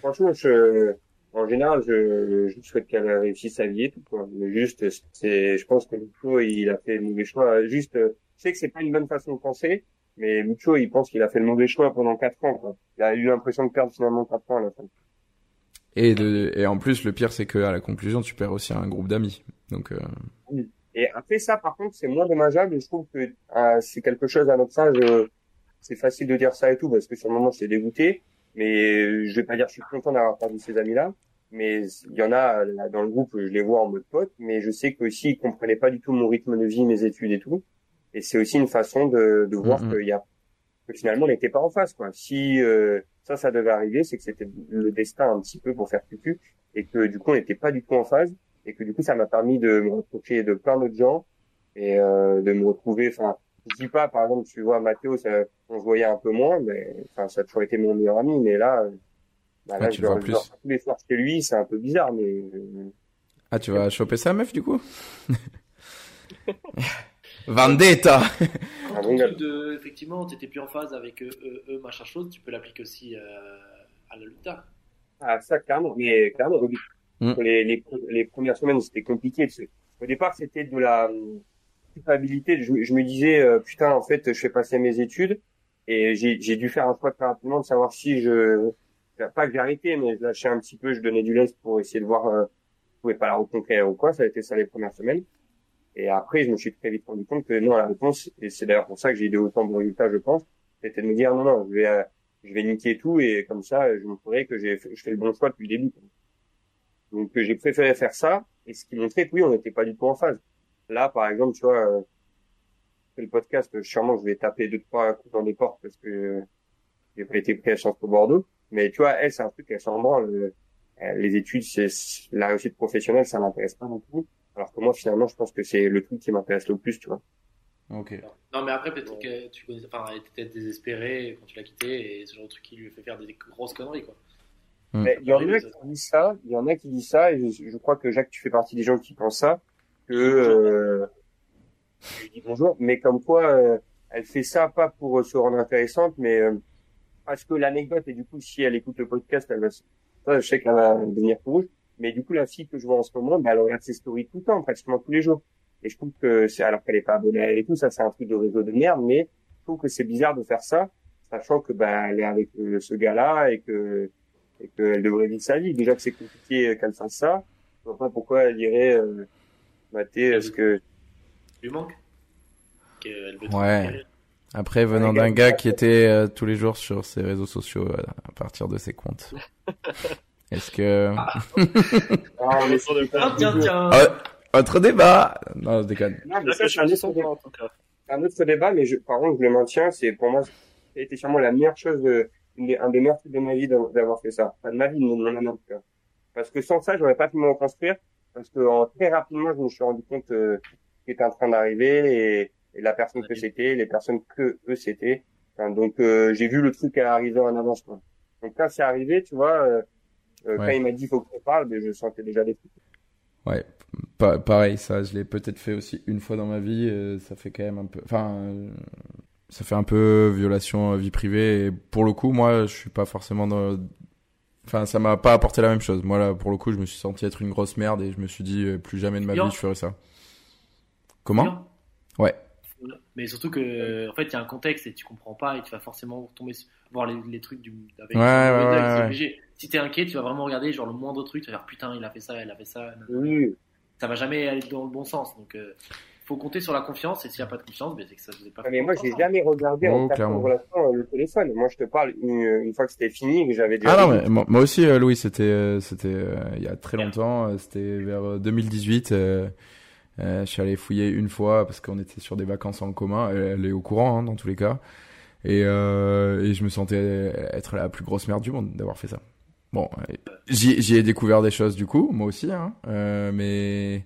Franchement, je, en général, je, je souhaite qu'elle réussisse sa vie et tout, quoi. Mais juste, c'est, je pense que Lucho, il a fait le mauvais choix. Juste, je sais que c'est pas une bonne façon de penser, mais Lucho, il pense qu'il a fait le mauvais choix pendant quatre ans, quoi. Il a eu l'impression de perdre finalement quatre ans à la fin. Et, de, et en plus, le pire, c'est que à la conclusion, tu perds aussi un groupe d'amis. Donc, euh, Et après ça, par contre, c'est moins dommageable. Et je trouve que euh, c'est quelque chose à notre âge. euh, c'est facile de dire ça et tout parce que sur le moment, c'est dégoûté. Mais euh, je vais pas dire que je suis content d'avoir perdu ces amis-là. Mais il y en a là, dans le groupe, je les vois en mode pote. Mais je sais qu'aussi, ils comprenaient pas du tout mon rythme de vie, mes études et tout. Et c'est aussi une façon de, de voir Mhm. qu'il y a que finalement, on n'était pas en face. Quoi. Si euh, ça, ça devait arriver, c'est que c'était le destin un petit peu pour faire cucu et que du coup, on n'était pas du tout en phase et que du coup ça m'a permis de me rapprocher de plein d'autres gens et euh, de me retrouver enfin je dis pas par exemple tu vois Mathéo ça, on se voyait un peu moins mais enfin ça a toujours été mon meilleur ami mais là euh, bah, Ah, là tu je le vois plus. tous les soirs chez lui c'est un peu bizarre mais euh, ah, tu vas choper sa meuf du coup *laughs* Vendetta. Quand Ah, ton bon, truc de, effectivement, t'étais plus en phase avec eux, eux, eux, machin chose, tu peux l'appliquer aussi euh, à la Lolita. ah ça clairement mais clairement oui. Mm. les, les les premières semaines c'était compliqué tu sais. au départ c'était de la euh, je, me disais euh, putain en fait je fais passer mes études et j'ai dû faire un choix très rapidement de savoir si je pas que j'ai arrêté mais je lâchais un petit peu je donnais du lest pour essayer de voir euh, je pouvais pas la reconquérir ou quoi. Ça a été ça les premières semaines. Et après je me suis très vite rendu compte que non la réponse et c'est d'ailleurs pour ça que j'ai eu autant de résultats je pense c'était de me dire non non je vais euh, je vais niquer tout et comme ça je montrerai que j'ai je fais le bon choix depuis le début donc j'ai préféré faire ça et ce qui montrait que oui on n'était pas du tout en phase là par exemple tu vois euh, le podcast euh, sûrement je vais taper deux trois coups dans des portes parce que euh, j'ai pas été pris à Sciences Po Bordeaux mais tu vois elle c'est un truc elle s'en branle euh, les études c'est la réussite professionnelle ça m'intéresse pas non plus alors que moi finalement je pense que c'est le truc qui m'intéresse le plus tu vois Ok. Non, mais après, peut-être que tu connais, enfin, elle était peut-être désespérée quand tu l'as quitté et ce genre de truc qui lui fait faire des grosses conneries, quoi. Mm. Mais il y en a qui disent ça, il y en a qui disent ça, et je, je crois que Jacques, tu fais partie des gens qui pensent ça, que euh, je lui dis bonjour, mais comme quoi euh, elle fait ça pas pour euh, se rendre intéressante, mais euh, parce que l'anecdote et du coup si elle écoute le podcast, elle va, je sais qu'elle va devenir rouge. Mais du coup, la fille que je vois en ce moment, bah, elle regarde ses stories tout le temps, pratiquement tous les jours. Et je trouve que c'est, alors qu'elle est pas abonnée et tout, ça, c'est un truc de réseau de merde, mais je trouve que c'est bizarre de faire ça, sachant que, bah, elle est avec euh, ce gars-là et que, et qu'elle devrait vivre sa vie. Déjà que c'est compliqué qu'elle fasse ça. Je vois pas pourquoi elle irait, euh, mater ce que, lui manque. Ouais. Après, venant d'un gars, qui était euh, tous les jours sur ses réseaux sociaux euh, à partir de ses comptes. *laughs* Est-ce que... ah, mais Autour de Ah, tiens, tiens. Oh, autre débat Non, je déconne. Non, mais Là, ça, je c'est suis un à autre 200 débat. points, en tout cas. C'est un autre débat, mais je, par contre, je le maintiens, c'est pour moi, été sûrement la meilleure chose de, un des meilleurs trucs de ma vie d'avoir fait ça. Enfin, de ma vie, de mon année en tout cas. Parce que sans ça, j'aurais pas pu me reconstruire, parce que en, très rapidement, je me suis rendu compte, euh, qui était en train d'arriver et, et la personne que c'était, les personnes que eux c'était. Enfin, donc, euh, j'ai vu le truc arriver en avance, quoi. Donc quand c'est arrivé, tu vois, euh, euh, quand Ouais. il m'a dit faut qu'on parle, ben, je sentais déjà des trucs. Ouais, pa- pareil, ça, je l'ai peut-être fait aussi une fois dans ma vie. euh, ça fait quand même un peu, enfin, euh, ça fait un peu violation euh, vie privée. Et pour le coup, moi, je suis pas forcément dans. Enfin, ça m'a pas apporté la même chose. Moi, là, pour le coup, je me suis senti être une grosse merde et je me suis dit euh, plus jamais de ma Bien. vie je ferai ça. Comment Bien. Ouais. Mais surtout que, en fait, il y a un contexte et tu comprends pas et tu vas forcément tomber sur- voir les, les trucs du, avec Ouais, ouais, ouais, c'est ouais. obligé. Si t'es inquiet, tu vas vraiment regarder genre le moindre truc, tu vas dire putain, il a fait ça, il a fait ça. Oui, Ça va jamais aller dans le bon sens. Donc, euh, faut compter sur la confiance et s'il y a pas de confiance, ben, c'est que ça vous est pas mais moi, j'ai jamais regardé Oh, en clairement. relation euh, le téléphone. Moi, je te parle une, une fois que c'était fini, que j'avais déjà. Ah non, mais moi, moi aussi, euh, Louis, c'était, euh, c'était euh, il y a très longtemps. euh, C'était vers euh, 2018. euh, euh, je suis allé fouiller une fois parce qu'on était sur des vacances en commun. Elle, elle est au courant hein, dans tous les cas. Et, euh, et je me sentais être la plus grosse merde du monde d'avoir fait ça. Bon, j'y j'y ai découvert des choses du coup, moi aussi, hein, euh, mais.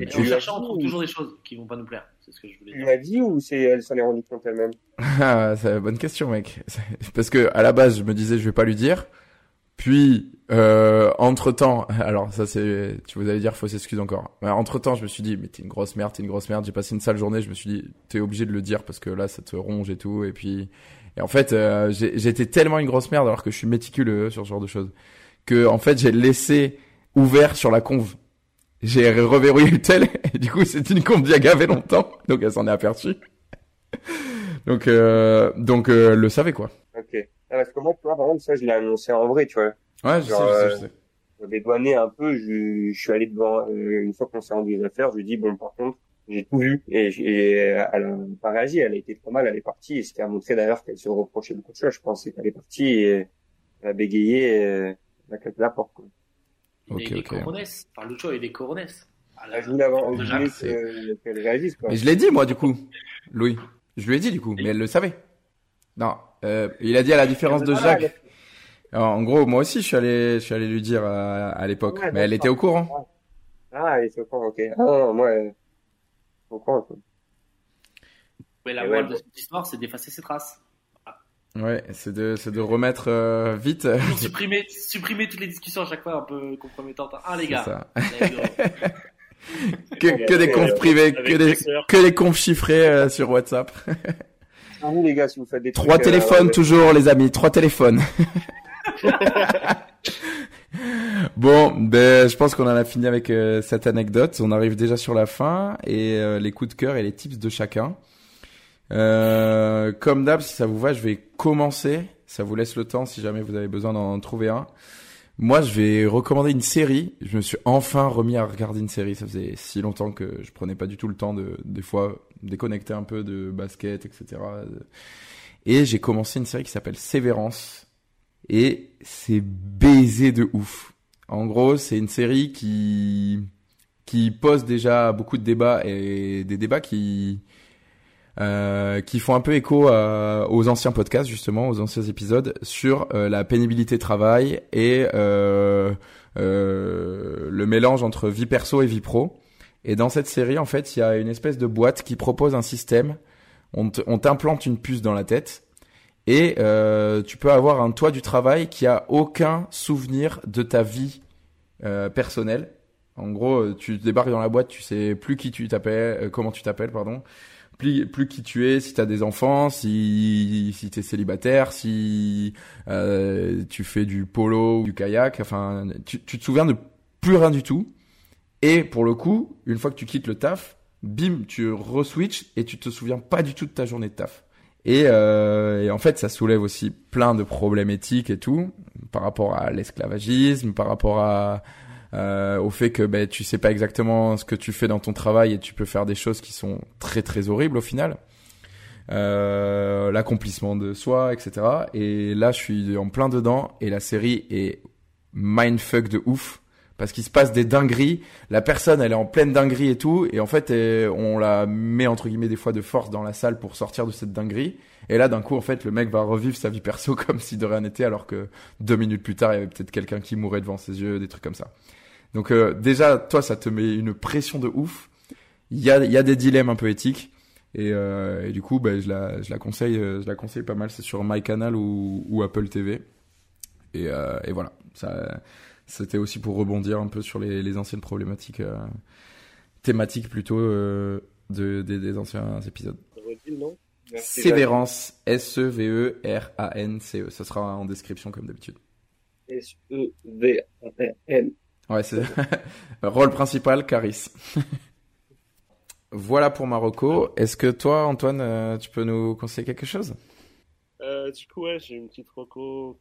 Et Tu cherchant, on trouve ou- toujours des choses qui vont pas nous plaire. C'est ce que je voulais Tu dire. l'as dit ou c'est elle s'en est rendue compte elle-même? *laughs* Ah, c'est une bonne question, mec. Parce que à la base, je me disais, je vais pas lui dire. Puis, euh, entre temps, *laughs* alors ça c'est, tu vous allez dire, fausse excuse encore. entre temps, je me suis dit, mais t'es une grosse merde, t'es une grosse merde. J'ai passé une sale journée. Je me suis dit, t'es obligé de le dire parce que là, ça te ronge et tout. Et puis, et en fait, euh, j'ai- j'étais tellement une grosse merde alors que je suis méticuleux sur ce genre de choses que en fait, j'ai laissé ouvert sur la conve. J'ai reverrouillé le tel *laughs* et du coup, c'est une conve d'il y a gavé longtemps, donc elle s'en est aperçue. Donc, euh, donc euh, le savait quoi. Ok. Ah, parce que moi, tu vois, par exemple, ça, je l'ai annoncé en vrai, tu vois. Ouais, je sais, Genre, je sais, euh, je sais. Pour dédouaner un peu, je, je suis allé devant, euh, une fois qu'on s'est rendu les affaires, je lui ai dit, bon, par contre, j'ai tout vu. Et, j'ai- elle a pas réagi, elle a été trop mal, elle est partie. Et ce qui a montré d'ailleurs qu'elle se reprochait beaucoup de choses, je pense, qu'elle est partie et elle a bégayé et elle a claqué la porte, quoi. Il Ok, est ok. coronès. Enfin, Lucho, il est coronès. Ah, là, Ah, je voulais avoir, que- qu'elle réagisse, quoi. Mais je l'ai dit moi du coup, Louis. Je lui ai dit du coup, mais elle le savait. Non, euh, il a dit à la différence de Ah, Jacques. Alors, en gros, moi aussi, je suis allé, je suis allé lui dire à, à l'époque, Ouais, mais elle était au courant. Ah, il est au courant, ok. Ah, non, non, moi, au courant, quoi. Mais la ouais, de cette histoire, c'est d'effacer ses traces. Ouais, c'est de, c'est de remettre euh, vite. Supprimer, supprimer toutes les discussions à chaque fois un peu compromettantes. Ah, les C'est gars. ça. vu, *laughs* Que, que des confs privés, que les des, que des confs chiffrés euh, sur WhatsApp. Ah, vous, les gars, si vous faites des Trois trucs, euh, téléphones toujours, les amis. Trois téléphones. *laughs* bon, ben, je pense qu'on en a fini avec euh, cette anecdote. On arrive déjà sur la fin et euh, les coups de cœur et les tips de chacun. Euh, comme d'hab, si ça vous va, je vais commencer. Ça vous laisse le temps si jamais vous avez besoin d'en trouver un. Moi, je vais recommander une série. Je me suis enfin remis à regarder une série. Ça faisait si longtemps que je prenais pas du tout le temps de, des fois, déconnecter un peu de basket, etc. Et j'ai commencé une série qui s'appelle Sévérance. Et c'est baisé de ouf. En gros, c'est une série qui, qui pose déjà beaucoup de débats et des débats qui, euh, qui font un peu écho à- aux anciens podcasts justement, aux anciens épisodes sur euh, la pénibilité travail et euh, euh, le mélange entre vie perso et vie pro. Et dans cette série, en fait, il y a une espèce de boîte qui propose un système. On te- on t'implante une puce dans la tête et euh, tu peux avoir un toit du travail qui a aucun souvenir de ta vie euh, personnelle. En gros, euh, tu débarques dans la boîte, tu sais plus qui tu t'appelles, euh, comment tu t'appelles, pardon plus, plus qui tu es, si tu as des enfants, si, si tu célibataire, si euh, tu fais du polo ou du kayak, enfin, tu, tu te souviens de plus rien du tout. Et pour le coup, une fois que tu quittes le taf, bim, tu re-switch et tu te souviens pas du tout de ta journée de taf. Et, euh, et, en fait, ça soulève aussi plein de problèmes éthiques et tout, par rapport à l'esclavagisme, par rapport à, euh, au fait que ben, tu sais pas exactement ce que tu fais dans ton travail et tu peux faire des choses qui sont très très horribles au final. Euh, l'accomplissement de soi, etc. Et là, je suis en plein dedans et la série est mindfuck de ouf parce qu'il se passe des dingueries. La personne, elle est en pleine dinguerie et tout, et en fait, on la met entre guillemets des fois de force dans la salle pour sortir de cette dinguerie. Et là, d'un coup, en fait, le mec va revivre sa vie perso *laughs* comme si de rien n'était, alors que deux minutes plus tard, il y avait peut-être quelqu'un qui mourait devant ses yeux, des trucs comme ça. Donc euh, déjà, toi, ça te met une pression de ouf. Il y a, y a des dilemmes un peu éthiques. Et, euh, et du coup, ben, je, la, je la conseille, euh, je la conseille pas mal. C'est sur MyCanal ou, ou Apple TV. Et, euh, et voilà, ça, c'était aussi pour rebondir un peu sur les, les anciennes problématiques euh, thématiques plutôt euh, de, des, des anciens épisodes. Sévérance, S-E-V-E-R-A-N-C-E. E. Ça sera en description comme d'habitude. S-E-V-A-N. Ouais, c'est *laughs* rôle principal, Caris. *laughs* voilà pour Marocco. Est-ce que toi, Antoine, euh, tu peux nous conseiller quelque chose? Euh, Du coup, ouais, j'ai une petite roco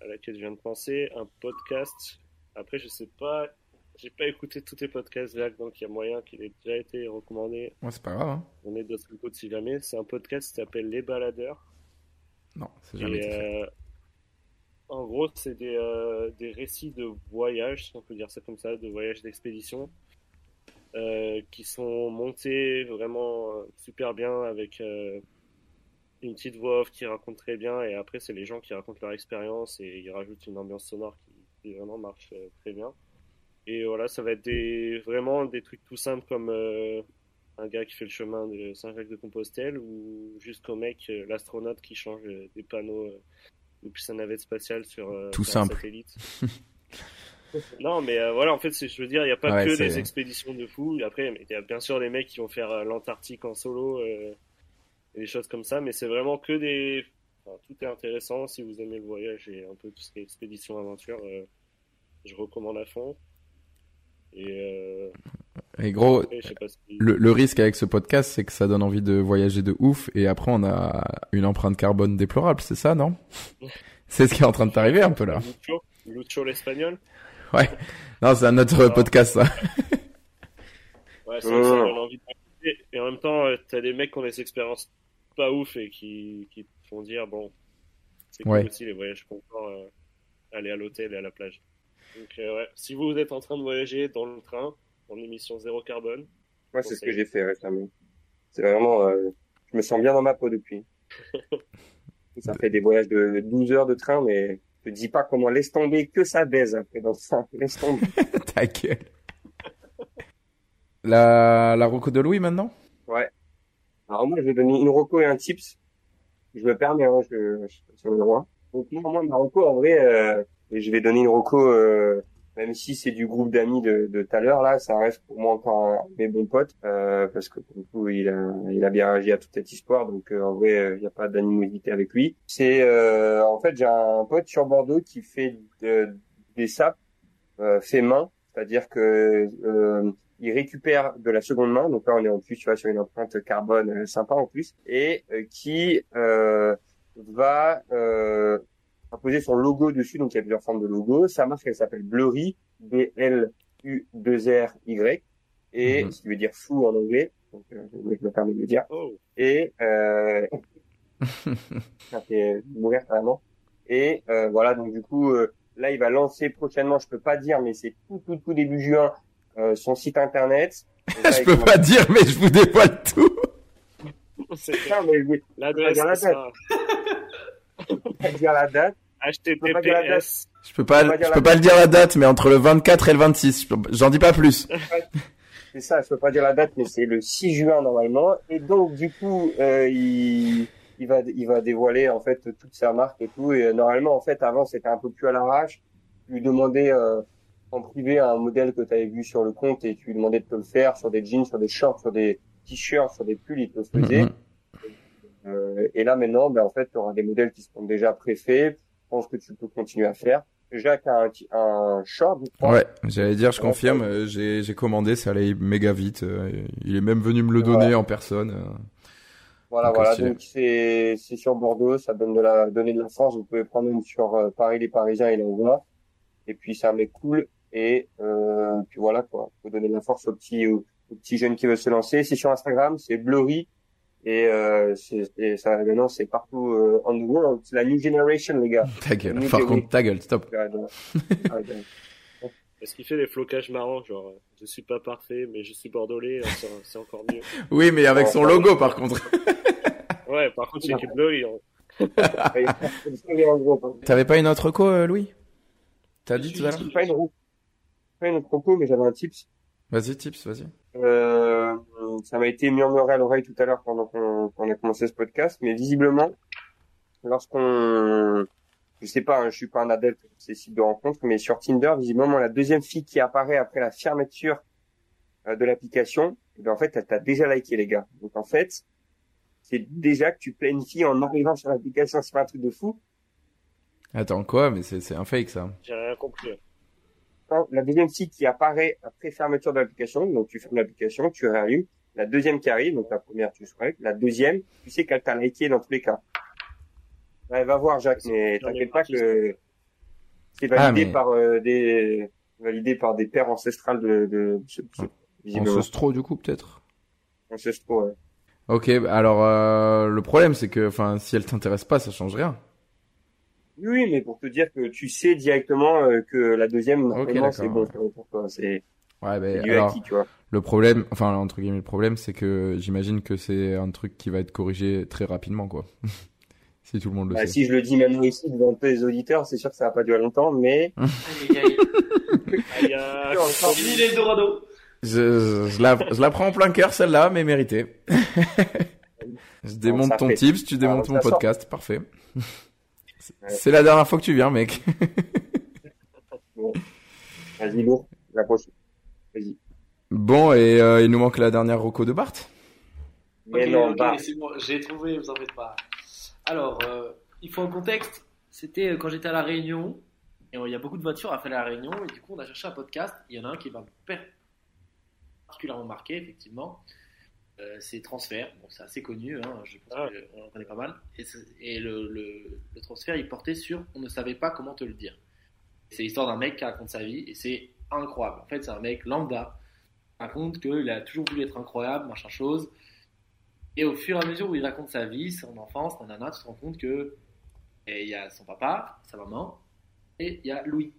à laquelle je viens de penser, un podcast. Après, je sais pas, j'ai pas écouté tous tes podcasts, Jacques, donc il y a moyen qu'il ait déjà été recommandé. Ouais, c'est pas grave. Hein. On est d'autres écoutes si jamais. C'est un podcast qui s'appelle Les Baladeurs. Non, c'est jamais été fait. Euh, en gros, c'est des, euh, des récits de voyage, si on peut dire ça comme ça, de voyages d'expédition, euh, qui sont montés vraiment euh, super bien avec euh, une petite voix off qui raconte très bien, et après, c'est les gens qui racontent leur expérience et ils rajoutent une ambiance sonore qui, vraiment marche euh, très bien. Et voilà, ça va être des, vraiment des trucs tout simples comme euh, un gars qui fait le chemin de Saint-Jacques-de-Compostelle ou jusqu'au mec, l'astronaute qui change des panneaux depuis sa navette spatiale sur, euh, Tout simple. satellite. *laughs* non, mais euh, voilà, en fait, je veux dire, il n'y a pas Ouais, que des expéditions de fous. Après, il y a bien sûr des mecs qui vont faire euh, l'Antarctique en solo euh, et des choses comme ça, mais c'est vraiment que des. Enfin, tout est intéressant si vous aimez le voyage et un peu tout ce qui est expédition aventure. je recommande à fond. Et Et gros, après, si. le, le risque avec ce podcast, c'est que ça donne envie de voyager de ouf, et après on a une empreinte carbone déplorable, c'est ça, non? *laughs* C'est ce qui est en train de t'arriver un peu là. Lucho, Lucho l'espagnol. Ouais. Non, c'est un autre podcast, ça. *laughs* Ouais, ça, Ouais. ça donne envie de voyager. Et en même temps, euh, t'as des mecs qui ont des expériences pas ouf et qui, qui te font dire, bon, c'est cool Ouais. aussi les voyages confort, euh, aller à l'hôtel et à la plage. Donc, euh, ouais, si vous êtes en train de voyager dans le train, en émission zéro carbone, Moi, c'est ce que j'ai fait récemment. C'est vraiment, euh, je me sens bien dans ma peau depuis. *laughs* Ça fait des voyages de 12 heures de train, mais je te dis pas comment laisse tomber que ça baise après dans ça. *laughs* Laisse tomber. *laughs* Ta gueule. La, la Rocco de Louis maintenant? Ouais. Alors moi, je vais donner une roco et un tips. Je me permets, hein, je, je suis sur le droit. Donc moi, moi, ma roco, en vrai, euh, et je vais donner une roco, euh, même si c'est du groupe d'amis de de tout à l'heure, là, ça reste pour moi encore mes bons potes, euh, parce que pour coup, il a, il a bien réagi à toute cette histoire, donc euh, en vrai, il n'y a pas d'animosité avec lui. C'est, euh, en fait, j'ai un pote sur Bordeaux qui fait de- des sapes euh, fait main, c'est-à-dire que euh, il récupère de la seconde main, donc là on est en plus tu vois sur une empreinte carbone euh, sympa en plus, et euh, qui euh, va euh, poser son logo dessus, donc il y a plusieurs formes de logo. Sa marque elle s'appelle Blurry, B L U 2 R Y, et Mhm. ce qui veut dire fou en anglais, donc euh, je me permets de le dire. oh, Et euh, *laughs* ça fait mourir carrément. Et euh, voilà, donc du coup, euh, là, il va lancer prochainement, je peux pas dire, mais c'est tout, tout, tout début juin, euh, son site internet. Et là, *laughs* Je peux pas dire, mais je vous dévoile tout. c'est Putain, mais l'adresse, la c'est ça. pas dire la date. peux pas dire la date. HTTPS. Je peux pas, je peux pas le dire la date, mais entre le 24 et le 26. je peux- J'en dis pas plus. *laughs* C'est ça, je peux pas dire la date, mais c'est le 6 juin normalement. Et donc, du coup, euh, il, il va, il va dévoiler en fait toute sa marque et tout. Et euh, normalement, en fait, avant, c'était un peu plus à l'arrache. Tu lui demandais euh, en privé un modèle que tu avais vu sur le compte et tu lui demandais de te le faire sur des jeans, sur des shorts, sur des, t-shirts, sur des pulls, ils te le faisaient. Mhm. Euh, et là maintenant, ben, en fait, tu auras des modèles qui seront déjà préfaits. Je pense que tu peux continuer à faire. Jacques a un, un short, je crois. Ouais, j'allais dire, je confirme, euh, j'ai commandé, ça allait méga vite. euh, Il est même venu me le donner en personne. euh. Voilà, Donc, voilà. Donc c'est c'est sur Bordeaux, ça donne de la donner de la force. Vous pouvez prendre même sur euh, Paris les Parisiens, il envoie. Et puis un mec cool et euh, puis voilà quoi. Faut donner de la force aux petits aux, aux petits jeunes qui veulent se lancer. C'est sur Instagram, c'est Blurry et euh, c'est et ça maintenant c'est partout euh, on the world. C'est la new generation les gars. *laughs* Ta gueule, par contre, ta gueule, stop. Ouais, ouais. *laughs* Ah. Est-ce qu'il fait des flocages marrants, genre euh, je suis pas parfait, mais je suis bordelais, euh, c'est encore mieux. *laughs* Oui, mais avec son logo, par contre. Ouais, par contre, c'est écrit bleu, hein. T'avais pas une autre co, euh, Louis? T'as dit tout à l'heure? Pas une roue. Pas une propos, mais j'avais un tips. Vas-y, tips, vas-y. Euh, ça m'a été murmuré à l'oreille tout à l'heure pendant qu'on qu'on a commencé ce podcast, mais visiblement, lorsqu'on, je sais pas, hein, je suis pas un adepte de ces sites de rencontres, mais sur Tinder, visiblement, la deuxième fille qui apparaît après la fermeture euh, de l'application, eh ben, en fait, elle t'a déjà liké, les gars. Donc, en fait, c'est déjà que tu plais une fille en arrivant sur l'application, c'est pas un truc de fou. Attends, quoi? Mais c'est c'est un fake, ça. J'ai rien compris. La deuxième fille qui apparaît après fermeture de l'application, donc tu fermes l'application, tu réallumes. La deuxième qui arrive, donc la première tu swipes, la deuxième, tu sais qu'elle t'a liké dans tous les cas. Ouais, va voir Jacques, mais t'inquiète pas que c'est Ah, validé mais- par euh, des validé par des pères ancestrales de, de stro, du coup, peut-être Ancestraux, ouais. Ok, alors, euh, le problème, c'est que, enfin, si elle t'intéresse pas, ça change rien. Oui, mais pour te dire que tu sais directement euh, que la deuxième, normalement, c'est bon pour toi. C'est Ouais, c'est du alors, acquis, tu vois. le problème, enfin, entre guillemets, le problème, c'est que j'imagine que c'est un truc qui va être corrigé très rapidement, quoi. *laughs* si tout le monde le Bah, sait. si je le dis maintenant ici devant tous les auditeurs, c'est sûr que ça va pas durer longtemps, mais les gars, il y a... Fini l'Eldorado. Je, je, je la, je la prends en plein cœur, celle-là, mais méritée. *laughs* je démonte ton fait. tips, tu démontes mon sort. podcast, parfait. C'est la dernière fois que tu viens, mec. *laughs* vas-y, lourd, la prochaine. Vas-y. Bon, et euh, il nous manque la dernière roco de Bart. Mais Ok, non, ok, c'est bon, j'ai trouvé, vous en faites pas. Alors, euh, il faut un contexte. C'était euh, quand j'étais à La Réunion, et il y a beaucoup de voitures à faire à La Réunion, et du coup, on a cherché un podcast. Il y en a un qui m'a particulièrement marqué, effectivement. Euh, c'est Transfert. Bon, c'est assez connu, hein, je pense Ah. qu'on en connaît pas mal. Et, le, le, le transfert, il portait sur On ne savait pas comment te le dire. C'est l'histoire d'un mec qui raconte sa vie, et c'est incroyable. En fait, c'est un mec lambda, qui raconte qu'il a toujours voulu être incroyable, machin chose. Et au fur et à mesure où il raconte sa vie, son enfance, nanana, tu te rends compte que et il y a son papa, sa maman, et il y a Louis.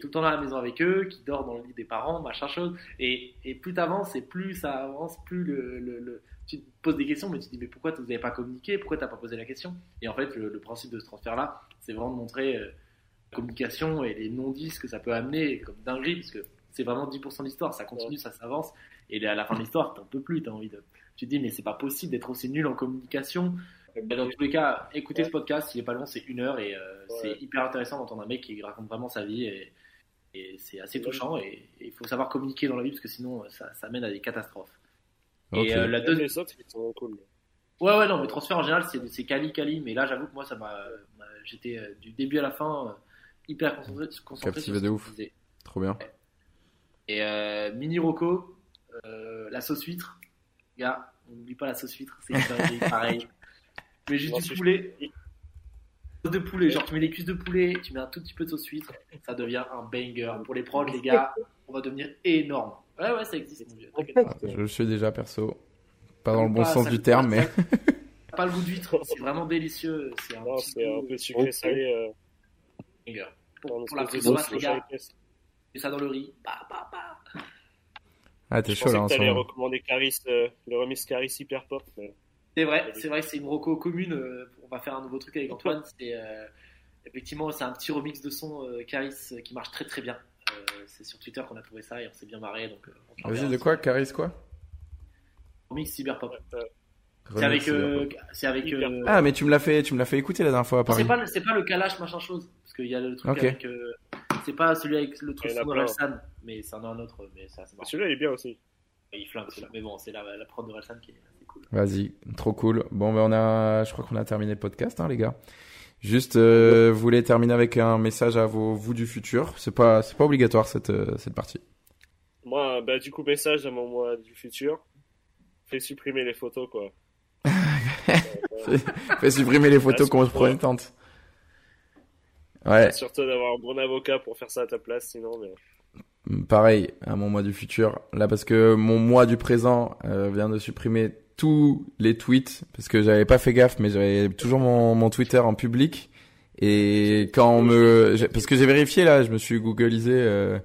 Tout le temps à la maison avec eux, qui dort dans le lit des parents, machin chose. Et, et plus t'avances, et plus ça avance, plus le, le- le- tu te poses des questions, mais tu te dis, mais pourquoi vous n'avez pas communiqué? Pourquoi t'as pas posé la question? Et en fait, le, le principe de ce transfert-là, c'est vraiment de montrer euh, la communication et les non-dits que ça peut amener comme dinguerie, parce que c'est vraiment 10% de l'histoire, ça continue, ça s'avance, et à la fin de l'histoire, t'en peux plus, t'as envie de... Tu te dis, mais c'est pas possible d'être aussi nul en communication. Mais dans tous les cas, écoutez ce podcast, il est pas long, c'est une heure, et euh, Ouais. c'est hyper intéressant d'entendre un mec qui raconte vraiment sa vie, et, et c'est assez touchant, et il faut savoir communiquer dans la vie, parce que sinon, ça, ça mène à des catastrophes. Et euh, la deuxième... Ouais, ouais, non, mais transfert en général, c'est c'est Cali, Cali. Mais là, j'avoue que moi, ça m'a. m'a- J'étais euh, du début à la fin euh, hyper concentré, concentré Captivé sur de ouf. disait. Trop bien. Et euh, Mini Rocco, euh, la sauce huître. Gars, on n'oublie pas la sauce huître, c'est *laughs* pareil. Mets juste du poulet. De poulet, genre tu mets des cuisses de poulet, tu mets un tout petit peu de sauce huître, ça devient un banger. Pour les prods, les gars, on va devenir énorme. Ouais, ouais, ça existe, mon vieux. Ah, je le suis déjà perso. Pas dans le bon Pas- sens du terme, mais. *laughs* Pas le goût d'huître, c'est vraiment délicieux. C'est un Non, petit c'est un goût peu sucré-salé. Euh, banger. Pour, la prise de masse, les gars, mets ça dans le riz. Bah, bah, bah. Ah, t'es Je chaud là en que ce moment. recommander Caris, euh, le remix Caris Hyper Pop. mais- C'est vrai, c'est vrai que c'est une roco commune. euh, on va faire un nouveau truc avec Antoine. C'est euh, effectivement c'est un petit remix de son euh, Caris euh, qui marche très très bien. Euh, c'est sur Twitter qu'on a trouvé ça et on s'est bien marré. Donc euh, Vas-y, de quoi Caris quoi Remix cyberpop. Euh, C'est avec, euh, c'est- avec. euh, Ah, mais tu me l'as fait, tu me l'as fait écouter la dernière fois à Paris. c'est pas le- c'est pas le Kalash machin chose parce qu'il y a le truc Ok. avec. euh, c'est pas celui avec le truc Il y en a sous plein. San, mais c'est un autre. Mais ça, c'est. Celui-là, il est bien aussi. Il flingue celui-là. Mais bon, c'est la, la prod de Relsan qui est cool. Vas-y, trop cool. Bon, ben on a, je crois qu'on a terminé le podcast, hein, les gars. Juste, euh, vous voulez terminer avec un message à vos vous du futur? C'est pas, c'est pas obligatoire cette euh, cette partie. Moi, bah, du coup, message à mon moi du futur. Fais supprimer les photos, quoi. *laughs* Fais, supprimer les photos Là, qu'on se prend une tente. Ouais, Surtout d'avoir un bon avocat pour faire ça à ta place, sinon, mais. pareil à mon moi du futur. Là, parce que mon moi du présent euh, vient de supprimer tous les tweets parce que j'avais pas fait gaffe, mais j'avais toujours mon, mon Twitter en public. Et quand on me, parce que j'ai vérifié là, je me suis googlisé euh,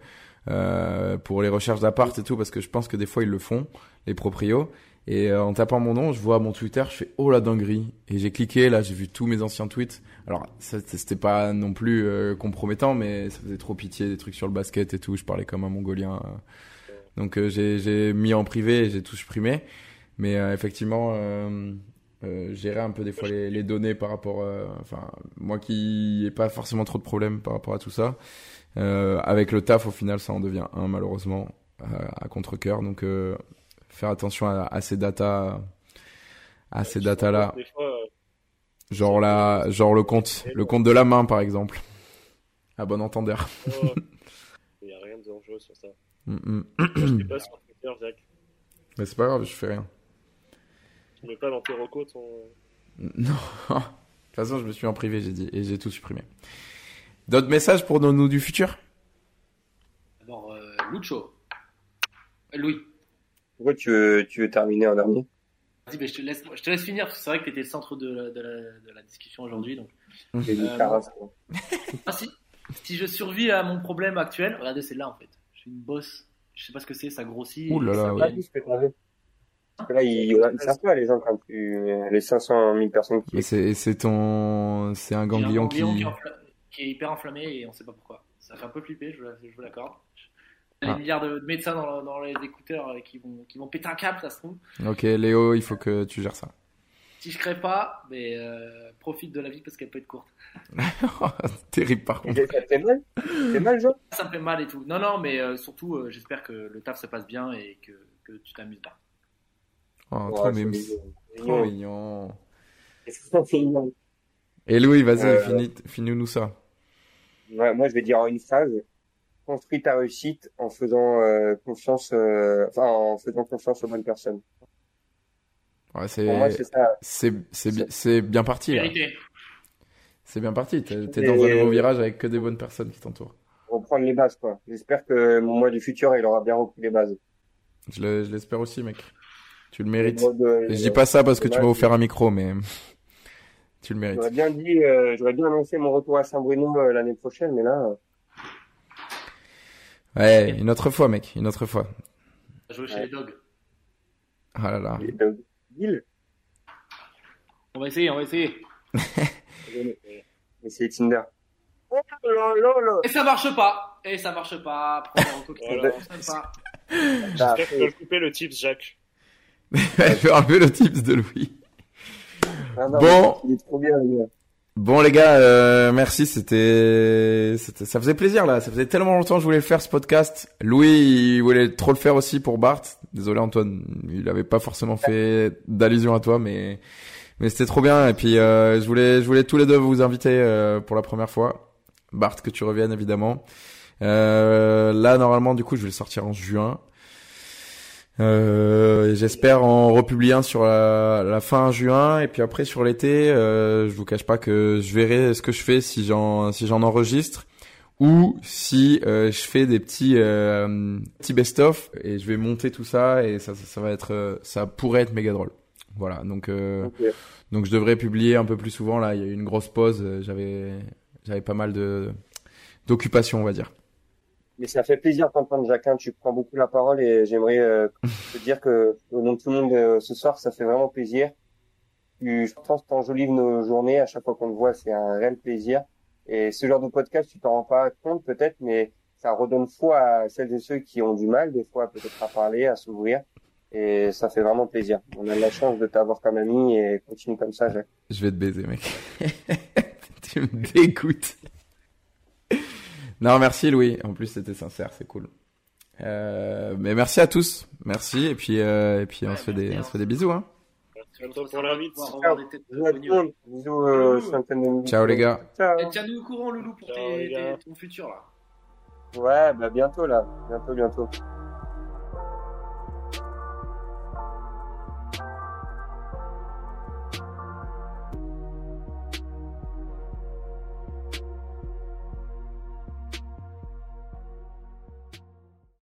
euh, pour les recherches d'appart et tout, parce que je pense que des fois ils le font, les proprios. Et euh, en tapant mon nom, je vois mon Twitter, je fais oh la dinguerie. Et j'ai cliqué, là j'ai vu tous mes anciens tweets. Alors c'était pas non plus euh, compromettant, mais ça faisait trop pitié des trucs sur le basket et tout. Je parlais comme un mongolien. euh. Donc euh, j'ai mis en privé j'ai tout supprimé. Mais euh, effectivement, euh, euh, gérer un peu des fois les, les données par rapport, euh, enfin moi qui ai pas forcément trop de problèmes par rapport à tout ça. Euh, avec le taf, au final, ça en devient un malheureusement à, à contre cœur. Donc euh, faire attention à, à ces datas, à ces datas là. Genre la, genre le compte, le compte de la main par exemple. À bon entendeur. il n'y a rien de dangereux sur ça. *laughs* Mm, mm. Je n'ai pas sur Twitter, Jacques. Mais c'est pas grave, je fais rien. Tu mets pas dans tes recos ton. Non. *laughs* De toute façon, je me suis en privé, j'ai dit, et j'ai tout supprimé. D'autres messages pour nos nous du futur? D'abord, euh, Lucho. Euh, Louis. Pourquoi tu veux, tu veux terminer en dernier? Vas-y, mais je te laisse, je te laisse finir parce que c'est vrai que tu étais le centre de la, de la, de la discussion aujourd'hui. Donc, J'ai dit Euh, Caras, quoi. *laughs* ah, si, si je survis à mon problème actuel, regardez, c'est là en fait. J'ai une bosse. Je sais pas ce que c'est, ça grossit. Ouh là là, ça ouais. Là, ils, ils savent pas, les gens, quand tu, les 500 000 personnes qui c'est, c'est ton, c'est un ganglion qui. qui, est enfla- qui est hyper enflammé et on sait pas pourquoi. Ça fait un peu flipper, je vous, la- je vous l'accorde. Il y a Ah. des milliards de, de médecins dans, dans les écouteurs euh, qui vont, qui vont péter un câble, ça se trouve. Ok, Léo, il faut que tu gères ça. Si je crève pas, mais euh, profite de la vie parce qu'elle peut être courte. *laughs* Terrible par contre. Ça fait mal? Fait mal, Jean? Ça me fait mal et tout. Non, non, mais euh, surtout, euh, j'espère que le taf se passe bien et que, que tu t'amuses bien. Oh, Ouais, trop c'est mimes. mignon. Trop Mignon. mignon. C'est mignon. Et Louis, vas-y, Euh, finis, finis-nous ça. Ouais, moi, je vais dire en une phrase. Construis ta réussite en faisant euh, confiance, euh, enfin, en faisant confiance aux bonnes personnes. Ouais, c'est, Pour moi, c'est ça. c'est, c'est, bi- c'est bien parti. C'est bien parti. T'es, t'es dans un nouveau virage avec que des bonnes personnes qui t'entourent. Reprendre les bases, quoi. J'espère que mon mois du futur, il aura bien repris les bases. Je, le- je l'espère aussi, mec. Tu le mérites. Euh, je dis pas ça parce que tu m'as offert un micro, mais *laughs* tu le mérites. J'aurais bien dit, euh, j'aurais bien annoncé mon retour à Saint-Bruno euh, l'année prochaine, mais là, euh, Ouais, une autre fois, mec, une autre fois. Jouer chez Ouais. les dogs. Ah là là. Bill, On va essayer, on va essayer. *laughs* c'est Tinder. Oh là là là Et ça marche pas. Et ça marche pas. Voilà. J'espère que tu le couper le tips, Jacques. Je vais enlever le tips de Louis. Ah non, Bon. Il est trop bien, le gars. Bon les gars, euh, merci, c'était, ça faisait plaisir là, ça faisait tellement longtemps que je voulais faire ce podcast. Louis, il voulait trop le faire aussi pour Bart. Désolé Antoine, il avait pas forcément fait d'allusion à toi, mais mais c'était trop bien. Et puis euh, je voulais, je voulais tous les deux vous inviter euh, pour la première fois. Bart, que tu reviennes évidemment. Euh, là normalement du coup je vais le sortir en juin. Euh, J'espère en republier un sur la, la fin juin et puis après sur l'été, euh, je vous cache pas que je verrai ce que je fais si j'en si j'en enregistre ou si euh, je fais des petits euh, petits best-of et je vais monter tout ça et ça ça, ça va être euh, ça pourrait être méga drôle. Voilà donc euh, Ok. donc je devrais publier un peu plus souvent là. Il y a eu une grosse pause. J'avais j'avais pas mal de d'occupations on va dire. Mais ça fait plaisir d'entendre Jacquin, tu prends beaucoup la parole et j'aimerais euh, *laughs* te dire que au nom de tout le monde euh, ce soir, ça fait vraiment plaisir. Tu, je pense t'enjolives nos journées, à chaque fois qu'on te voit, c'est un réel plaisir. Et ce genre de podcast, tu t'en rends pas compte peut-être, mais ça redonne foi à celles et ceux qui ont du mal des fois peut-être à parler, à s'ouvrir. Et ça fait vraiment plaisir. On a de la chance de t'avoir comme ami et continue comme ça, Jacques. Je vais te baiser, mec. *laughs* tu me dégoûtes. Non, merci Louis. En plus, c'était sincère, c'est cool. Euh, mais merci à tous. Merci. Et puis, euh, et puis on, se fait des, on hein. se fait des bisous. Hein. Pour Bisous. Ciao, les gars. Ciao. Et tiens-nous au courant, Loulou, pour Ciao, tes- les gars. tes- ton futur là. Ouais, bah bientôt là. Bientôt, bientôt.